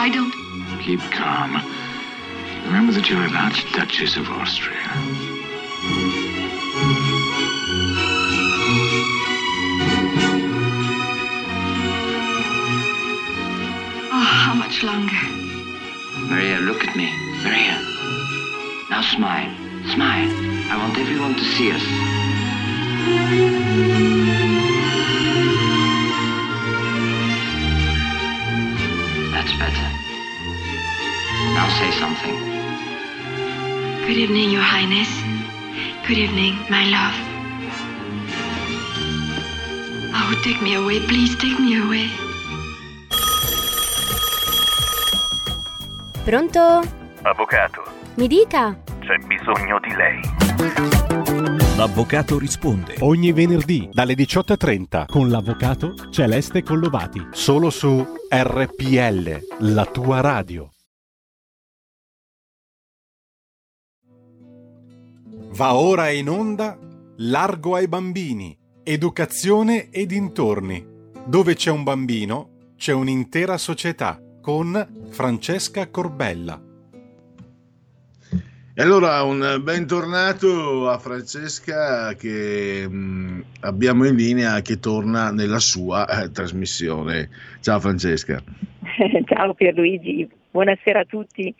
Speaker 20: I don't.
Speaker 21: Keep calm. Remember that you're about Duchess of Austria.
Speaker 20: Oh, how much longer?
Speaker 21: Maria, look at me. Maria. Now smile. Smile. I want everyone to see us. That's better. Now say something.
Speaker 20: Good evening, Your Highness. Good evening, my love. Oh, take me away, please, take me away.
Speaker 22: Pronto?
Speaker 23: Avvocato,
Speaker 22: Mi dica.
Speaker 23: c'è bisogno di lei.
Speaker 8: L'avvocato risponde ogni venerdì dalle 18.30 con l'avvocato Celeste Collovati, solo su RPL, la tua radio. Va ora in onda Largo ai bambini, educazione e dintorni. Dove c'è un bambino, c'è un'intera società con Francesca Corbella.
Speaker 1: E allora un bentornato a Francesca che mh, abbiamo in linea che torna nella sua eh, trasmissione. Ciao Francesca.
Speaker 24: Ciao Pierluigi, buonasera a tutti.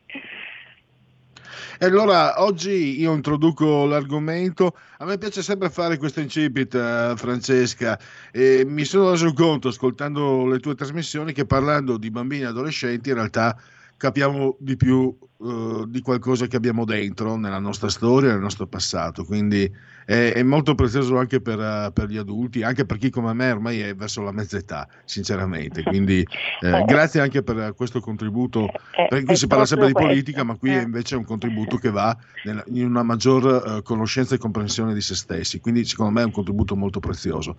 Speaker 1: E allora oggi io introduco l'argomento. A me piace sempre fare questo incipit, eh, Francesca, e mi sono reso conto, ascoltando le tue trasmissioni, che parlando di bambini e adolescenti in realtà capiamo di più eh, di qualcosa che abbiamo dentro nella nostra storia, nel nostro passato. Quindi è, è molto prezioso anche per, eh, per gli adulti, anche per chi come me ormai è verso la mezza età, sinceramente. Quindi eh, grazie anche per questo contributo. Perché qui si parla sempre di politica, ma qui è invece un contributo che va nella- in una maggior eh, conoscenza e comprensione di se stessi. Quindi secondo me è un contributo molto prezioso.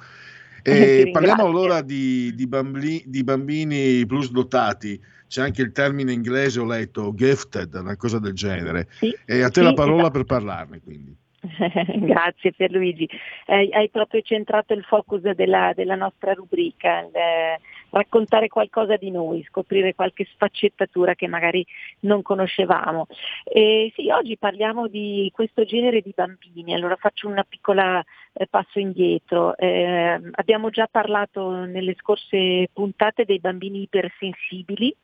Speaker 1: E parliamo allora di, di bambi- di bambini plus dotati. C'è anche il termine inglese, ho letto, gifted, una cosa del genere. e a te
Speaker 24: sì,
Speaker 1: la parola
Speaker 24: esatto.
Speaker 1: per parlarne, quindi.
Speaker 24: Grazie Pierluigi. Eh, hai proprio centrato il focus della, della nostra rubrica, il, eh, raccontare qualcosa di noi, scoprire qualche sfaccettatura che magari non conoscevamo. E sì, oggi parliamo di questo genere di bambini, allora faccio una piccola passo indietro. Eh, abbiamo già parlato nelle scorse puntate dei bambini ipersensibili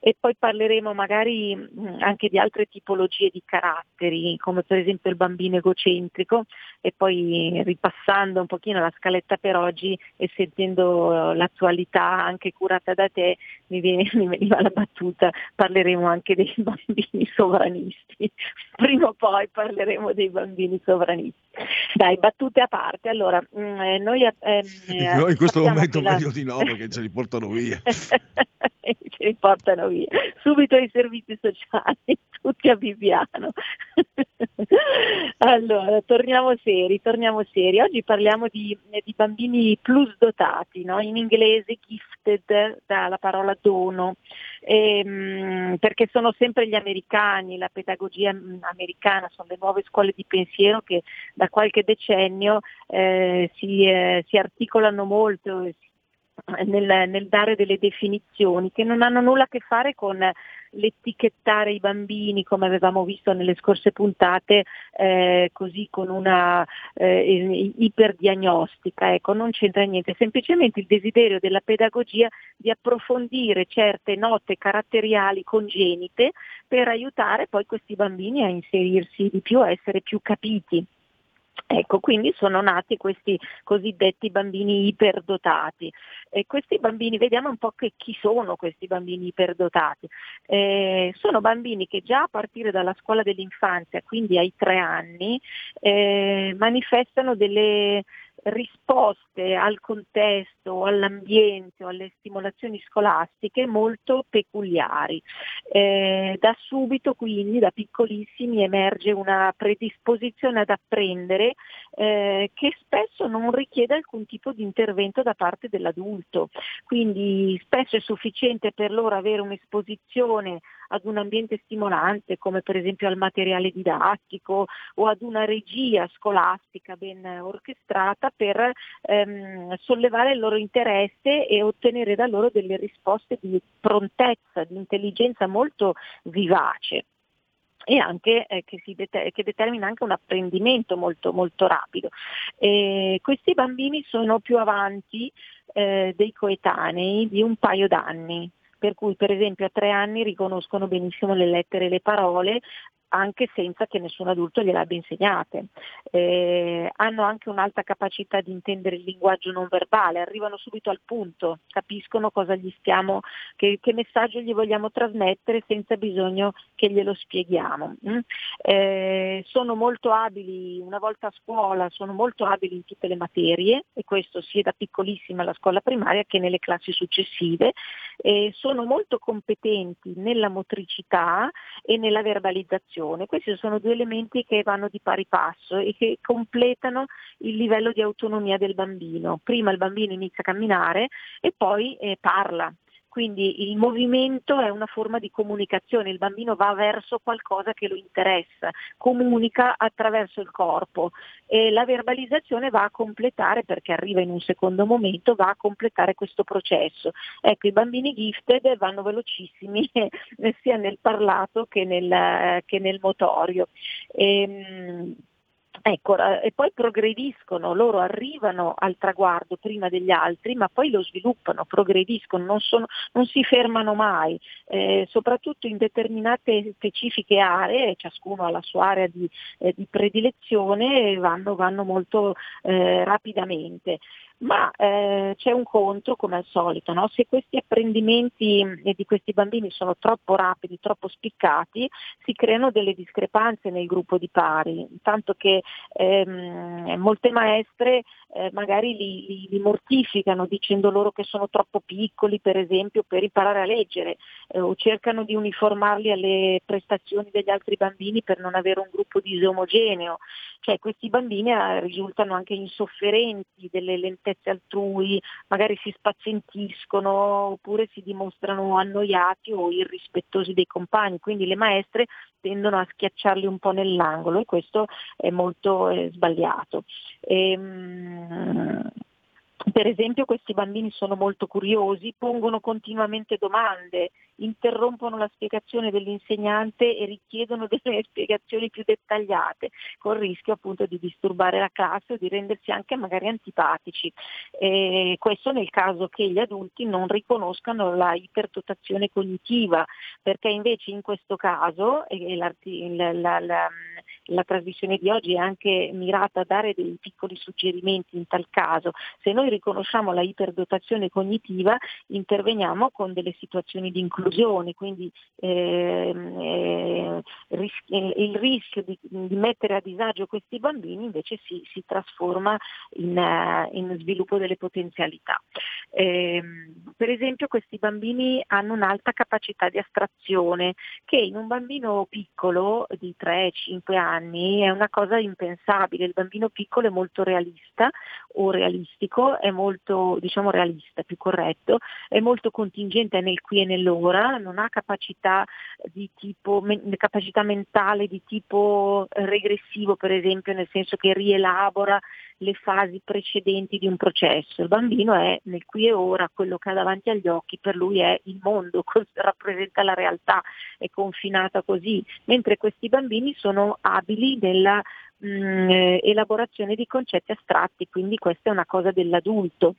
Speaker 24: e poi parleremo magari anche di altre tipologie di caratteri, come per esempio il bambino egocentrico e poi ripassando un pochino la scaletta per oggi e sentendo eh, l'attualità anche curata da te, mi, viene, mi veniva la battuta, parleremo anche dei bambini sovranisti. Prima o poi parleremo dei bambini sovranisti. Dai, battute a parte. Allora, eh, noi eh,
Speaker 1: in questo momento
Speaker 24: la-
Speaker 1: meglio di no perché ce li portano via.
Speaker 24: ci riportano via. Subito ai servizi sociali, tutti a Viviano. allora, torniamo seri, torniamo seri. Oggi parliamo di, di bambini plus dotati, no? in inglese gifted dalla parola dono, Ehm, perché sono sempre gli americani, la pedagogia mm, americana, sono le nuove scuole di pensiero che da qualche decennio eh, si, eh, si articolano molto si nel, nel dare delle definizioni che non hanno nulla a che fare con l'etichettare i bambini come avevamo visto nelle scorse puntate eh, così con una eh, iperdiagnostica ecco non c'entra niente. Semplicemente il desiderio della pedagogia di approfondire certe note caratteriali congenite per aiutare poi questi bambini a inserirsi di più a essere più capiti Ecco, quindi sono nati questi cosiddetti bambini iperdotati. E questi bambini, vediamo un po' che, chi sono questi bambini iperdotati. Eh, sono bambini che già a partire dalla scuola dell'infanzia, quindi ai tre anni, eh, manifestano delle, risposte al contesto, all'ambiente o alle stimolazioni scolastiche molto peculiari. Eh, da subito quindi, da piccolissimi, emerge una predisposizione ad apprendere eh, che spesso non richiede alcun tipo di intervento da parte dell'adulto. Quindi spesso è sufficiente per loro avere un'esposizione ad un ambiente stimolante come per esempio al materiale didattico o ad una regia scolastica ben orchestrata per ehm, sollevare il loro interesse e ottenere da loro delle risposte di prontezza, di intelligenza molto vivace e anche eh, che, det- che, determina anche un apprendimento molto, molto rapido. E questi bambini sono più avanti eh, dei coetanei di un paio d'anni, per cui per esempio a tre anni riconoscono benissimo le lettere e le parole, anche senza che nessun adulto gliele abbia insegnate. Eh, hanno anche un'alta capacità di intendere il linguaggio non verbale, arrivano subito al punto, capiscono cosa gli stiamo, che, che messaggio gli vogliamo trasmettere senza bisogno che glielo spieghiamo. Mm? Eh, sono molto abili, una volta a scuola, sono molto abili in tutte le materie e questo sia da piccolissima alla scuola primaria che nelle classi successive. Eh, sono molto competenti nella motricità e nella verbalizzazione educazione. Questi sono due elementi che vanno di pari passo e che completano il livello di autonomia del bambino. Prima il bambino inizia a camminare e poi eh, parla, quindi il movimento è una forma di comunicazione, il bambino va verso qualcosa che lo interessa, comunica attraverso il corpo e la verbalizzazione va a completare, perché arriva in un secondo momento, va a completare questo processo. Ecco, i bambini gifted vanno velocissimi sia nel parlato che nel, che nel motorio. E, ehm, Ecco, e poi progrediscono, loro arrivano al traguardo prima degli altri, ma poi lo sviluppano, progrediscono, non, sono, non si fermano mai, eh, soprattutto in determinate specifiche aree, ciascuno ha la sua area di, eh, di predilezione, vanno, vanno molto eh, rapidamente ma eh, c'è un contro come al solito, no? se questi apprendimenti eh, di questi bambini sono troppo rapidi, troppo spiccati, si creano delle discrepanze nel gruppo di pari, tanto che ehm, molte maestre eh, magari li, li, li, mortificano dicendo loro che sono troppo piccoli, per esempio, per imparare a leggere, eh, o cercano di uniformarli alle prestazioni degli altri bambini per non avere un gruppo disomogeneo. Cioè questi bambini eh, risultano anche insofferenti delle lentezze altrui, magari si spazientiscono oppure si dimostrano annoiati o irrispettosi dei compagni, quindi le maestre tendono a schiacciarli un po' nell'angolo e questo è molto eh, sbagliato. Ehm, per esempio questi bambini sono molto curiosi, pongono continuamente domande, interrompono la spiegazione dell'insegnante e richiedono delle spiegazioni più dettagliate, con il rischio appunto di disturbare la classe o di rendersi anche magari antipatici. E questo nel caso che gli adulti non riconoscano la iperdotazione cognitiva, perché invece in questo caso la, la, la, la trasmissione di oggi è anche mirata a dare dei piccoli suggerimenti in tal caso. Se noi riconosciamo la iperdotazione cognitiva interveniamo con delle situazioni di inclusione, quindi ehm, eh, il rischio di, di, mettere a disagio questi bambini invece si, si trasforma in, uh, in, sviluppo delle potenzialità. Eh, per esempio questi bambini hanno un'alta capacità di astrazione che in un bambino piccolo di 3-5 anni è una cosa impensabile, il bambino piccolo è molto realista o realistico, è molto diciamo realista, più corretto, è molto contingente nel qui e nell'ora, non ha capacità, tipo, capacità mentale di tipo regressivo per esempio, nel senso che rielabora le fasi precedenti di un processo. Il bambino è nel qui e ora, quello che ha davanti agli occhi per lui è il mondo, rappresenta la realtà, è confinata così, mentre questi bambini sono abili nella mh, mm, elaborazione di concetti astratti, quindi questa è una cosa dell'adulto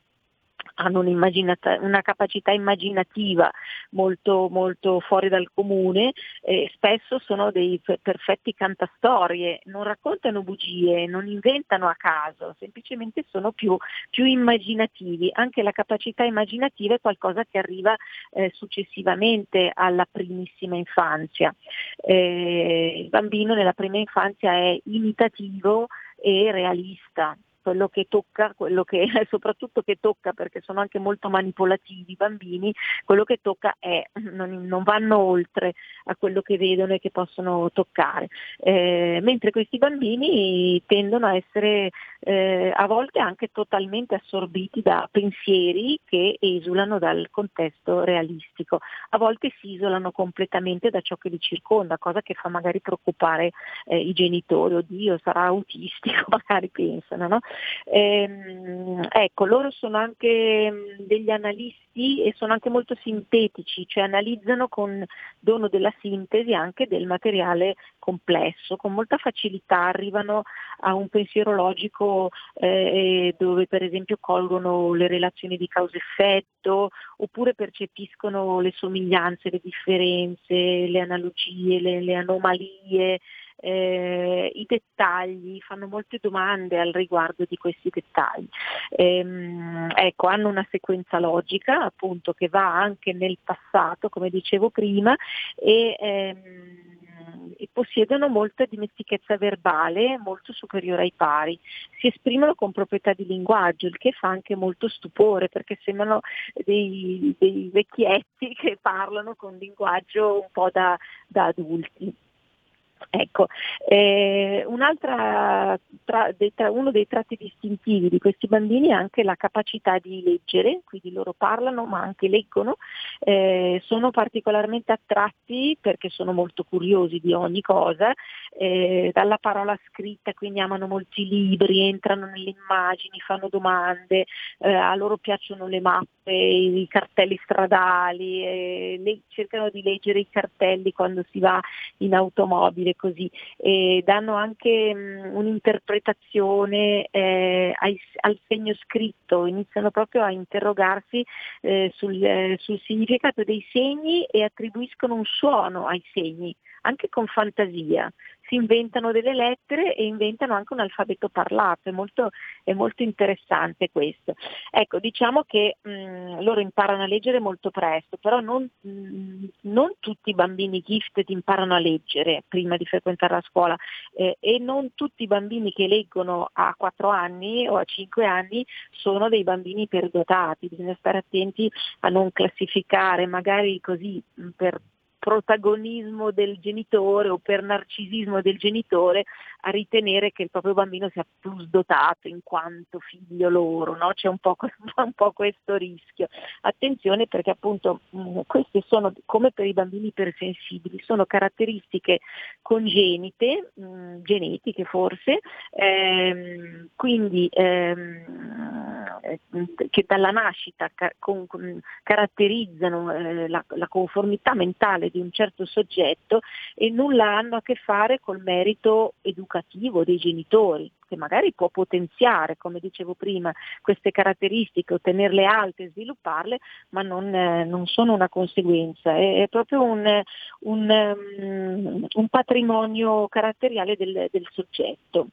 Speaker 24: hanno una capacità immaginativa molto, molto fuori dal comune, eh, spesso sono dei perfetti cantastorie, non raccontano bugie, non inventano a caso, semplicemente sono più, più immaginativi. Anche la capacità immaginativa è qualcosa che arriva eh, successivamente alla primissima infanzia. Eh, il bambino nella prima infanzia è imitativo e realista, quello che tocca, quello che soprattutto che tocca perché sono anche molto manipolativi i bambini, quello che tocca è, non, non vanno oltre a quello che vedono e che possono toccare, eh, mentre questi bambini tendono a essere eh, a volte anche totalmente assorbiti da pensieri che esulano dal contesto realistico, a volte si isolano completamente da ciò che li circonda, cosa che fa magari preoccupare eh, i genitori, oddio sarà autistico, magari pensano. No? Ehm, ecco, loro sono anche mm, degli analisti e sono anche molto sintetici, cioè analizzano con dono della sintesi anche del materiale complesso, con molta facilità arrivano a un pensiero logico eh, dove per esempio colgono le relazioni di causa-effetto oppure percepiscono le somiglianze, le differenze, le analogie, le, le anomalie, eh, i dettagli, fanno molte domande al riguardo di questi dettagli. Ehm, ecco, hanno una sequenza logica appunto che va anche nel passato, come dicevo prima, e, ehm, possiedono molta dimestichezza verbale molto superiore ai pari. Si esprimono con proprietà di linguaggio, il che fa anche molto stupore perché sembrano dei, dei vecchietti che parlano con linguaggio un po' da, da adulti. Ecco, eh, tra, dei, tra, uno dei tratti distintivi di questi bambini è anche la capacità di leggere, quindi loro parlano ma anche leggono, eh, sono particolarmente attratti perché sono molto curiosi di ogni cosa, eh, dalla parola scritta, quindi amano molti libri, entrano nelle immagini, fanno domande, eh, a loro piacciono le mappe, i cartelli stradali, eh, cercano di leggere i cartelli quando si va in automobile così, e danno anche mh, un'interpretazione eh, ai, al segno scritto, iniziano proprio a interrogarsi eh, sul, eh, sul significato dei segni e attribuiscono un suono ai segni, anche con fantasia. Si inventano delle lettere e inventano anche un alfabeto parlato, è molto, è molto interessante questo. Ecco, diciamo che mh, mm, loro imparano a leggere molto presto, però non, mh, mm, non, tutti i bambini gifted imparano a leggere prima di frequentare la scuola. Eh, e non tutti i bambini che leggono a 4 anni o a 5 anni sono dei bambini perdotati, bisogna stare attenti a non classificare magari così mm, per protagonismo del genitore o per narcisismo del genitore a ritenere che il proprio bambino sia plus dotato in quanto figlio loro, no? c'è un po', un po', questo rischio. Attenzione perché appunto mm, queste sono, come per i bambini ipersensibili, sono caratteristiche congenite, mh, mm, genetiche forse, ehm, quindi ehm, eh, che dalla nascita ca- con, caratterizzano eh, la, la conformità mentale di un certo soggetto e nulla hanno a che fare col merito educativo dei genitori, che magari può potenziare, come dicevo prima, queste caratteristiche, ottenerle alte svilupparle, ma non, eh, non sono una conseguenza, è, è proprio un, un, um, un, patrimonio caratteriale del, del soggetto.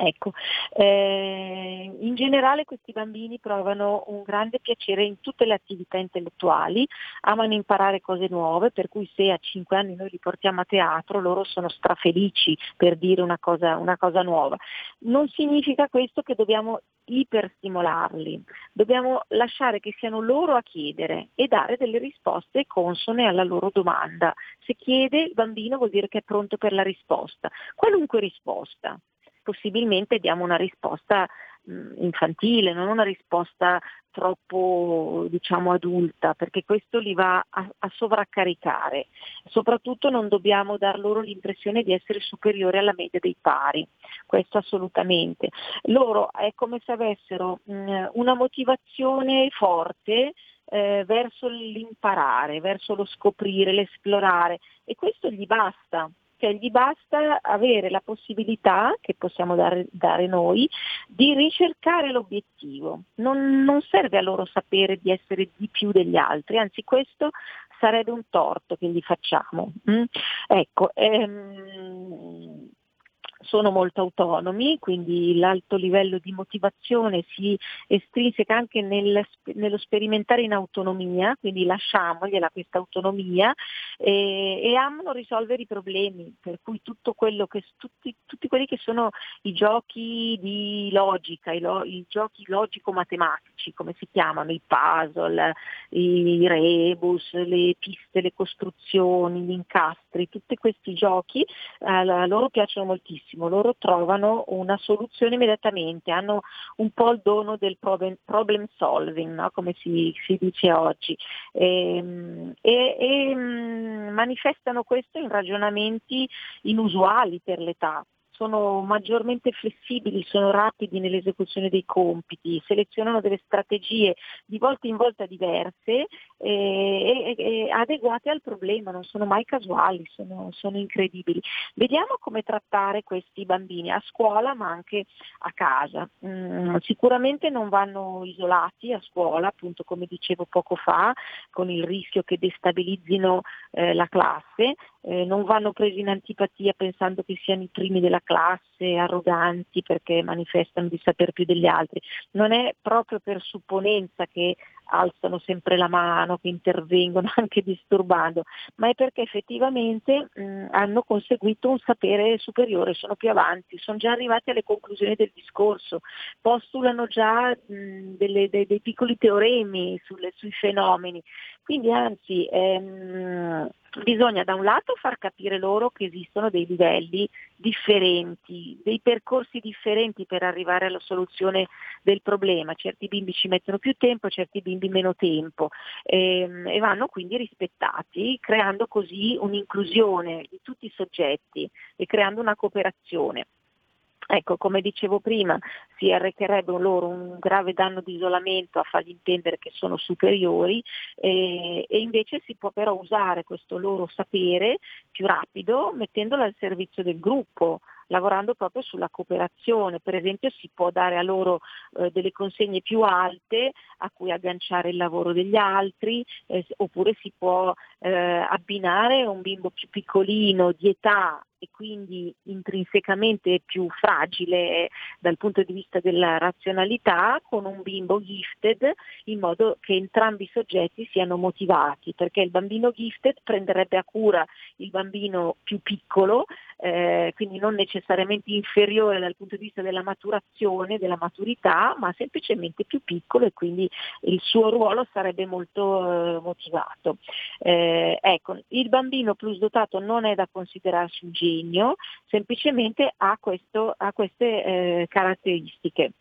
Speaker 24: Ecco, eh, in generale questi bambini provano un grande piacere in tutte le attività intellettuali, amano imparare cose nuove, per cui se a 5 anni noi li portiamo a teatro loro sono strafelici per dire una cosa, una cosa nuova. Non significa questo che dobbiamo iperstimolarli, dobbiamo lasciare che siano loro a chiedere e dare delle risposte consone alla loro domanda. Se chiede il bambino vuol dire che è pronto per la risposta, qualunque risposta possibilmente diamo una risposta infantile, non una risposta troppo diciamo adulta, perché questo li va a, a, sovraccaricare. Soprattutto non dobbiamo dar loro l'impressione di essere superiori alla media dei pari, questo assolutamente. Loro è come se avessero mh, una motivazione forte eh, verso l'imparare, verso lo scoprire, l'esplorare e questo gli basta cioè gli basta avere la possibilità, che possiamo dare, dare noi, di ricercare l'obiettivo. Non, non, serve a loro sapere di essere di più degli altri, anzi questo sarebbe un torto che gli facciamo. Mm? Ecco, ehm, sono molto autonomi, quindi l'alto livello di motivazione si estrinseca anche nel, nello sperimentare in autonomia, quindi lasciamogliela questa autonomia e, e, amano risolvere i problemi, per cui che, tutti, tutti quelli che sono i giochi di logica, i, lo, i giochi logico-matematici, come si chiamano, i puzzle, i rebus, le piste, le costruzioni, gli incastri, tutti questi giochi eh, loro piacciono moltissimo, loro trovano una soluzione immediatamente, hanno un po' il dono del problem, problem solving, no? come si, si, dice oggi, ehm, e, e, e mm, manifestano questo in ragionamenti inusuali per l'età sono maggiormente flessibili, sono rapidi nell'esecuzione dei compiti, selezionano delle strategie di volta in volta diverse e, e, e adeguate al problema, non sono mai casuali, sono, sono, incredibili. Vediamo come trattare questi bambini a scuola ma anche a casa. Mm, sicuramente non vanno isolati a scuola, appunto come dicevo poco fa, con il rischio che destabilizzino eh, la classe, eh, non vanno presi in antipatia pensando che siano i primi della classe, arroganti perché manifestano di saper più degli altri. Non è proprio per supponenza che alzano sempre la mano, che intervengono anche disturbando, ma è perché effettivamente mh, hanno conseguito un sapere superiore, sono più avanti, sono già arrivati alle conclusioni del discorso, postulano già mh, delle, dei, dei, piccoli teoremi sulle, sui fenomeni. Quindi anzi ehm, bisogna da un lato far capire loro che esistono dei livelli differenti, dei percorsi differenti per arrivare alla soluzione del problema. Certi bimbi ci mettono più tempo, certi bimbi meno tempo ehm, e vanno quindi rispettati, creando così un'inclusione di tutti i soggetti e creando una cooperazione. Ecco, come dicevo prima, si arrecherebbe loro un grave danno di isolamento a fargli intendere che sono superiori e, e, invece si può però usare questo loro sapere più rapido mettendolo al servizio del gruppo, lavorando proprio sulla cooperazione. Per esempio si può dare a loro eh, delle consegne più alte a cui agganciare il lavoro degli altri, eh, oppure si può eh, abbinare un bimbo più piccolino di età e quindi intrinsecamente più fragile eh, dal punto di vista della razionalità con un bimbo gifted in modo che entrambi i soggetti siano motivati perché il bambino gifted prenderebbe a cura il bambino più piccolo eh, quindi non necessariamente inferiore dal punto di vista della maturazione, della maturità, ma semplicemente più piccolo e quindi il suo ruolo sarebbe molto eh, motivato. Eh, ecco, il bambino plus dotato non è da considerarsi un genio, semplicemente ha, questo, ha queste eh, caratteristiche.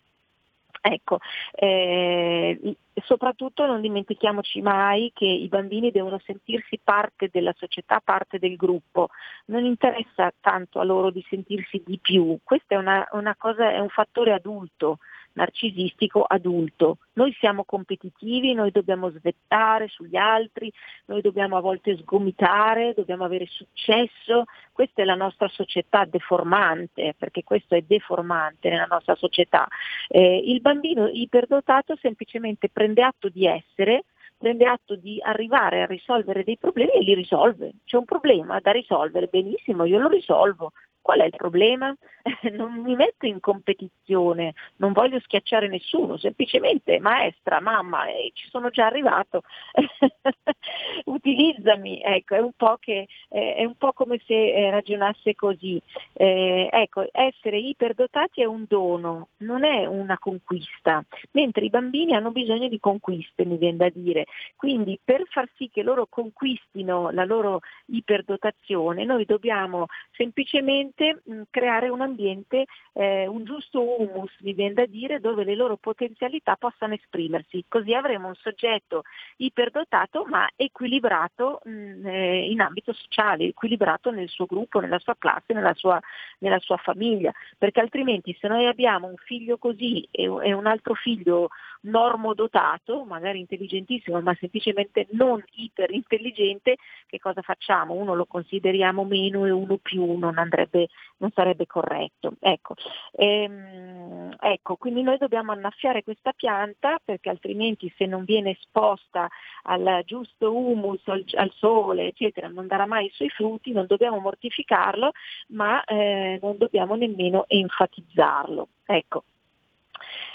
Speaker 24: Ecco, eh, soprattutto non dimentichiamoci mai che i bambini devono sentirsi parte della società, parte del gruppo, non interessa tanto a loro di sentirsi di più, questo è, una, una cosa, è un fattore adulto, narcisistico adulto. Noi siamo competitivi, noi dobbiamo svettare sugli altri, noi dobbiamo a volte sgomitare, dobbiamo avere successo, questa è la nostra società deformante, perché questo è deformante nella nostra società. Eh, il bambino iperdotato semplicemente prende atto di essere, prende atto di arrivare a risolvere dei problemi e li risolve. C'è un problema da risolvere, benissimo, io lo risolvo, Qual è il problema? non mi metto in competizione, non voglio schiacciare nessuno, semplicemente maestra, mamma, eh, ci sono già arrivato, utilizzami, ecco, è un po', che, eh, è un po come se eh, ragionasse così. Eh, ecco, essere iperdotati è un dono, non è una conquista, mentre i bambini hanno bisogno di conquiste, mi viene da dire. Quindi per far sì che loro conquistino la loro iperdotazione, noi dobbiamo semplicemente sicuramente mh, creare un ambiente, eh, un giusto humus, mi viene da dire, dove le loro potenzialità possano esprimersi. Così avremo un soggetto iperdotato ma equilibrato mh, eh, in ambito sociale, equilibrato nel suo gruppo, nella sua classe, nella sua, nella sua famiglia. Perché altrimenti se noi abbiamo un figlio così e, e un altro figlio normodotato, magari intelligentissimo, ma semplicemente non iperintelligente, che cosa facciamo? Uno lo consideriamo meno e uno più non, andrebbe, non sarebbe corretto. Ecco. Ehm, ecco, quindi noi dobbiamo annaffiare questa pianta perché altrimenti se non viene esposta al giusto humus, al, al sole, eccetera, non darà mai i suoi frutti, non dobbiamo mortificarlo, ma eh, non dobbiamo nemmeno enfatizzarlo. Ecco.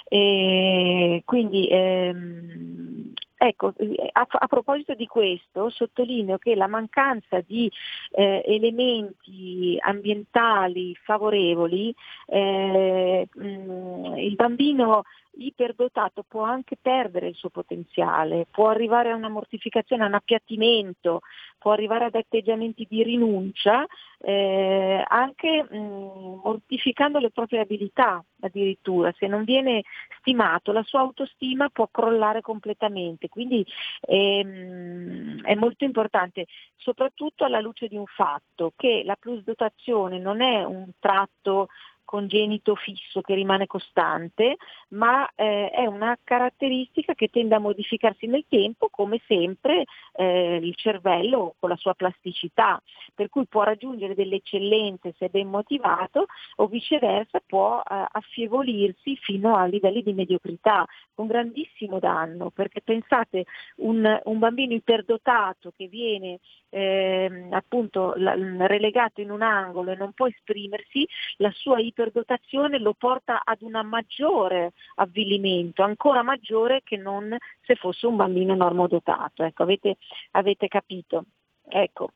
Speaker 24: E quindi ehm, Ecco, a, a, proposito di questo, sottolineo che la mancanza di eh, elementi ambientali favorevoli, eh, mh, il bambino iperdotato può anche perdere il suo potenziale, può arrivare a una mortificazione, a un appiattimento, può arrivare ad atteggiamenti di rinuncia, eh, anche mh, mortificando le proprie abilità addirittura. Se non viene stimato la sua autostima può crollare completamente, quindi ehm, è molto importante, soprattutto alla luce di un fatto, che la plusdotazione non è un tratto congenito fisso che rimane costante, ma eh, è una caratteristica che tende a modificarsi nel tempo come sempre eh, il cervello con la sua plasticità, per cui può raggiungere delle eccellenze se ben motivato o viceversa può eh, affievolirsi fino a livelli di mediocrità, con grandissimo danno, perché pensate un, un bambino iperdotato che viene ehm, appunto la, relegato in un angolo e non può esprimersi, la sua iperdotazione iperdotazione lo porta ad un maggiore avvilimento, ancora maggiore che non se fosse un bambino normodotato. Ecco, avete, avete capito? Ecco.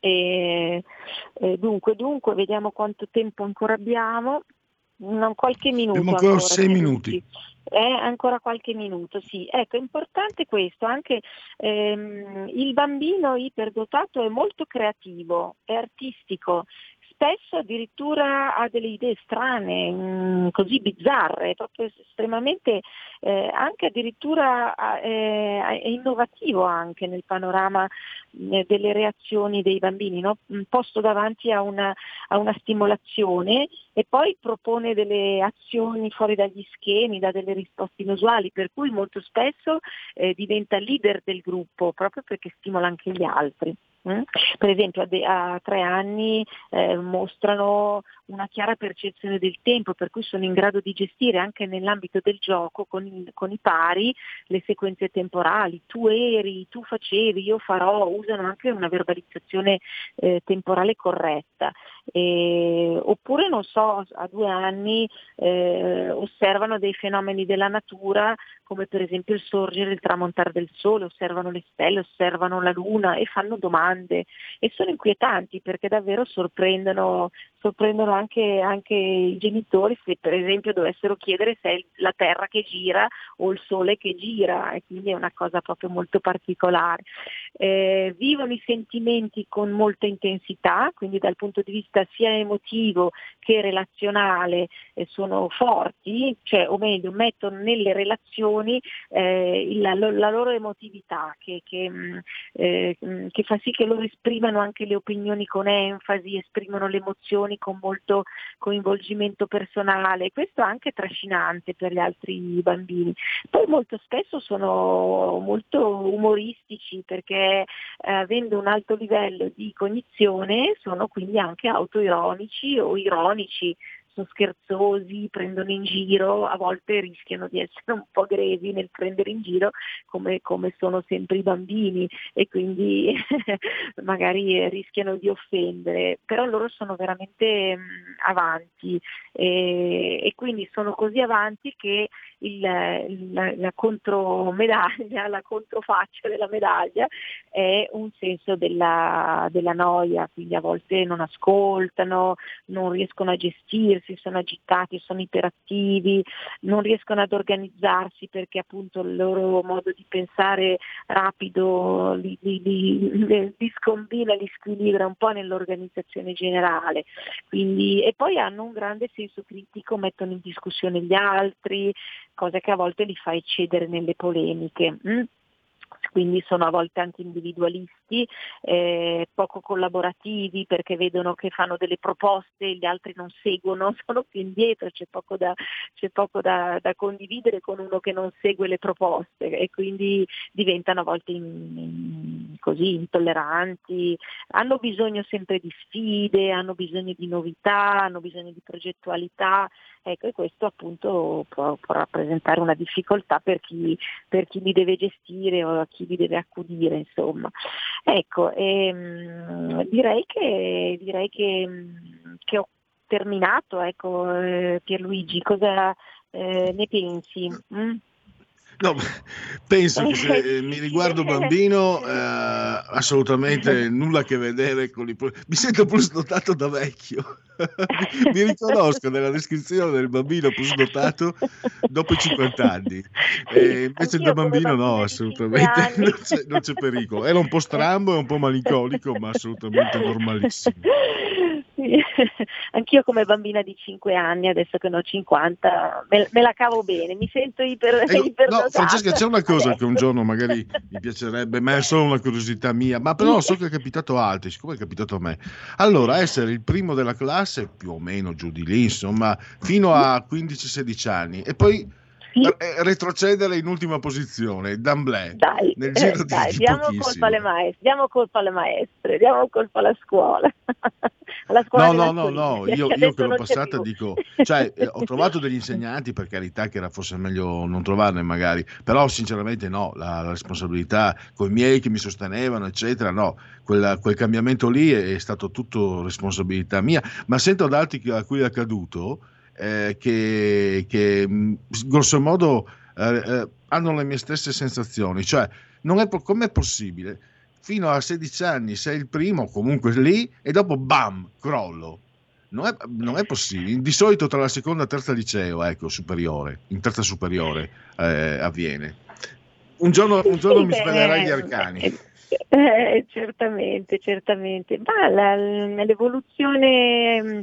Speaker 24: E, e dunque, dunque, vediamo quanto tempo ancora abbiamo. Non qualche minuto.
Speaker 1: Abbiamo ancora, ancora sei minuti. minuti.
Speaker 24: Eh, ancora qualche minuto, sì. Ecco, è importante questo, anche ehm, il bambino iperdotato è molto creativo, è artistico, spesso addirittura ha delle idee strane, mh, mm, così bizzarre, proprio estremamente, eh, anche addirittura eh, è innovativo anche nel panorama eh, delle reazioni dei bambini, no? Mm, posto davanti a una, a una, stimolazione e poi propone delle azioni fuori dagli schemi, da delle risposte inusuali, per cui molto spesso eh, diventa leader del gruppo, proprio perché stimola anche gli altri. Mm? Per esempio a, tre anni eh, mostrano una chiara percezione del tempo, per cui sono in grado di gestire anche nell'ambito del gioco con, il, con i pari le sequenze temporali. Tu eri, tu facevi, io farò, usano anche una verbalizzazione eh, temporale corretta. E, oppure, non so, a due anni eh, osservano dei fenomeni della natura come per esempio il sorgere e il tramontare del sole, osservano le stelle, osservano la luna e fanno domande e sono inquietanti perché davvero sorprendono, sorprendono anche, anche, i genitori se per esempio dovessero chiedere se è la terra che gira o il sole che gira e quindi è una cosa proprio molto particolare. Eh, vivono i sentimenti con molta intensità, quindi dal punto di vista sia emotivo che relazionale eh, sono forti, cioè, o meglio mettono nelle relazioni eh, la, la, loro emotività che, che, mm, eh, mm, che, fa sì che loro esprimano anche le opinioni con enfasi, esprimono le emozioni con molto coinvolgimento personale, questo è anche trascinante per gli altri bambini. Poi molto spesso sono molto umoristici perché eh, avendo un alto livello di cognizione sono quindi anche autoironici o ironici sono scherzosi, prendono in giro, a volte rischiano di essere un po' grevi nel prendere in giro come, come sono sempre i bambini e quindi magari rischiano di offendere, però loro sono veramente mh, avanti e, e, quindi sono così avanti che il, la, la contromedaglia, la controfaccia della medaglia è un senso della, della noia, quindi a volte non ascoltano, non riescono a gestirsi si sono agitati, sono iperattivi, non riescono ad organizzarsi perché appunto il loro modo di pensare rapido li, li, li, li scombina, li squilibra un po' nell'organizzazione generale. Quindi, e poi hanno un grande senso critico, mettono in discussione gli altri, cosa che a volte li fa eccedere nelle polemiche. Mm? Quindi sono a volte anche individualisti, eh, poco collaborativi perché vedono che fanno delle proposte e gli altri non seguono, sono più indietro, c'è poco, da, c'è poco da, da, condividere con uno che non segue le proposte e quindi diventano a volte in, in, così intolleranti, hanno bisogno sempre di sfide, hanno bisogno di novità, hanno bisogno di progettualità, ecco, e questo appunto può, può rappresentare una difficoltà per chi, per chi, li deve gestire o chi li deve accudire, insomma. Ecco, ehm, direi che, direi che, che ho terminato, ecco, eh, Pierluigi, cosa eh, ne pensi? Mm?
Speaker 1: No, penso che se eh, mi riguardo bambino, eh, assolutamente nulla a che vedere con i... Mi sento plus dotato da vecchio. mi riconosco nella descrizione del bambino plus dotato dopo i 50 anni. E invece
Speaker 24: Anch'io
Speaker 1: da bambino no, assolutamente
Speaker 24: 5
Speaker 1: non c'è, non c'è pericolo. Era un po' strambo e un po' malinconico, ma assolutamente normalissimo.
Speaker 24: Sì. Anch'io come bambina di 5 anni, adesso che ne ho 50, me, me la cavo bene, mi sento iper,
Speaker 1: Ecco, no,
Speaker 24: iperdotata.
Speaker 1: Francesca, c'è una cosa
Speaker 24: Adesso.
Speaker 1: che un giorno magari mi piacerebbe, ma è solo una curiosità mia, ma però so che è capitato a altri, siccome è capitato a me. Allora, essere il primo della classe, più o meno giù di lì, insomma, fino a 15-16 anni, e poi eh, retrocedere in ultima posizione, d'amblè,
Speaker 24: Dai,
Speaker 1: nel giro
Speaker 24: eh,
Speaker 1: di,
Speaker 24: dai,
Speaker 1: di
Speaker 24: diamo
Speaker 1: pochissimo.
Speaker 24: colpa alle maestre, diamo colpa alle maestre, diamo colpa alla scuola. alla scuola
Speaker 1: No, no, no, no, io, io che l'ho passata dico, cioè eh, ho trovato degli insegnanti per carità che era forse meglio non trovarne magari, però sinceramente no, la, la responsabilità con i miei che mi sostenevano eccetera, no, quella- quel cambiamento lì è, è stato tutto responsabilità mia, ma sento da altri a cui è accaduto eh, che, che mh, grosso modo eh, eh, hanno le mie stesse sensazioni, cioè non è com'è possibile? Fino a 16 anni sei il primo, comunque lì, e dopo bam, crollo. Non è, non è possibile. Di solito tra la seconda e la terza liceo, ecco, superiore, in terza superiore eh, avviene. Un giorno, un giorno
Speaker 24: Sì,
Speaker 1: mi svelerai gli arcani.
Speaker 24: Eh, certamente, certamente. Ma la- l'evoluzione mh,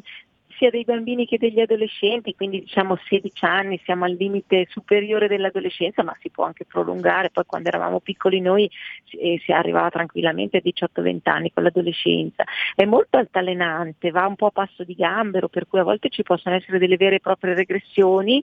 Speaker 24: sia dei bambini che degli adolescenti, quindi diciamo 16 anni, siamo al limite superiore dell'adolescenza, ma si può anche prolungare. Poi quando eravamo piccoli noi si, eh, si arrivava tranquillamente a 18-20 anni con l'adolescenza. È molto altalenante, va un po' a passo di gambero, per cui a volte ci possono essere delle vere e proprie regressioni,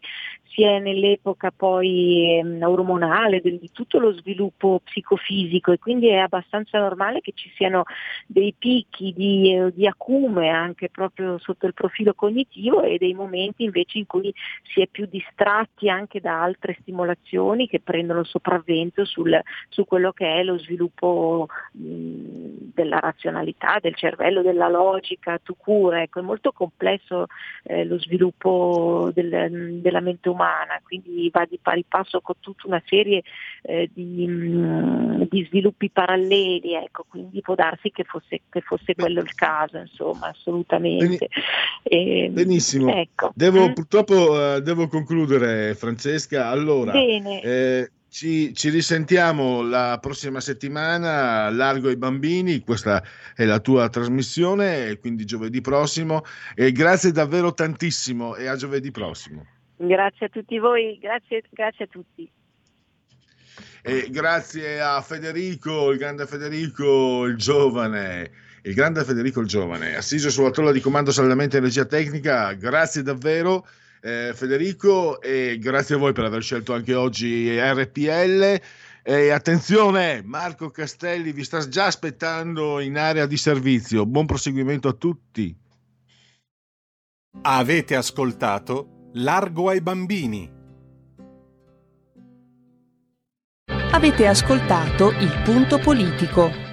Speaker 24: sia nell'epoca poi ehm, ormonale, del- di tutto lo sviluppo psicofisico e quindi è abbastanza normale che ci siano dei picchi di, eh, di acume anche proprio sotto il profilo cognitivo e dei momenti invece in cui si è più distratti anche da altre stimolazioni che prendono il sopravvento sul- su quello che è lo sviluppo mh, della razionalità, del cervello, della logica, tu cura, ecco, è molto complesso eh, lo sviluppo del- della mente umana, quindi va di pari passo con tutta una serie eh, di, mh, di sviluppi paralleli, ecco, quindi può darsi che fosse, che fosse quello il caso, insomma, assolutamente. E,
Speaker 1: Benissimo.
Speaker 24: Ecco.
Speaker 1: Devo,
Speaker 24: Mm.
Speaker 1: Purtroppo eh, devo concludere, Francesca. Allora, eh, ci, ci risentiamo la prossima settimana, Largo ai bambini, questa è la tua trasmissione, quindi giovedì prossimo. E grazie davvero tantissimo e a giovedì prossimo.
Speaker 24: Grazie a tutti voi, grazie, grazie a tutti.
Speaker 1: E grazie a Federico, il grande Federico, il giovane, il grande Federico il giovane, assiso sulla tolla di comando saldamente energia tecnica. Grazie davvero. eh, Federico e grazie a voi per aver scelto anche oggi RPL e attenzione Marco Castelli vi sta già aspettando in area di servizio buon proseguimento a tutti
Speaker 8: Avete ascoltato Largo ai bambini.
Speaker 25: Avete ascoltato Il punto politico.